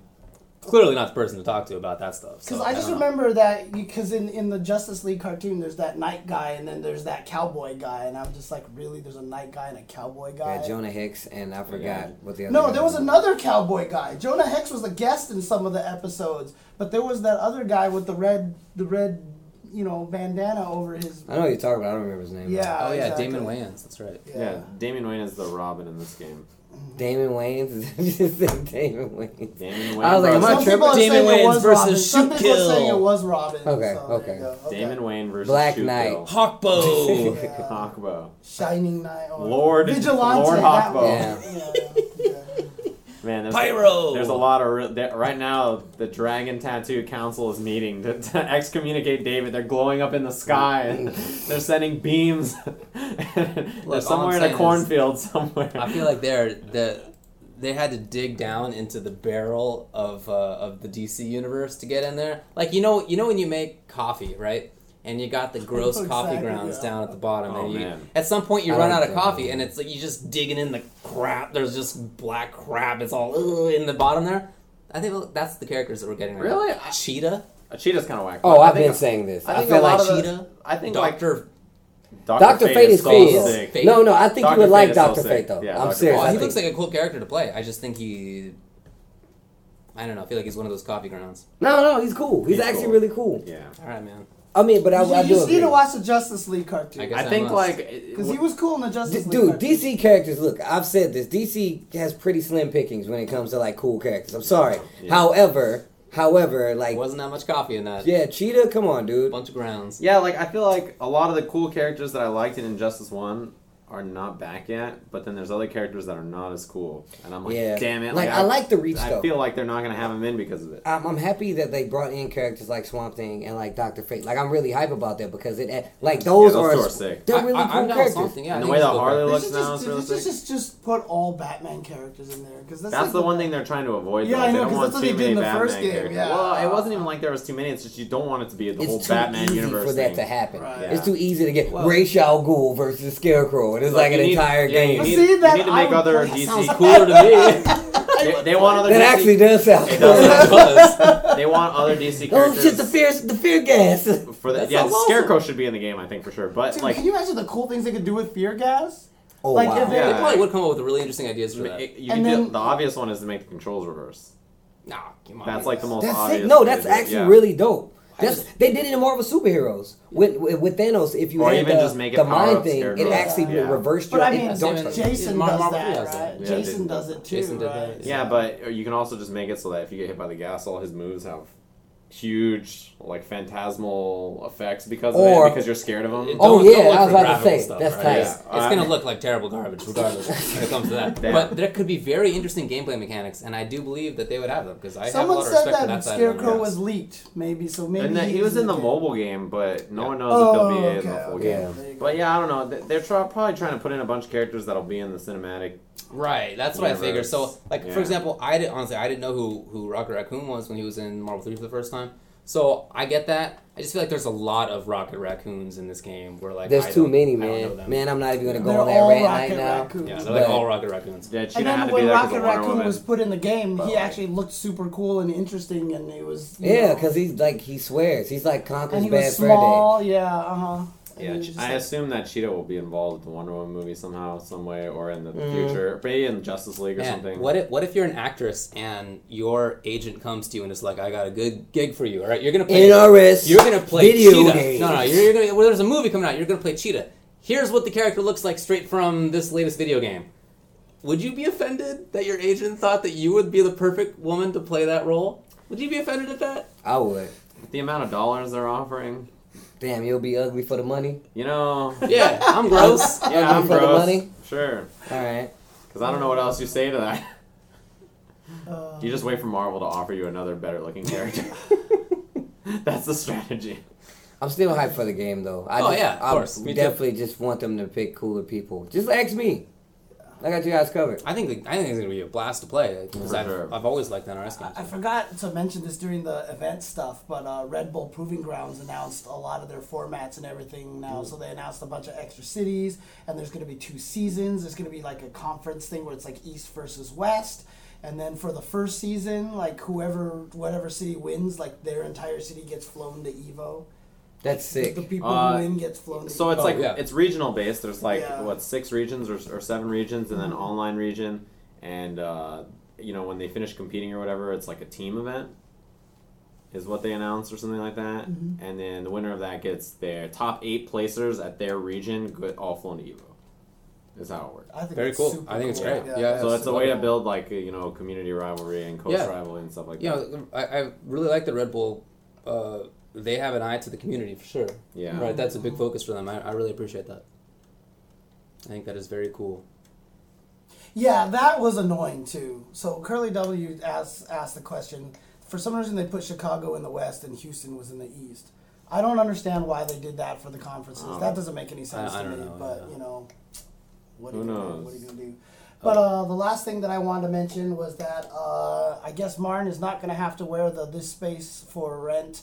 clearly not the person to talk to about that stuff. Because so I just don't know. remember that because in, in the Justice League cartoon, there's that knight guy and then there's that cowboy guy, and I'm just like, really? There's a knight guy and a cowboy guy? Yeah, Jonah Hex, and I forgot Yeah. what the other. No, guy there was another cowboy guy. Jonah Hex was a guest in some of the episodes, but there was that other guy with the red, the red, you know, bandana over his. I know what you're talking about. I don't remember his name. Yeah. Oh yeah, exactly. Damon Wayans. That's right. Yeah. Yeah. Damian Wayne is the Robin in this game. Damon Wayans. just say Damon Wayans. Damon Wayne. I was like, am I Some versus, Damon Wayans versus Robin. Some people saying it was Robin. Okay, so okay. you okay. Damon Wayne versus Black Shoot Knight. Kill. Hawkbo. Yeah. Hawkbow. Shining Knight. Or Lord- Vigilante. Lord that Hawkbow. Yeah. Yeah, yeah. Man, there's, Pyro! There's a lot of re- there, right now. The Dragon Tattoo Council is meeting to, to excommunicate David. They're glowing up in the sky. And they're sending beams. they're somewhere in saying a is- cornfield somewhere. I feel like they're the they had to dig down into the barrel of uh, of the DC universe to get in there. Like you know, you know when you make coffee, right? And you got the gross coffee grounds yeah. down at the bottom, Oh, and you, man. at some point you I run out of that. coffee, and it's like you're just digging in the crap. There's just black crap. It's all ugh, in the bottom there. I think that's the characters that we're getting. Right Really? now. Cheetah, A cheetah's kind of whack. Oh, I I've think- been saying this. I I, feel like of the- Cheetah. I think like Doctor. Dr. Fate is so cool. Fate? No, no, I think Dr. you would Fate like Doctor sick. Fate though. Yeah, I'm Dr. serious. Oh, he looks like a cool character to play. I just think he. I don't know. I feel like he's one of those coffee grounds. no, no, he's cool. He's, He's actually cool. really cool. Yeah. All right, man. I mean, but I, you I you do just need agree. to watch the Justice League cartoon. I guess I think must. like Because he was cool in the Justice D- League. dude, cartoon. DC characters. Look, I've said this. DC has pretty slim pickings when it comes to like cool characters. I'm sorry. Yeah. However, however, like wasn't that much coffee in that. yeah, Cheetah. Come on, dude. bunch of grounds. Yeah, like I feel like a lot of the cool characters that I liked in Injustice One are not back yet, but then there's other characters that are not as cool, and I'm like, Yeah, damn it! Like, I, like the reach I though. feel like they're not gonna have him in because of it. I'm, I'm happy that they brought in characters like Swamp Thing and like Doctor Fate. Like I'm really hype about that because it like those, Yeah, those are, two are sick. they're really I, cool I'm down with characters. something. Yeah, I And the way that Harley looks should now is they really should sick. just, just put all Batman characters in there because that's, That's like the one thing they're trying to avoid. Yeah, though. I know, don't 'cause want that's what they did in the Batman first game, characters. yeah. Well, it wasn't even like there was too many. It's just you don't want it to be the whole Batman universe for that to happen. It's too easy to get Well- Ra's al Ghul versus Scarecrow, and it's Like, like, an need- entire yeah, game. But need- see, that you need to make other DC cooler to me. They, they want other that DC, actually does sound It cool. does. they want other DC characters. oh shit! The fear, the fear gas. for the, That yeah, sounds awesome. Scarecrow should be in the game, I think for sure. But Dude, like, can you imagine the cool things they could do with fear gas? Oh Like, wow! if they- They probably would come up with really interesting ideas for that. it- you And can do- then- the obvious one is to make the controls reverse. Nah, come on. That's like the most That's obvious. sick. No, that's to do it, actually yeah. really dope. I That's just- they did it in Marvel superheroes with with, with Thanos. If you Or had even the, just make it the mind thing, it actually Yeah. reversed But your. I mean, That's don't- even- Jason Mar- does Marvel that, does right? Yeah, Jason dude. does it too, Jason did right? that. Yeah, but you can also just make it so that if you get hit by the gas, all his moves have huge, like phantasmal effects because of Or- it, because you're scared of them. Oh, Don't- yeah, I was for about to graphical say, stuff, that's right? tight. It's, it's Uh, gonna look like terrible garbage, regardless when it comes to that. Yeah. But there could be very interesting gameplay mechanics, and I do believe that they would have them because I Someone have a lot of said respect for that that side of the Scarecrow universe. was leaked, maybe. So maybe and that he was in the mobile game, but no one knows Oh, if he'll be in okay, the full okay. game. Yeah. There you go. But yeah, I don't know. They- They're try- probably trying to put in a bunch of characters that'll be in the cinematic. Right, that's what I figured. universe. So, like for example, I did honestly I didn't know who who Rocket Raccoon was when he was in Marvel Three for the first time. So I get that. I just feel like there's a lot of Rocket Raccoons in this game. Where like There's I too many, I don't know man. Man, I'm not even gonna go They're on that all rant Rocket right now. Raccoons. Yeah, they're like all Rocket Raccoons. Yeah, And then had to be when Rocket Raccoon Woman. was put in the game, he Oh. actually looked super cool and interesting, and he was Yeah, because he's like he swears he's like and Conker's he bad was Freddy. small. Yeah, uh huh. Yeah, I assume that Cheetah will be involved with the Wonder Woman movie somehow, some way, or in the Mm. future, maybe in Justice League or Man, something. what if what if you're an actress and your agent comes to you and is like, "I got a good gig for you. All right, you're gonna play. NRS. You're gonna play video Cheetah. games. No, no, you're, you're gonna. Well, there's a movie coming out. You're gonna play Cheetah. Here's what the character looks like straight from this latest video game. Would you be offended that your agent thought that you would be the perfect woman to play that role? Would you be offended at that? I would. The amount of dollars they're offering, Damn, you'll be ugly for the money. you know. Yeah, I'm gross. Yeah, Ugly I'm for the money? Sure, All right. because I don't know what else you say to that. Uh, You just wait for Marvel to offer you another better looking character. That's the strategy. I'm still hyped for the game though. I Oh, just, yeah, of I course. Me too. definitely just want them to pick cooler people. Just ask me. I got you guys covered. I think I think it's gonna be a blast to play because I've, sure. I've always liked NRS games. I forgot to mention this during the event stuff, but uh, Red Bull Proving Grounds announced a lot of their formats and everything now. So they announced a bunch of extra cities, and there's going to be two seasons. There's going to be like a conference thing where it's like East versus West. And then for the first season, like whoever, whatever city wins, like their entire city gets flown to Evo. That's sick. the people Uh, who win gets flown So it's Oh, like yeah. it's regional based. There's like Yeah. what six regions or, or seven regions, and then Mhm. online region, and uh, you know when they finish competing or whatever, it's like a team event, is what they announced or something like that. Mhm. And then the winner of that gets their top eight placers at their region get all flown to Evo. Is how it works. I think Very cool. super I think it's great. Yeah, so it's a way to build like you know community rivalry and coach Yeah. rivalry and stuff like you that. know, I, I really like the Red Bull. Uh, they have an eye to the community for sure. Yeah. Right, that's a big focus for them. I, I really appreciate that. I think that is very cool. Yeah, that was annoying too. So Curly W asked asked the question. For some reason, they put Chicago in the West and Houston was in the East. I don't understand why they did that for the conferences. Oh. That doesn't make any sense I to don't me. know, but yeah. you know, what are Who you gonna do? knows? What are you gonna do? But uh, the last thing that I wanted to mention was that uh, I guess Martin is not going to have to wear the "This Space for Rent"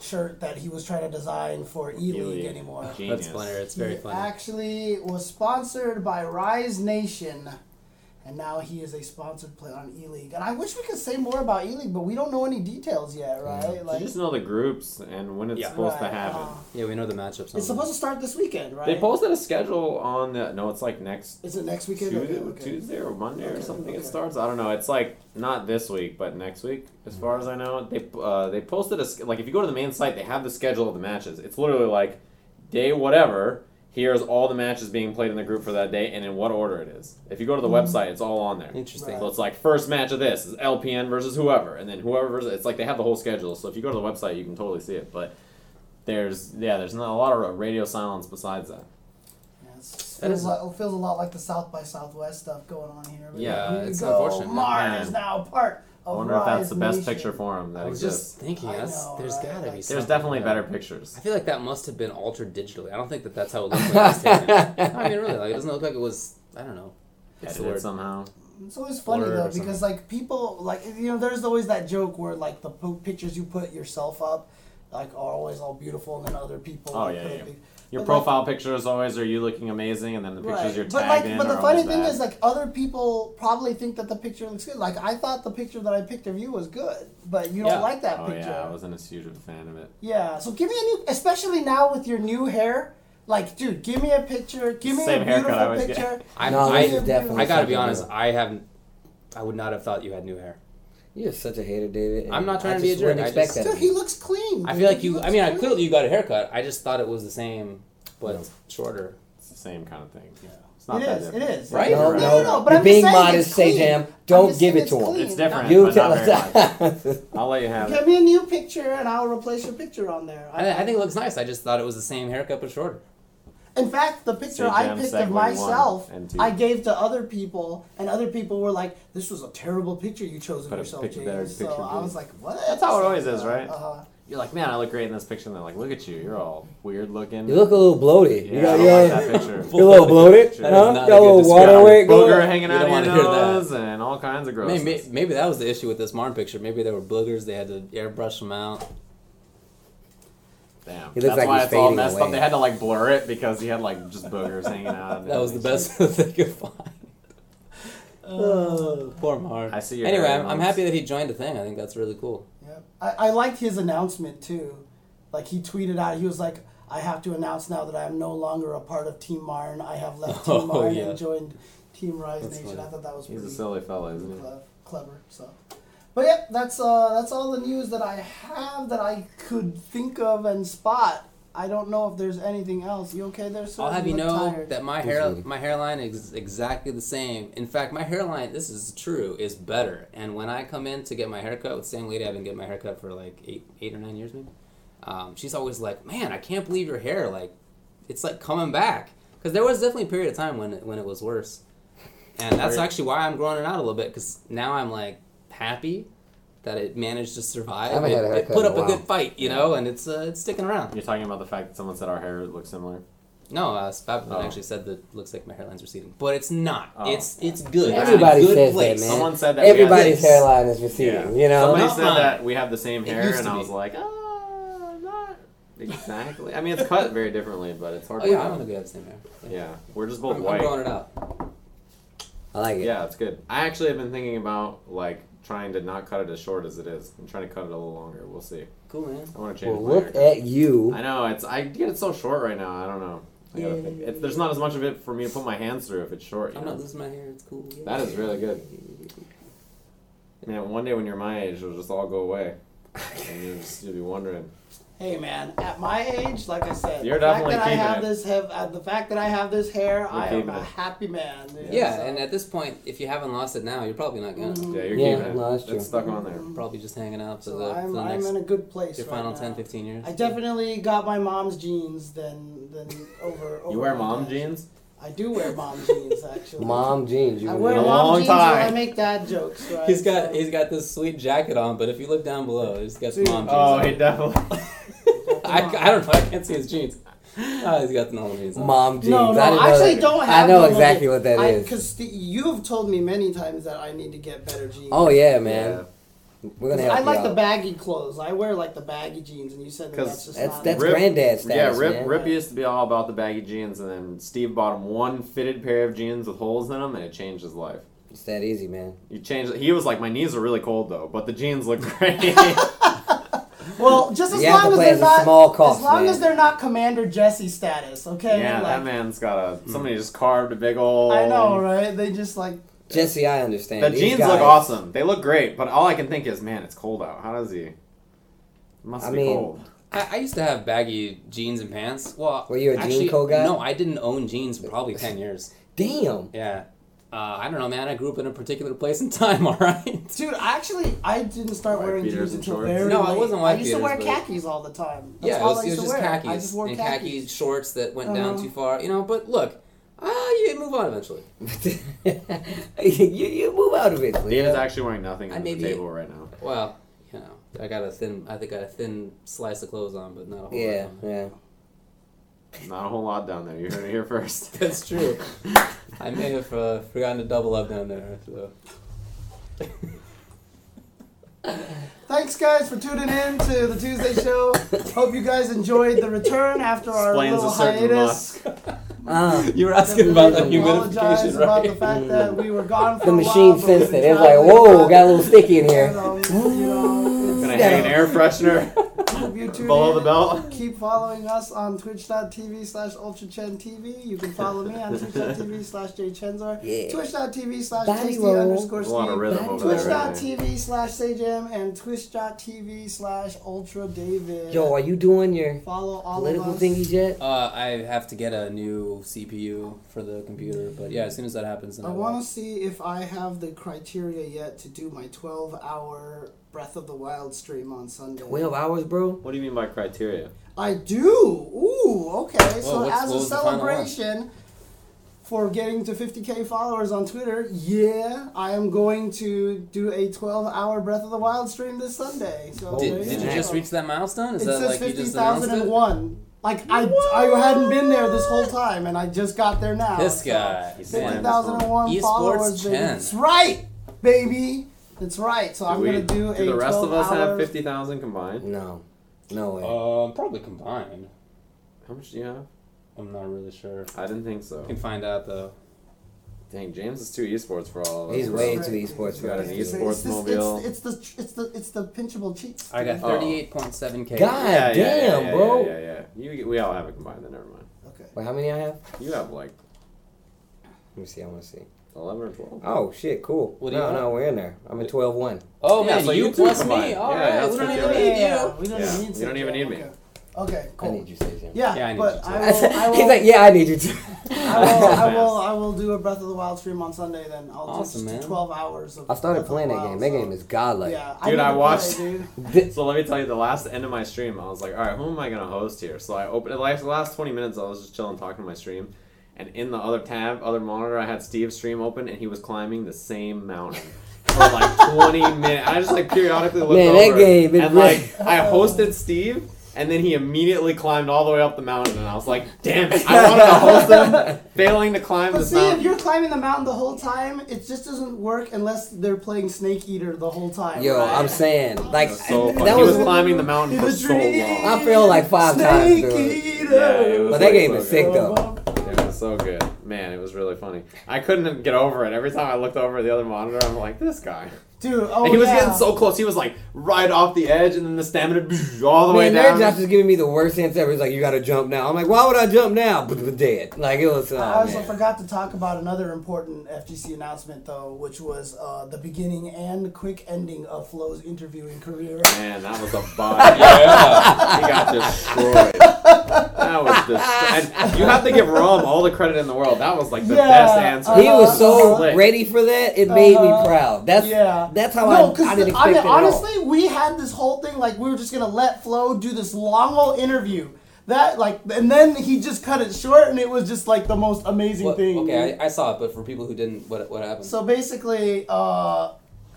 shirt that he was trying to design for E League anymore. Genius. That's funny. It's very he funny. actually was sponsored by Rise Nation, and now he is a sponsored player on E League. And I wish we could say more about E League, but we don't know any details yet, right? You Like, we just know the groups and when it's Yeah. supposed right, to happen. uh, Yeah, we know the matchups. on it's supposed to start this weekend, right? They posted a schedule on the no, it's like next Is it next weekend? Tuesday, Okay, okay. Tuesday or Monday or something. okay. It starts. I don't know. It's like not this week, but next week, as far as I know. They uh, they posted a like if you go to the main site, they have the schedule of the matches. It's literally like day whatever. Here's all the matches being played in the group for that day and in what order it is. If you go to the Mhm. website, it's all on there. Interesting. So it's like first match of this is LPN versus whoever, and then whoever versus it's like they have the whole schedule. So if you go to the website, you can totally see it. But there's yeah, there's not a lot of radio silence besides that. Yeah, it's- That feels, is- like, it feels a lot like the South by Southwest stuff going on here. But Yeah, it's go. unfortunate. Martin Man. is now part I wonder if that's the best Nation. picture for him that I was exists. just thinking. I That's, know, there's right? gotta be. Like- There's something definitely better. better pictures. I feel like that must have been altered digitally. I don't think that that's how it looked when it taken. I mean, really, like it doesn't look like it was. I don't know. What's the Edited word? somehow. It's always funny Blurred though because like people like you know there's always that joke where like the pictures you put yourself up like are always all beautiful and then other people Oh, like, yeah, yeah. big- Your But, like- profile picture is always are you looking amazing, and then the pictures right. you're but tagged like in but the are funny thing bad. is like other people probably think that the picture looks good like I thought the picture that I picked of you was good but you don't Yeah. like that oh picture yeah, I wasn't as huge of a fan of it. Yeah, so give me a new especially now with your new hair like dude give me a picture give me Same a haircut I beautiful always get. picture I, No, I, this definitely I gotta be honest. new. I haven't. I would not have thought you had new hair. You're such a hater, David. I'm not trying I to be a jerk, wouldn't I expect just- that. Dude, he looks clean. I feel like you. I mean, I clean. clearly you got a haircut. I just thought it was the same, but No. shorter. It's the same kind of thing. Yeah. It's not It that is. Different. is. Right? No, no, No, no, but You're I'm being just saying modest, it's say. Jam. Don't give it to it's him. It's different. You tell not us. I'll let you have Get it. Give me a new picture and I'll replace your picture on there. I, I think it looks nice. I just thought it was the same haircut but shorter. In fact, the picture I picked of myself. I gave to other people, and other people were like, "This was a terrible picture you chose of Could yourself, picked James." so picture, I was like, "What?" That's how it always is, Uh, right? Uh-huh. You're like, man, I look great in this picture. And they're like, look at you. You're all weird looking. You look a little bloated. yeah, you I got, don't you like that picture. you're a little bloated, That is huh? Got a a little water weight going. Booger hanging You out don't of your wanna hear that. nose and all kinds of gross. Maybe, maybe maybe that was the issue with this Martin picture. Maybe there were boogers. They had to airbrush them out. Damn. He looks That's like why he's it's all fading messed away. up. They had to like blur it because he had like just boogers hanging out. of it. That was the best they could find. Uh, oh, poor Martin. I see your Anyway, hair I'm, I'm notes. happy that he joined the thing. I think that's really cool. Yeah. I, I liked his announcement too. Like he tweeted out, he was like, "I have to announce now that I am no longer a part of Team Marn. I have left Team Oh, Marn yeah. and joined Team Rise That's Nation." funny. I thought that was He's pretty a silly fella, isn't he? cle- clever. So, but yeah, that's uh, that's all the news that I have that I could think of and spot. I don't know if there's anything else. You okay there, sir? I'll have you look know tired. that my hair, my hairline is exactly the same. In fact, my hairline, this is true, is better. And when I come in to get my haircut with the same lady, I've been getting my haircut for like eight, eight or nine years maybe. Um, she's always like, "Man, I can't believe your hair like, it's like coming back." Because there was definitely a period of time when it, when it was worse, and that's Right. actually why I'm growing it out a little bit. Because now I'm like happy that it managed to survive. I haven't it, had a it haircut put in up a a good fight, you Yeah. know, and it's uh, it's sticking around. You're talking about the fact that someone said our hair looks similar. No, uh, Spabman Oh. actually said that it looks like my hairline's receding, but it's not. Oh. It's it's good. Everybody it's a good says that, place. man. Someone said that Everybody's this- hairline is receding. You know. Somebody Not said mine. that we have the same hair, and I was like, ah, not exactly. I mean, it's cut very differently, but it's hard Oh to yeah, I don't think we have the same hair. Yeah, we're just both I'm, I'm growing it out. I like it. Yeah, it's good. I actually have been thinking about like trying to not cut it as short as it is. I'm trying to cut it a little longer. We'll see. Cool man. I want to change Well, look haircut. at you. I know it's. I get it so short right now. I don't know. I gotta think. It's, there's not as much of it for me to put my hands through if it's short. You I'm know? not losing my hair. It's cool. Yeah. That is really good. Man, one day when you're my age, it'll just all go away, and you'll just you'll be wondering. Hey man, at my age, like I said, You're the fact definitely that I keeping have it. this have uh, the fact that I have this hair, I am keeping a it. happy man. dude. Yeah, So- and at this point, if you haven't lost it now, you're probably not gonna. Mhm. Yeah, you're Yeah, keeping it. no, that's it's true. stuck on there. Probably just hanging out for so the, for I'm, the I'm next in a good place. your right final now. 10, 15 years. I definitely got my mom's jeans. Then then over. over You wear my mom dad's. jeans? I do wear mom jeans actually. Mom jeans. You I can wear a mom long jeans when time. I make dad jokes. Right? He's got So- he's got this sweet jacket on, but if you look down below, he's got some Dude. mom jeans. Oh, on. he definitely. I, I don't know. I can't see his jeans. Oh, ah, he's got the normal jeans. on. Mom jeans. No, no, I, I, didn't know actually that. don't have. I know them, exactly but what that I, is. Because you've told me many times that I need to get better jeans. Oh yeah, man. Yeah. We're gonna help I like out. the baggy clothes. I wear like the baggy jeans, and you said that 'Cause that's just That's not. that's Rip- granddad status, yeah, Rip, man. Rip used to be all about the baggy jeans, and then Steve bought him one fitted pair of jeans with holes in them, and it changed his life. It's that easy, man. You changed. He was like, my knees are really cold though, but the jeans look great. well, just as You have long to as play they're as a not small cost, as long man. as they're not Commander Jesse status, okay? yeah, Like, that man's got a. Hmm. Somebody just carved a big old. I know, right? They just like Jesse, I understand. The These jeans guys- look awesome. They look great, but all I can think is, man, it's cold out. How does he? It must I be mean, cold. I, I used to have baggy jeans and pants. Well, Were you a jean actually, coat guy? No, I didn't own jeans for probably ten years. Damn. Yeah. Uh, I don't know, man. I grew up in a particular place and time. All right. Dude, actually, I didn't start White wearing jeans until shorts? very No, it late. wasn't white I used to wear beaters, but- khakis all the time. That's yeah, it was, I it was to just wear. khakis I just wore and khakis. khaki shorts that went down Uh-huh. too far. You know, but look, ah, you move on eventually. you, you move out of it. Dave you is actually wearing nothing on the maybe- table right now. Well, you know, I got a thin. I think I got a thin slice of clothes on, but not a whole Yeah, lot. yeah. Not a whole lot down there. You heard it here first. That's true. I may have uh, forgotten to double up down there. So. Thanks, guys, for tuning in to the Tuesday show. Hope you guys enjoyed the return after our Explains little a hiatus. Uh, You were asking about the Definitely apologize humidification, about right? the fact that we were gone for the a machine while, sensed it. It was like, whoa, got a little sticky in here. you know, Gonna hang an air freshener hope you tune below in. the belt. Keep following us on twitch.tv slash ultrachentv. You can follow me on twitch.tv slash jchensor. Yeah. Twitch.tv slash tasty roll. underscore There's a lot of Steve. rhythm over Twitch.tv slash Sajam and Twitch.tv slash Ultra David. Yo, are you doing your Follow all political of us. thingies yet? Uh, I have to get a new CPU for the computer, but yeah, as soon as that happens, then I I, want to see if I have the criteria yet to do my 12 hour Breath of the Wild stream on Sunday. 12 hours, bro? What do you mean by criteria? I do. Ooh, okay. so as a was the final one? celebration for getting to 50k followers on Twitter, yeah, I am going to do a 12 hour Breath of the Wild stream this Sunday. So Did, did you just reach that milestone? Is It that says like you just announced it? 50,001. Like I, I hadn't been there this whole time, and I just got there now. This so guy. He's man. slammed. 50,001 followers. Baby. Chen. That's right, baby. That's right. So I'm we- gonna do a do the rest of us 12 have hour- fifty thousand combined? No. No way. Um, probably combined. How much do you have? I'm not really sure. I didn't think so. I can find out though. Dang, James is too esports for all of us. He's bro. way Right. too esports for Got us. an esports it's, this- mobile. It's, it's the it's the it's the pinchable cheats. I got Oh. 38.7k. God Yeah, yeah, yeah, damn, yeah, bro. Yeah, yeah, yeah. You, we all have it combined. Then never mind. Okay. Wait, how many I have? You have like Let me see. I want to see. Eleven or twelve. Oh, shit, cool. What do you no, have? no, we're in there. I'm at 12 1. Oh Yeah, man, so you you two plus combined. me. All Yeah, right, that's we don't even need you. We don't Yeah, even need you don't even need me. Okay. Okay, I need you, Sage. Yeah, Yeah, I need but you too. I will. I will, He's like, yeah, I need you too. I will, I will. I will do a Breath of the Wild stream on Sunday. Then I'll Awesome, just do man. twelve hours of. I started Breath of playing the that game. Wild, That so- game is godlike. Yeah, Dude, need I watched- play, dude. So let me tell you, the last end of my stream, I was like, all right, who am I gonna host here? So I opened like the last twenty minutes, I was just chilling, talking to my stream, and in the other tab, other monitor, I had Steve's stream open, and he was climbing the same mountain. For like 20 minutes. I just like periodically looked Man, that over. game and like I hosted Steve, and then he immediately climbed all the way up the mountain, and I was like, damn it, I wanted to host him, failing to climb But this see, if you're climbing the mountain the whole time, it just doesn't work unless they're playing Snake Eater the whole time. Yo, right? I'm saying, like, was so that. He was was. climbing the mountain for so long. I feel like five times, Snake dude. Eater. Yeah, it was But that like game so is sick, good. though. It was so good. Man, it was really funny. I couldn't get over it. Every time I looked over at the other monitor, I'm like, this guy. Dude, oh and he was yeah. getting so close. He was like right off the edge, and then the stamina all the way down. Nerd Josh is giving me the worst answer ever. He's like, you gotta jump now. I'm like, why would I jump now? But dead. Like, it was. Oh, I also man. forgot to talk about another important FGC announcement, though, which was uh, the beginning and quick ending of Flo's interviewing career. Man, that was a body. Yeah. he got destroyed. That was destroyed. And you have to give Rom all the credit in the world. That was like the Yeah, best answer. He was so Slick. ready for that. It made me Uh-huh. proud. That's Yeah. That's how no, I, because I didn't I mean, it at all. honestly, we had this whole thing like we were just gonna let Flo do this long old interview. that like, and then he just cut it short, and it was just like the most amazing What- thing. okay, I, I saw it, but for people who didn't, what what happened? So basically, uh,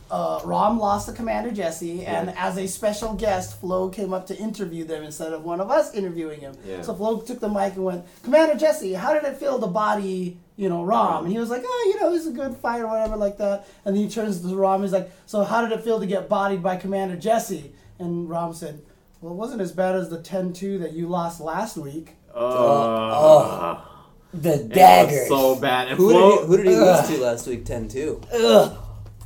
uh, Rom lost to Commander Jesse, and as a special guest, Flo came up to interview them instead of one of us interviewing him. Yeah. So Flo took the mic and went, Commander Jesse, how did it feel to body, you know, Rom? And he was like, oh, you know, he's a good fighter, or whatever, like that. And then he turns to Rom, he's like, so how did it feel to get bodied by Commander Jesse? And Rom said, well, it wasn't as bad as the 10-2 that you lost last week. Oh, The It was daggers. so bad. And who Flo- did he, who did he lose to last week? 10-2. Ugh.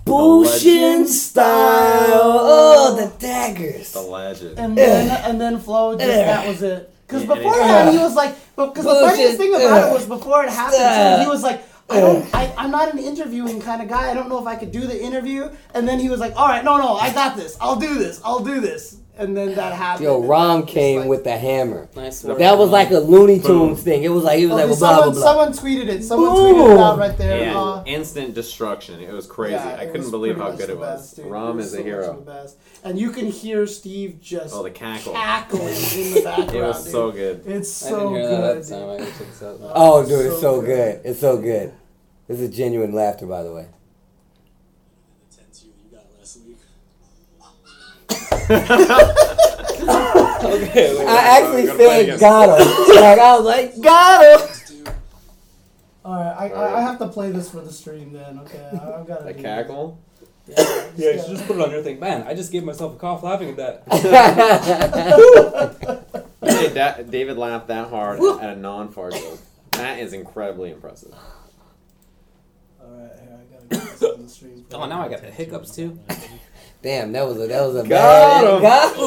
Bushin style. Oh, the daggers. the legend. And then and then Flo just that was it. Because Yeah, and beforehand he was like, because the Bullshit. funniest thing about it was before it happened, he was like, I don't, I, I'm not an interviewing kind of guy. I don't know if I could do the interview. And then he was like, all right, no, no, I got this. I'll do this. I'll do this. And then that happened. Yo, and Rom came like- with the hammer. Nice work. That was like a Looney Tunes Boom. thing. It was like he was Okay, like well, blah blah someone, blah. someone tweeted it. Someone Boom. tweeted it out right there. Yeah, Uh, instant destruction. It was crazy. yeah, I couldn't believe how good it was. best. Rom It is was a hero. the best. And you can hear Steve just Oh, the cackle. cackling in the background. It was dude. so good. It's so good. that dude. time. I gotta check this out. now. Oh, dude, it's So so good. good. It's so good. This is genuine laughter, by the way. Okay, wait. I actually Gotta play said got him. like I was like got him. All right, I, I, I have to play this for the stream then. Okay, I, I've got to. The do cackle. This. Yeah, Yeah, you should just put it on your thing. Man, I just gave myself a cough laughing at that. You made da- David laughed that hard at a non-fart joke. That is incredibly impressive. All right, here I gotta get this on the stream. Oh, now I got the hiccups too. Damn, that was a that was a Got bad. Got-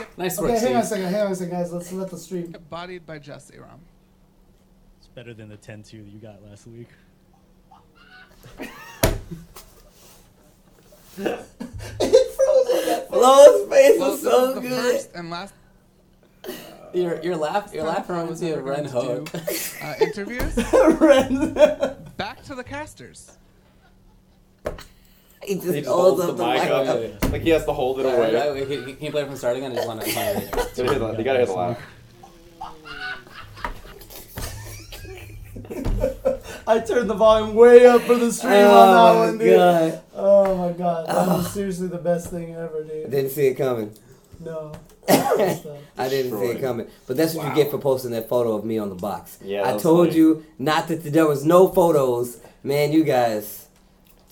Ugh. Nice work, Okay, hang on a second, hang on a second, guys. Let's let the stream. Get bodied by Jesse Rom. it's better than the 10 2 that you got last week. Flo's face Well, was so the good. first and last Your your laugh your laugh time reminds me we're of Ren to Hook. do, uh, interviews. Ren. Back to the casters. He just He just holds holds up the the mic mic. up. Wait, wait, Like he has to hold it away. Alright, wait, Can can you play it from starting? I just want to find it. Gotta hear the- You gotta hit the laugh. I turned the volume way up for the stream on oh that Oh one, my dude. god! Oh my god, that was seriously the best thing ever, I dude. didn't see it coming. No. I didn't see it coming. But that's what you get for posting that photo of me on the box. Yeah, I told funny. you not that there was no photos. Man, you guys You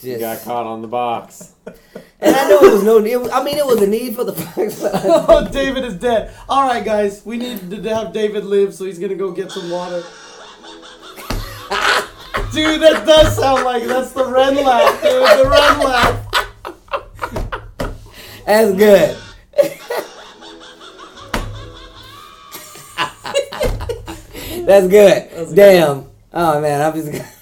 just. got caught on the box. and I know it was no need. I mean, it was a need for the box. but oh, David is dead. All right, guys, we need to have David live, so he's gonna go get some water. Dude, that does sound like that's the red laugh, dude. The red laugh. That's good. That's good. Damn. Oh man, I'm just.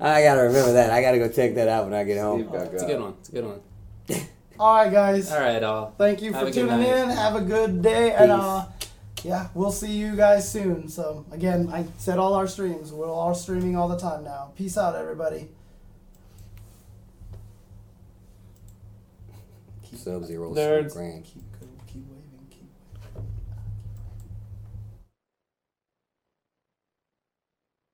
I gotta remember that. I gotta go check that out when I get home. Steve got It's a good one. It's a good one. All right, guys. All right, all. Thank you Have for tuning night. in. Have a good day, and uh, yeah, we'll see you guys soon. So again, I said all our streams. We're all streaming all the time now. Peace out, everybody. Sub Zero Nerds. Grand. Keep